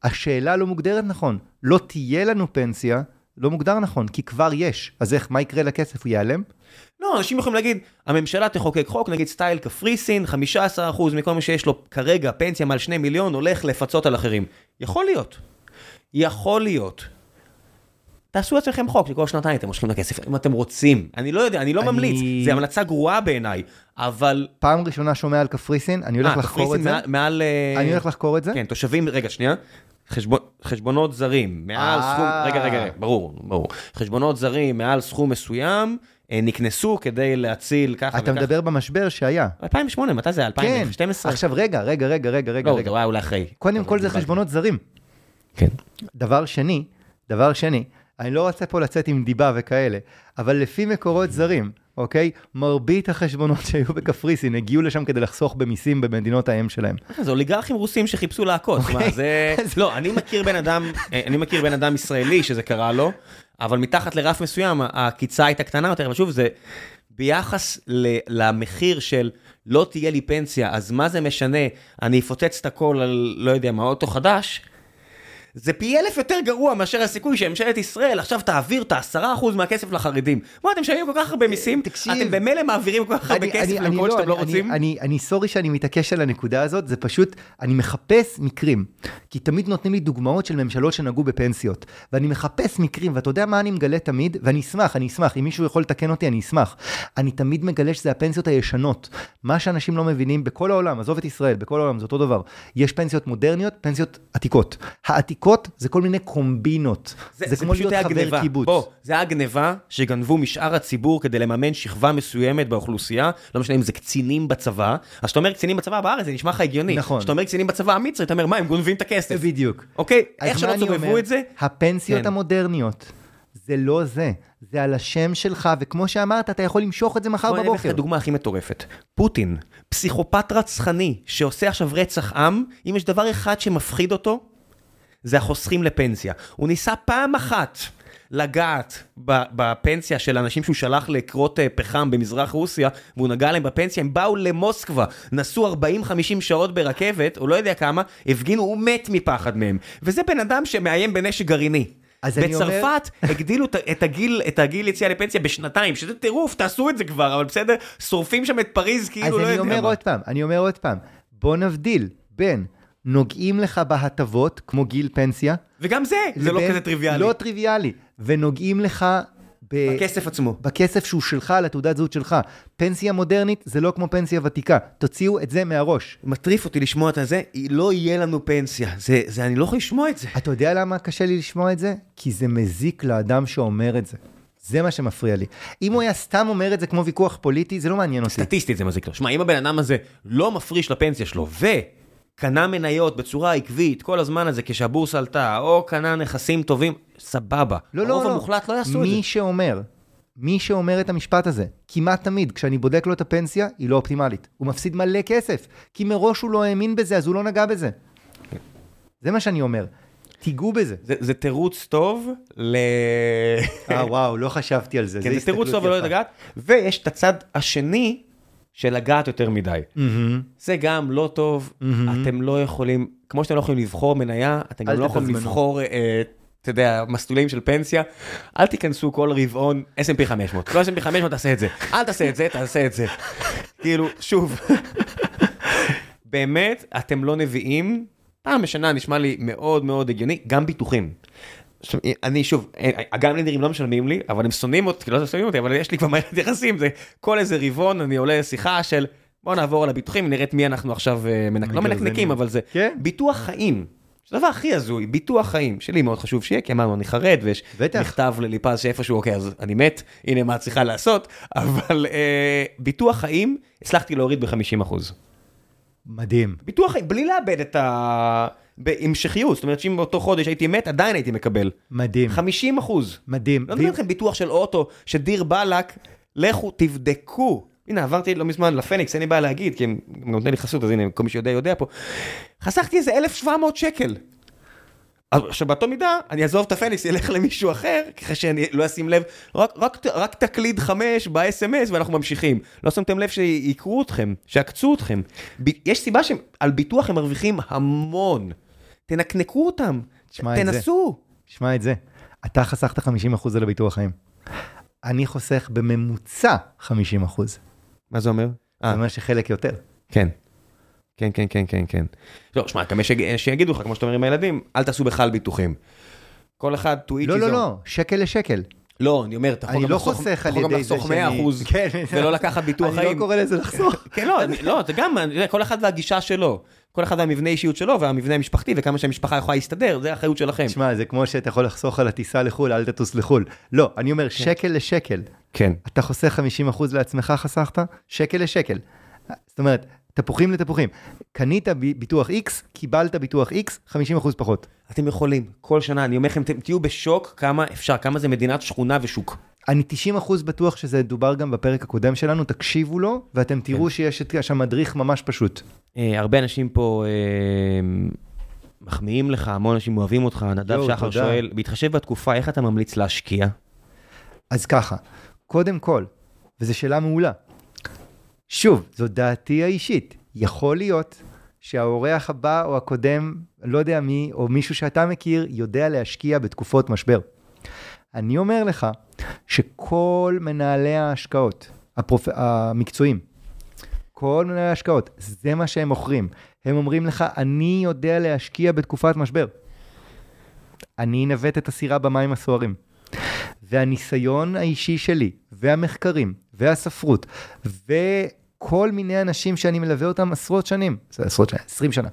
השאלה לא מוגדרת נכון. לא תהיה לנו פנסיה, לא מוגדר נכון, כי כבר יש. אז איך, מה יקרה לכסף? הוא ייעלם? לא, אנשים יכולים להגיד, הממשלה תחוקק חוק, נגיד סטייל קפריסין, 15% מכל מי שיש לו כרגע פנסיה מעל 2 מיליון הולך לפצות על אחרים. יכול להיות. יכול להיות. תעשו לעצמכם חוק שכל שנתיים אתם מושכים את הכסף, אם אתם רוצים. אני לא יודע, אני לא אני... ממליץ, זו המלצה גרועה בעיניי, אבל... פעם ראשונה שומע על קפריסין, אני הולך 아, לחקור את זה. מעל... מעל... אה, אני הולך לחקור את זה. כן, תושבים, רגע, שנייה. חשבון, חשבונות זרים, מעל סכום, רגע, רגע, רגע, ברור, ברור. חשבונות זרים מעל סכום מסוים, אה, נקנסו כדי להציל ככה וככה. אתה מדבר במשבר שהיה. 2008, מתי זה? 2012? כן, עכשיו רגע, רגע, רגע, רגע, רגע. לא, זה היה אולי אחרי. קודם כל זה חשבונות זרים. כן. דבר שני, דבר שני, אני לא רוצה פה לצאת עם דיבה וכאלה, אבל לפי מקורות זרים, אוקיי? מרבית החשבונות שהיו בקפריסין הגיעו לשם כדי לחסוך במיסים במדינות האם שלהם. אה, זה אוליגרכים רוסים שחיפשו להכות. אוקיי. לא, אני מכיר בן אדם, אה, אני מכיר בן אדם ישראלי שזה קרה לו, אבל מתחת לרף מסוים הקיצה הייתה קטנה יותר, אבל שוב, זה ביחס למחיר של לא תהיה לי פנסיה, אז מה זה משנה, אני אפוצץ את הכל על, לא יודע מה, אוטו חדש? זה פי אלף יותר גרוע מאשר הסיכוי שממשלת ישראל עכשיו תעביר את העשרה אחוז מהכסף לחרדים. מה, אתם משלמים כל כך הרבה מיסים? תקשיב. אתם במילא מעבירים כל כך הרבה כסף למקומות שאתם לא רוצים? אני סורי שאני מתעקש על הנקודה הזאת, זה פשוט, אני מחפש מקרים. כי תמיד נותנים לי דוגמאות של ממשלות שנגעו בפנסיות. ואני מחפש מקרים, ואתה יודע מה אני מגלה תמיד? ואני אשמח, אני אשמח, אם מישהו יכול לתקן אותי, אני אשמח. אני תמיד מגלה שזה הפנסיות הישנות. מה שאנשים לא מבינים בכל העולם, עזוב את ישראל, בכל העולם זה אותו דבר. יש פנסיות מודרניות, פנסיות עתיקות. העתיקות עתיקות זה כל מיני קומבינות. זה, זה, זה כמו להיות חבר גניבה. קיבוץ. בוא, זה היה גניבה שגנבו משאר הציבור כדי לממן שכבה מסוימת באוכלוסייה, לא משנה אם זה קצינים בצבא, אז כשאתה אומר קצינים בצבא בארץ זה נשמע לך הגיוני. נכון. כשאתה אומר קצינים בצבא המצרי, אתה אומר מה, הם גונבים את הכסף. בדיוק. אוקיי, איך שלא תסובבו את זה? הפנסיות כן. המודרניות. זה לא זה, זה על השם שלך, וכמו שאמרת, אתה יכול למשוך את זה מחר בבוקר. בוא נלך את הדוגמה הכי מטורפת. פוטין, פסיכופת רצחני, שעושה עכשיו רצח עם, אם יש דבר אחד שמפחיד אותו, זה החוסכים לפנסיה. הוא ניסה פעם אחת לגעת בפנסיה של אנשים שהוא שלח לקרות אה, פחם במזרח רוסיה, והוא נגע להם בפנסיה, הם באו למוסקבה, נסעו 40-50 שעות ברכבת, או לא יודע כמה, הפגינו, הוא מת מפחד מהם. וזה בן אדם שמאיים בנשק גרעיני. בצרפת אומר... הגדילו את הגיל, את הגיל יציאה לפנסיה בשנתיים, שזה טירוף, תעשו את זה כבר, אבל בסדר, שורפים שם את פריז כאילו לא יודע מה. אז אני אומר עוד פעם, אני אומר עוד פעם, בוא נבדיל בין נוגעים לך בהטבות, כמו גיל פנסיה. וגם זה, זה לא כזה טריוויאלי. לא טריוויאלי. ונוגעים לך... ב... בכסף עצמו. בכסף שהוא שלך, על התעודת זהות שלך. פנסיה מודרנית זה לא כמו פנסיה ותיקה. תוציאו את זה מהראש. מטריף אותי לשמוע את זה, לא יהיה לנו פנסיה. זה, זה, אני לא יכול לשמוע את זה. אתה יודע למה קשה לי לשמוע את זה? כי זה מזיק לאדם שאומר את זה. זה מה שמפריע לי. אם הוא היה סתם אומר את זה כמו ויכוח פוליטי, זה לא מעניין אותי. סטטיסטית זה מזיק לו. שמע, אם הבן אדם הזה לא מפריש לפנסיה שלו, ו... קנה מניות בצורה עקבית כל הזמן הזה כשהבורסה עלתה, או קנה נכסים טובים, סבבה. לא, לא, לא. הרוב המוחלט לא יעשו את זה. מי שאומר, מי שאומר את המשפט הזה, כמעט תמיד, כשאני בודק לו את הפנסיה, היא לא אופטימלית. הוא מפסיד מלא כסף, כי מראש הוא לא האמין בזה, אז הוא לא נגע בזה. זה מה שאני אומר. תיגעו בזה. זה, זה תירוץ טוב ל... אה, וואו, לא חשבתי על זה. כן, זה, זה תירוץ טוב ולא לגעת. ויש את הצד השני של לגעת יותר מדי. Mm-hmm. זה גם לא טוב, mm-hmm. אתם לא יכולים, כמו שאתם לא יכולים לבחור מניה, אתם גם לא יכולים לבחור, אה, אתה יודע, מסלולים של פנסיה, אל תיכנסו כל רבעון S&P 500, כל S&P 500 תעשה את זה, אל תעשה את זה, תעשה את זה. כאילו, שוב, באמת, אתם לא נביאים, פעם בשנה נשמע לי מאוד מאוד הגיוני, גם ביטוחים. עכשיו, אני שוב, הגמלינרים לא משלמים לי, אבל הם שונאים אותי, לא שונאים אותי, אבל יש לי כבר מערכת יחסים, זה כל איזה רבעון אני עולה לשיחה של בוא נעבור על הביטוחים, נראה את מי אנחנו עכשיו מנק... לא מנקנקים, אבל זה כן. ביטוח חיים. זה הדבר הכי הזוי, ביטוח חיים, שלי מאוד חשוב שיהיה, כי אמרנו, אני חרד, ויש בטח. מכתב לליפז שאיפשהו, אוקיי, אז אני מת, הנה מה את צריכה לעשות, אבל אה, ביטוח חיים, הצלחתי להוריד ב-50%. מדהים. ביטוח חיים, בלי לאבד את ה... בהמשכיות, זאת אומרת שאם באותו חודש הייתי מת, עדיין הייתי מקבל. מדהים. 50 אחוז. מדהים. לא מדבר איתכם ביטוח של אוטו, שדיר באלק, לכו תבדקו. הנה, עברתי לא מזמן לפניקס, אין לי בעיה להגיד, כי הם נותנים לי חסות, אז הנה, כל מי שיודע יודע פה. חסכתי איזה 1,700 שקל. עכשיו באותו מידה, אני אעזוב את הפניקס, ילך למישהו אחר, ככה שאני לא אשים לב, רק, רק, רק תקליד חמש ב-SMS ואנחנו ממשיכים. לא שמתם לב שיקרו אתכם, שעקצו אתכם. ב- יש סיבה שעל ביטוח הם מרוויחים המון. תנקנקו אותם. תנסו. שמע את זה. אתה חסכת 50% על הביטוח חיים. אני חוסך בממוצע 50%. מה זה אומר? זה אומר שחלק יותר. כן. כן, כן, כן, כן, כן. לא, שמע, גם שיגידו לך, כמו שאתה אומר עם הילדים, אל תעשו בכלל ביטוחים. כל אחד to each לא, לא. לא, שקל לשקל. לא, אני אומר, אתה יכול אני גם לא לחסוך- אתה גם לחסוך שאני... 100% כן. ולא לקחת ביטוח אני חיים. לא קורא לזה לחסוך. כן, לא, אני- לא, זה גם, אני כל אחד והגישה שלו. כל אחד והמבנה אישיות שלו והמבנה המשפחתי וכמה שהמשפחה יכולה להסתדר, זה האחריות שלכם. תשמע, זה כמו שאתה יכול לחסוך על הטיסה לחו"ל, אל תטוס לחו"ל. לא, אני אומר, שקל לשקל. כן. אתה חוסך 50% לעצמך חסכת, שקל לשקל. זאת אומרת, תפוחים לתפוחים. קנית ביטוח X, קיבלת ביטוח X, 50% פחות. אתם יכולים, כל שנה, אני אומר לכם, אתם תהיו בשוק כמה אפשר, כמה זה מדינת שכונה ושוק. אני 90% בטוח שזה דובר גם בפרק הקודם שלנו, תקשיבו לו, ואתם תראו שיש את- שם מדריך ממש פשוט. אה, הרבה אנשים פה אה, מחמיאים לך, המון אנשים אוהבים אותך, נדב שחר. שואל, בהתחשב בתקופה, איך אתה ממליץ להשקיע? אז ככה, קודם כל, וזו שאלה מעולה, שוב, זו דעתי האישית, יכול להיות שהאורח הבא או הקודם, לא יודע מי, או מישהו שאתה מכיר, יודע להשקיע בתקופות משבר. אני אומר לך שכל מנהלי ההשקעות, הפרופ... המקצועיים, כל מנהלי ההשקעות, זה מה שהם מוכרים. הם אומרים לך, אני יודע להשקיע בתקופת משבר. אני אנווט את הסירה במים הסוערים. והניסיון האישי שלי, והמחקרים, והספרות, וכל מיני אנשים שאני מלווה אותם עשרות שנים, זה עשרות שנים, 20 שנה,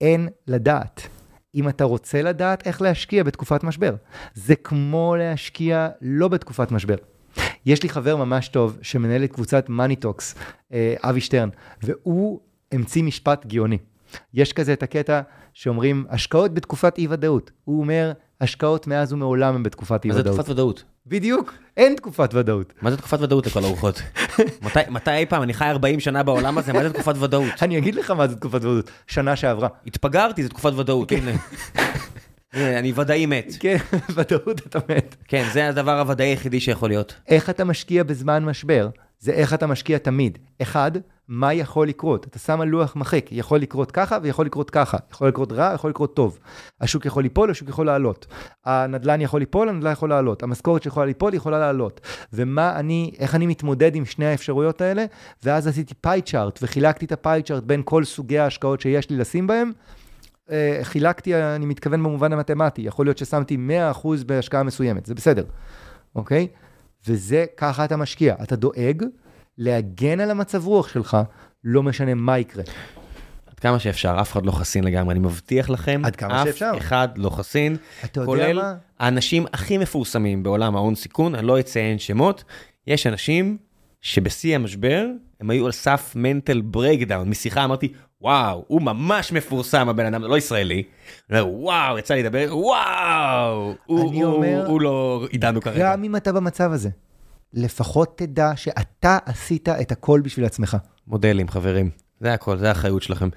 אין לדעת. אם אתה רוצה לדעת איך להשקיע בתקופת משבר. זה כמו להשקיע לא בתקופת משבר. יש לי חבר ממש טוב שמנהל את קבוצת מאני טוקס, אבי שטרן, והוא המציא משפט גאוני. יש כזה את הקטע שאומרים, השקעות בתקופת אי-ודאות. הוא אומר, השקעות מאז ומעולם הם בתקופת מה זה. תקופת ודאות? בדיוק, אין תקופת ודאות. מה זה תקופת ודאות לכל הרוחות? מתי- מתי אי פעם, אני חי 40 שנה בעולם הזה, מה זה תקופת ודאות? אני אגיד לך מה זה תקופת ודאות, שנה שעברה. התפגרתי, זה תקופת ודאות, הנה. הנה, אני ודאי מת. כן, ודאות אתה מת. כן, זה הדבר הוודאי היחידי שיכול להיות. איך אתה משקיע בזמן משבר, זה איך אתה משקיע תמיד. אחד, מה יכול לקרות? אתה שם על לוח מחיק, יכול לקרות ככה ויכול לקרות ככה. יכול לקרות רע, יכול לקרות טוב. השוק יכול ליפול, השוק יכול לעלות. הנדל"ן יכול ליפול, הנדל"ן יכול לעלות. המשכורת שיכולה ליפול, יכולה לעלות. ומה אני, איך אני מתמודד עם שני האפשרויות האלה? ואז עשיתי פאי צ'ארט, וחילקתי את הפאי צ'ארט בין כל סוגי ההשקעות שיש לי לשים בהם. אה, חילקתי, אני מתכוון במובן המתמטי, יכול להיות ששמתי 100% בהשקעה מסוימת, זה בסדר, אוקיי? וזה, ככה אתה משקיע, אתה דואג להגן על המצב רוח שלך, לא משנה מה יקרה. עד כמה שאפשר, אף אחד לא חסין לגמרי, אני מבטיח לכם, עד כמה שאפשר. אף אחד לא חסין, כולל מה? האנשים הכי מפורסמים בעולם ההון סיכון, אני לא אציין שמות, יש אנשים שבשיא המשבר, הם היו על סף mental breakdown, מהשיחה אמרתי, וואו, הוא ממש מפורסם הבן אדם, לא ישראלי, וואו, יצא לי לדבר, וואו, הוא, הוא, אומר- הוא לא איתנו כרגע. גם אם אתה במצב הזה, לפחות תדע שאתה עשית את הכל בשביל עצמך. מודלים, חברים, זה הכל, זה האחריות שלכם.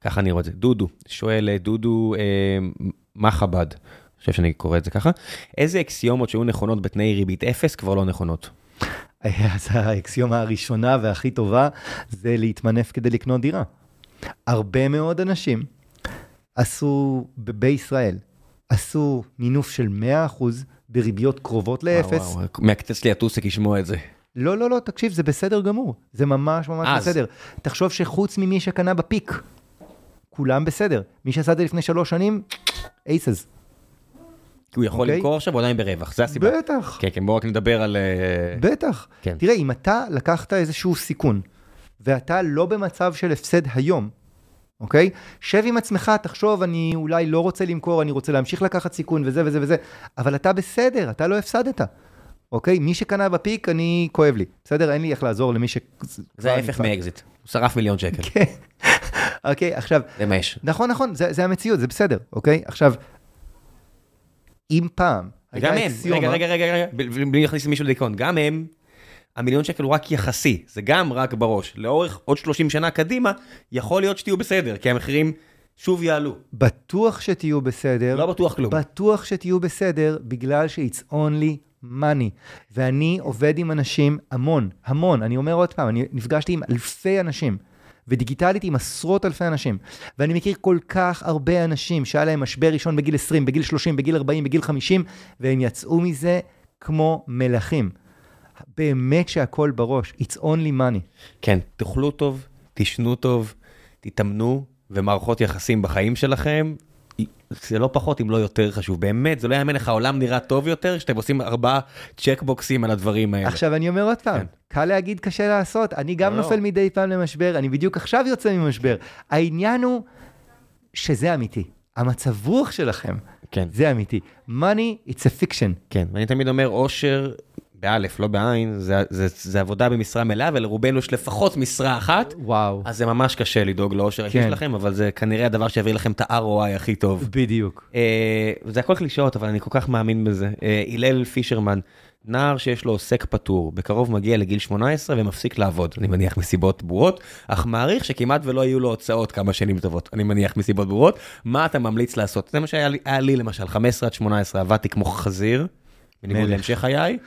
ככה אני רואה את זה. דודו, שואל אה, דודו, אה, מה חב"ד? אני חושב שאני קורא את זה ככה. איזה אקסיומות שהיו נכונות בתנאי ריבית אפס כבר לא נכונות? אז האקסיומה הראשונה והכי טובה זה להתמנף כדי לקנות דירה. הרבה מאוד אנשים עשו, בישראל, עשו מינוף של 100% בריביות קרובות לאפס. וואו, וואו, מעקצץ לי הטוסיק לשמוע את זה. לא, לא, לא, תקשיב, זה בסדר גמור. זה ממש ממש אז. בסדר. תחשוב שחוץ ממי שקנה בפיק, כולם בסדר. מי שעשה את זה לפני שלוש שנים, אייסס. הוא יכול אוקיי. למכור עכשיו, הוא עדיין ברווח, זה הסיבה. בטח, כן, כן, בואו רק נדבר על... אה, בטח. כן. תראה, אם אתה לקחת איזשהו סיכון, ואתה לא במצב של הפסד היום, אוקיי? שב עם עצמך, תחשוב, אני אולי לא רוצה למכור, אני רוצה להמשיך לקחת סיכון וזה וזה וזה, אבל אתה בסדר, אתה לא הפסדת. אוקיי? מי שקנה ב peak, אני, כואב לי. בסדר? אין לי איך לעזור למי ש... זה ההפך מאקזיט. הוא שרף מיליון שקל. כן. אוקיי, עכשיו, זה מה יש. נכון, נכון, זה, זה המציאות, זה בסדר, אוקיי? עכשיו, אם פעם... הייתה הם, רגע, רגע, רגע, רגע, בלי להכניס מישהו לדיכאון, גם הם, המיליון שקל הוא רק יחסי, זה גם רק בראש. לאורך עוד 30 שנה קדימה, יכול להיות שתהיו בסדר, כי המחירים שוב יעלו. בטוח שתהיו בסדר. לא בטוח כלום. בטוח שתהיו בסדר, בגלל ש-it's only money. ואני עובד עם אנשים המון, המון, אני אומר עוד פעם, אני נפגשתי עם אלפי אנשים, ודיגיטלית עם עשרות אלפי אנשים, ואני מכיר כל כך הרבה אנשים שהיה להם משבר ראשון בגיל 20, בגיל 30, בגיל 40, בגיל 50, והם יצאו מזה כמו מלכים. באמת שהכל בראש, it's only money. כן, תאכלו טוב, תישנו טוב, תתאמנו, ומערכות יחסים בחיים שלכם, זה לא פחות אם לא יותר חשוב. באמת, זה לא יאמן איך העולם נראה טוב יותר, שאתם עושים ארבעה צ'קבוקסים על הדברים האלה. עכשיו אני אומר עוד פעם, כן. קל להגיד, קשה לעשות. אני גם לא. נופל מדי פעם למשבר, אני בדיוק עכשיו יוצא ממשבר. העניין הוא שזה אמיתי. המצב רוח שלכם, כן. זה אמיתי. money, it's a fiction. כן, ואני תמיד אומר, אושר, באלף, לא בעין, זה, זה, זה עבודה במשרה מלאה, ולרובנו יש לפחות משרה אחת, וואו. אז זה ממש קשה לדאוג לאושר האישי כן. שלכם, אבל זה כנראה הדבר שיביא לכם את ה-ROI הכי טוב. בדיוק. אה, זה הכל קלישאות, אבל אני כל כך מאמין בזה. אה, הלל פישרמן, נער שיש לו עוסק פטור, בקרוב מגיע לגיל 18 ומפסיק לעבוד, אני מניח מסיבות ברורות, אך מעריך שכמעט ולא יהיו לו הוצאות כמה שנים טובות, אני מניח מסיבות ברורות. מה אתה ממליץ לעשות? זה מה שהיה לי, לי למשל, 15 עד 18 עבדתי כמו חזיר, בניגוד. להמשך חיי.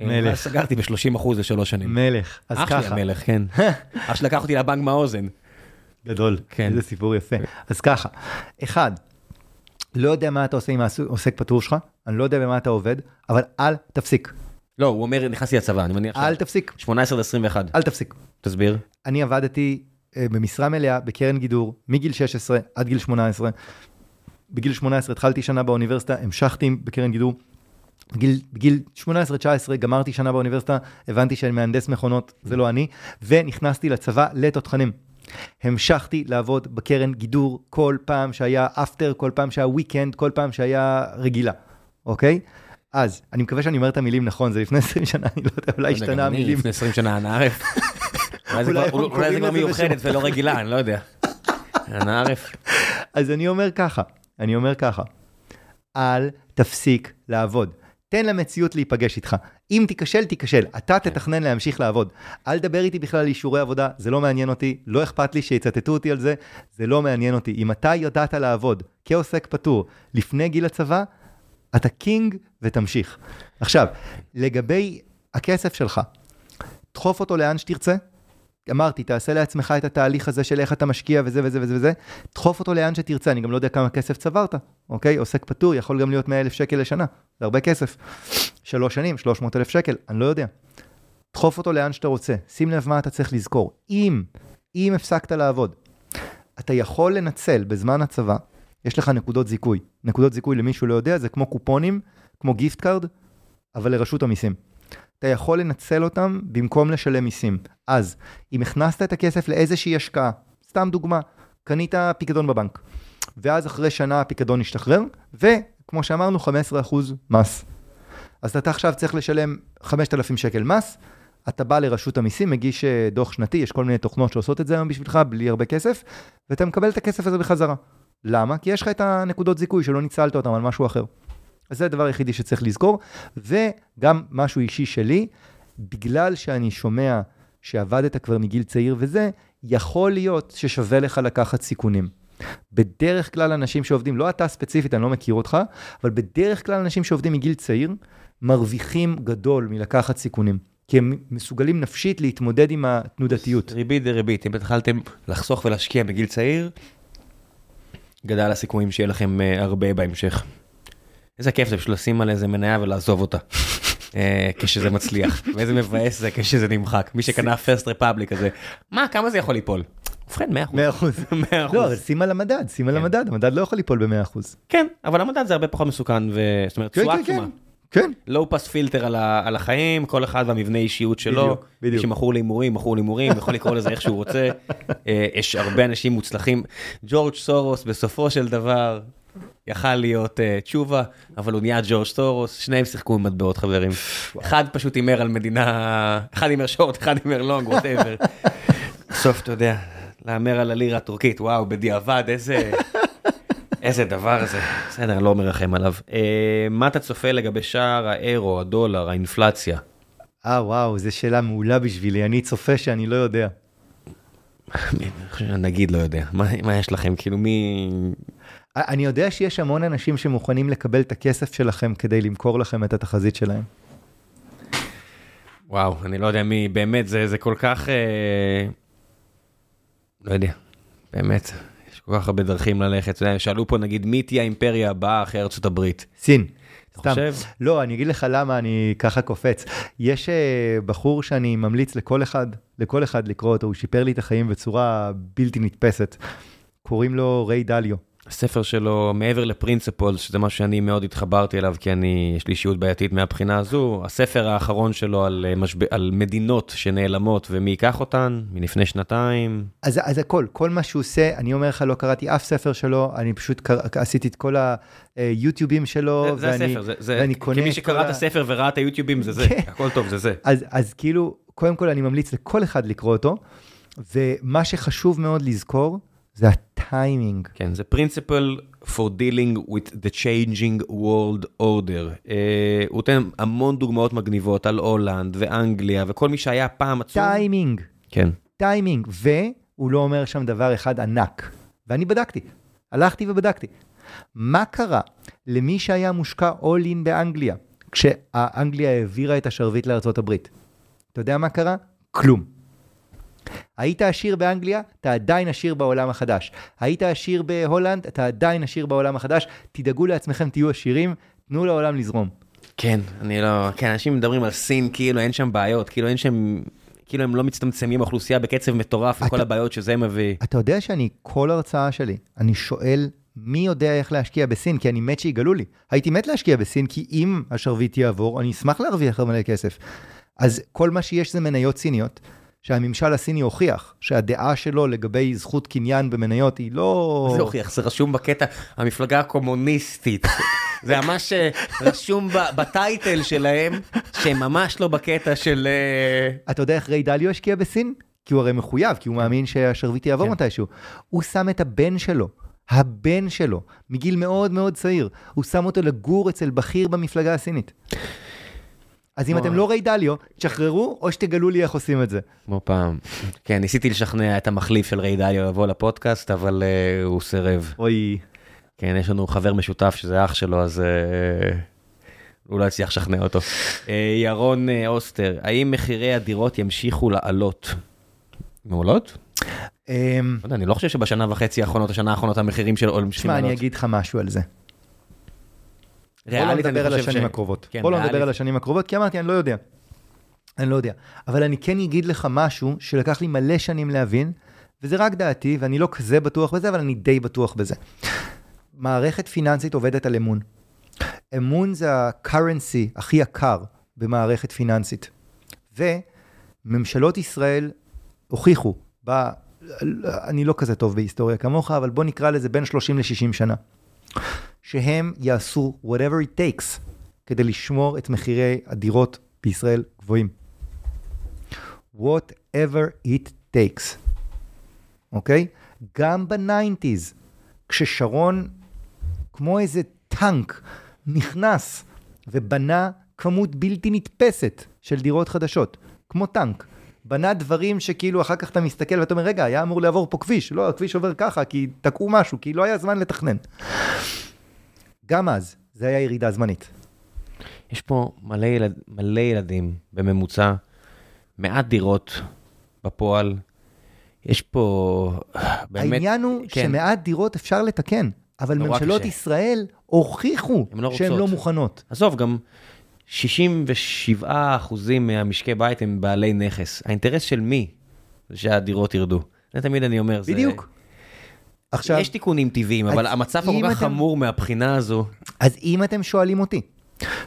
אה, מלך. סגרתי ב-30 אחוז לשלוש שנים. מלך. אז אח שלי ככה. המלך, כן. אח שלקח אותי לבנק מהאוזן. גדול. כן. איזה סיפור יפה. אז ככה, אחד, לא יודע מה אתה עושה עם העוסק פטור שלך, אני לא יודע במה אתה עובד, אבל אל תפסיק. לא, הוא אומר, נכנסתי לצבא, אני מניח. אל תפסיק. 18 עד 21. אל תפסיק. תסביר. אני עבדתי אה, במשרה מלאה בקרן גידור מגיל 16 עד גיל 18. בגיל 18 התחלתי שנה באוניברסיטה, המשכתי בקרן גידור. בגיל, בגיל 18-19 גמרתי שנה באוניברסיטה, הבנתי שאני מהנדס מכונות, זה לא אני, ונכנסתי לצבא לתותחנים. המשכתי לעבוד בקרן גידור כל פעם שהיה אפטר, כל פעם שהיה weekend, כל פעם שהיה רגילה, אוקיי? אז, אני מקווה שאני אומר את המילים נכון, זה לפני 20 שנה, אני לא יודע, אולי לא השתנה המילים. לפני 20 שנה אנא ערף. אולי זה כבר- מיוחדת ולא רגילה, אני לא יודע. אנא ערף. אז אני אומר ככה, אני אומר ככה, אל תפסיק לעבוד. תן למציאות להיפגש איתך. אם תיכשל, תיכשל. אתה תתכנן להמשיך לעבוד. אל תדבר איתי בכלל על אישורי עבודה, זה לא מעניין אותי, לא אכפת לי שיצטטו אותי על זה, זה לא מעניין אותי. אם אתה ידעת לעבוד כעוסק פטור לפני גיל הצבא, אתה קינג ותמשיך. עכשיו, לגבי הכסף שלך, דחוף אותו לאן שתרצה. אמרתי, תעשה לעצמך את התהליך הזה של איך אתה משקיע וזה וזה וזה וזה, דחוף אותו לאן שתרצה, אני גם לא יודע כמה כסף צברת, אוקיי? עוסק פטור יכול גם להיות 100 אלף שקל לשנה, זה הרבה כסף. שלוש שנים, 300 אלף שקל, אני לא יודע. דחוף אותו לאן שאתה רוצה, שים לב מה אתה צריך לזכור. אם, אם הפסקת לעבוד, אתה יכול לנצל בזמן הצבא, יש לך נקודות זיכוי. נקודות זיכוי למי שהוא לא יודע, זה כמו קופונים, כמו gift card, אבל לרשות המיסים. אתה יכול לנצל אותם במקום לשלם מיסים. אז, אם הכנסת את הכסף לאיזושהי השקעה, סתם דוגמה, קנית פיקדון בבנק, ואז אחרי שנה הפיקדון השתחרר, וכמו שאמרנו, 15% מס. אז אתה עכשיו צריך לשלם 5,000 שקל מס, אתה בא לרשות המיסים, מגיש אה, דוח שנתי, יש כל מיני תוכנות שעושות את זה היום בשבילך, בלי הרבה כסף, ואתה מקבל את הכסף הזה בחזרה. למה? כי יש לך את הנקודות זיכוי שלא ניצלת אותם על משהו אחר. אז זה הדבר היחידי שצריך לזכור, וגם משהו אישי שלי, בגלל שאני שומע שעבדת כבר מגיל צעיר וזה, יכול להיות ששווה לך לקחת סיכונים. בדרך כלל אנשים שעובדים, לא אתה ספציפית, אני לא מכיר אותך, אבל בדרך כלל אנשים שעובדים מגיל צעיר, מרוויחים גדול מלקחת סיכונים. כי הם מסוגלים נפשית להתמודד עם התנודתיות. ריבית דריבית, אם התחלתם לחסוך ולהשקיע בגיל צעיר, גדל הסיכויים שיהיה לכם אה, הרבה בהמשך. איזה כיף זה פשוט לשים על איזה מניה ולעזוב אותה. אה, כשזה מצליח, ואיזה מבאס זה כשזה נמחק. מי שקנה פרסט רפבליק כזה, מה, כמה זה יכול ליפול? ובכן, 100 מאה אחוז. מאה אחוז. לא, אבל שים על המדד, שים על כן. המדד, המדד לא יכול ליפול במאה אחוז. כן, אבל המדד זה הרבה פחות מסוכן. זאת אומרת, כן, תשואה כן, עצומה. כן. לואו פס פילטר על, ה, על החיים, כל אחד והמבנה אישיות שלו. בדיוק, בדיוק. שמכור להימורים, מכור להימורים, יכול לקרוא לזה איך שהוא רוצה. אה, יש הרבה אנשים מוצלחים. ג'ורג' סורוס בסופו של דבר יכל להיות אה, תשובה, אבל הוא נהיה ג'ורג' סורוס, שניהם שיחקו עם מטבעות חברים. אחד פשוט הימר על מדינה, אחד הימר שורט, אחד הימר לונג, ווטאבר. בסוף אתה יודע, להמר על הלירה הטורקית, וואו, בדיעבד, איזה... איזה דבר זה. בסדר, אני לא מרחם עליו. אה, מה אתה צופה לגבי שער האירו, הדולר, האינפלציה? אה, וואו, זו שאלה מעולה בשבילי, אני צופה שאני לא יודע. שהנגיד לא יודע. מה, מה יש לכם? כאילו מי... אני יודע שיש המון אנשים שמוכנים לקבל את הכסף שלכם כדי למכור לכם את התחזית שלהם. וואו, אני לא יודע מי, באמת, זה, זה כל כך... אה... לא יודע, באמת. יש כל כך הרבה דרכים ללכת. אתה יודע, שאלו פה נגיד, מי תהיה האימפריה הבאה אחרי ארצות הברית? סין. סתם. חושב? לא, אני אגיד לך למה אני ככה קופץ. יש uh, בחור שאני ממליץ לכל אחד, לכל אחד לקרוא אותו, הוא שיפר לי את החיים בצורה בלתי נתפסת. קוראים לו ריי דליו. הספר שלו, מעבר לפרינציפולס, שזה משהו שאני מאוד התחברתי אליו, כי אני, יש לי אישיות בעייתית מהבחינה הזו, הספר האחרון שלו על, אה, משב... על מדינות שנעלמות ומי ייקח אותן, מלפני שנתיים. אז, אז הכל, כל מה שהוא עושה, אני אומר לך, לא קראתי אף ספר שלו, אני פשוט קר... עשיתי את כל היוטיובים שלו, זה, זה ואני, הספר, זה, זה, ואני קונה כמי שקרא את ה- הספר וראה את היוטיובים, זה זה, כן. הכל טוב, זה זה. אז, אז כאילו, קודם כל אני ממליץ לכל אחד לקרוא אותו, ומה שחשוב מאוד לזכור, זה הטיימינג. כן, זה principles for dealing with the changing world order. Uh, הוא נותן המון דוגמאות מגניבות על הולנד ואנגליה וכל מי שהיה פעם עצום. טיימינג, כן. טיימינג, והוא לא אומר שם דבר אחד ענק. ואני בדקתי, הלכתי ובדקתי. מה קרה למי שהיה מושקע all in באנגליה, כשאנגליה העבירה את השרביט הברית? אתה יודע מה קרה? כלום. היית עשיר באנגליה, אתה עדיין עשיר בעולם החדש. היית עשיר בהולנד, אתה עדיין עשיר בעולם החדש. תדאגו לעצמכם, תהיו עשירים, תנו לעולם לזרום. כן, אני לא... כן, אנשים מדברים על סין כאילו אין שם בעיות, כאילו אין שם... כאילו הם לא מצטמצמים האוכלוסייה בקצב מטורף עם כל הבעיות שזה מביא. אתה יודע שאני, כל הרצאה שלי, אני שואל מי יודע איך להשקיע בסין, כי אני מת שיגלו לי. הייתי מת להשקיע בסין, כי אם השרביט יעבור, אני אשמח להרוויח מלא כסף. אז כל מה שיש זה מניות סיניות, שהממשל הסיני הוכיח שהדעה שלו לגבי זכות קניין במניות היא לא... מה זה הוכיח? זה רשום בקטע, המפלגה הקומוניסטית. זה ממש אה, רשום בטייטל שלהם, שהם ממש לא בקטע של... אה, אתה יודע איך ריי דליו השקיע בסין? כי הוא הרי מחויב, כי הוא מאמין שהשרביט יעבור כן. מתישהו. הוא שם את הבן שלו, הבן שלו, מגיל מאוד מאוד צעיר, הוא שם אותו לגור אצל בכיר במפלגה הסינית. אז אם. אתם לא ריי דליו, תשחררו, או שתגלו לי איך עושים את זה. כמו פעם. כן, ניסיתי לשכנע את המחליף של ריי דליו לבוא לפודקאסט, אבל אה, הוא סירב. אוי, כן, יש לנו חבר משותף שזה אח שלו, אז אה, הוא לא הצליח לשכנע אותו. אה, ירון אה, אוסטר, האם מחירי הדירות ימשיכו לעלות? מעולות? אמ, לא אני לא חושב שבשנה וחצי האחרונות, השנה האחרונות, המחירים של עולים ממשיכים תשמע, אני לעלות. אגיד לך משהו על זה. בוא לא ריאלית, אני נדבר על חושב השנים ש- הקרובות. כן, בוא לא. נדבר על השנים הקרובות, כי אמרתי, אני לא יודע. אני לא יודע. אבל אני כן אגיד לך משהו שלקח לי מלא שנים להבין, וזה רק דעתי, ואני לא כזה בטוח בזה, אבל אני די בטוח בזה. מערכת פיננסית עובדת על אמון. אמון זה ה-currency הכי יקר במערכת פיננסית. וממשלות ישראל הוכיחו, ב... אני לא כזה טוב בהיסטוריה כמוך, אבל בוא נקרא לזה בין 30 ל-60 שנה. שהם יעשו whatever it takes כדי לשמור את מחירי הדירות בישראל גבוהים. whatever it takes, אוקיי? גם ב nineties, כששרון, כמו איזה טנק, נכנס ובנה כמות בלתי נתפסת של דירות חדשות, כמו טנק. בנה דברים שכאילו אחר כך אתה מסתכל ואתה אומר, רגע, היה אמור לעבור פה כביש. לא, הכביש עובר ככה, כי תקעו משהו, כי לא היה זמן לתכנן. גם אז, זה היה ירידה זמנית. יש פה מלא, ילד, מלא ילדים בממוצע, מעט דירות בפועל. יש פה באמת... העניין הוא כן. שמעט דירות אפשר לתקן, אבל נורא ממשלות קשה. ישראל הוכיחו לא שהן לא. מוכנות. עזוב, גם 67 אחוזים מהמשקי בית הם בעלי נכס. האינטרס של מי? זה שהדירות ירדו. זה תמיד אני אומר, זה... עכשיו, יש תיקונים טבעיים, אבל המצב כל כך אתם- חמור מהבחינה הזו. אז אם אתם שואלים אותי,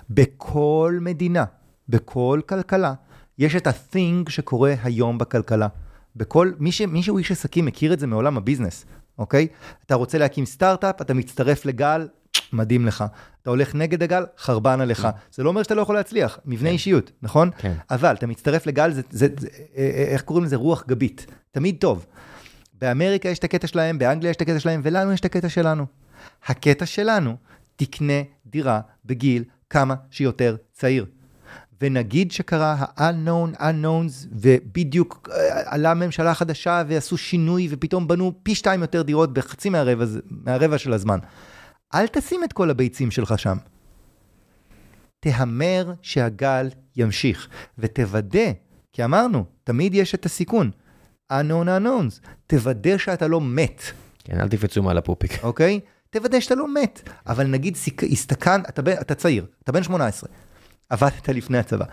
בכל מדינה, בכל כלכלה, יש את ה-thing שקורה היום בכלכלה. בכל, מי, ש, מי שהוא איש עסקים מכיר את זה מעולם הביזנס, אוקיי? אתה רוצה להקים סטארט-אפ, אתה מצטרף לגל, מדהים לך. אתה הולך נגד הגל, חרבן עליך. זה לא אומר שאתה לא יכול להצליח, מבנה אישיות, נכון? כן. אבל אתה מצטרף לגל, זה, זה, זה, אה, אה, איך קוראים לזה? רוח גבית. תמיד טוב. באמריקה יש את הקטע שלהם, באנגליה יש את הקטע שלהם, ולנו יש את הקטע שלנו. הקטע שלנו, תקנה דירה בגיל כמה שיותר צעיר. ונגיד שקרה ה-unknown unknowns, ובדיוק אה, עלה ממשלה חדשה ועשו שינוי, ופתאום בנו פי שתיים יותר דירות בחצי מהרבע, מהרבע של הזמן. אל תשים את כל הביצים שלך שם. תהמר שהגל ימשיך, ותוודא, כי אמרנו, תמיד יש את הסיכון. Unknown unknowns, תוודא שאתה לא מת. כן, אל תפצו מעל הפופיק. אוקיי? תוודא שאתה לא מת. אבל נגיד הסתכן, אתה, אתה צעיר, אתה בן 18, עבדת לפני הצבא,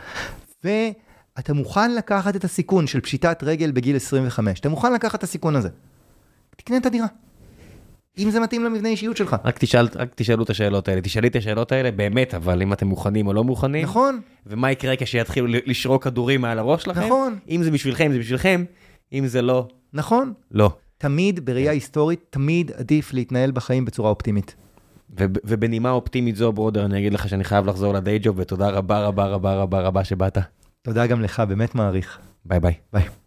ואתה מוכן לקחת את הסיכון של פשיטת רגל בגיל 25, אתה מוכן לקחת את הסיכון הזה. תקנה את הדירה. אם זה מתאים למבנה אישיות שלך. רק, תשאל, רק תשאלו את השאלות האלה, תשאלי את השאלות האלה באמת, אבל אם אתם מוכנים או לא מוכנים, נכון, ומה יקרה כשיתחילו לשרוק כדורים מעל הראש שלכם, נכון. אם זה בשבילכם זה בשבילכם, אם זה לא, נכון. לא. תמיד, בראייה היסטורית, תמיד עדיף להתנהל בחיים בצורה אופטימית. וב- ובנימה אופטימית זו, brother, אני אגיד לך שאני חייב לחזור ל day job, ותודה רבה רבה רבה רבה רבה שבאת. תודה גם לך, באמת מעריך. bye bye. bye.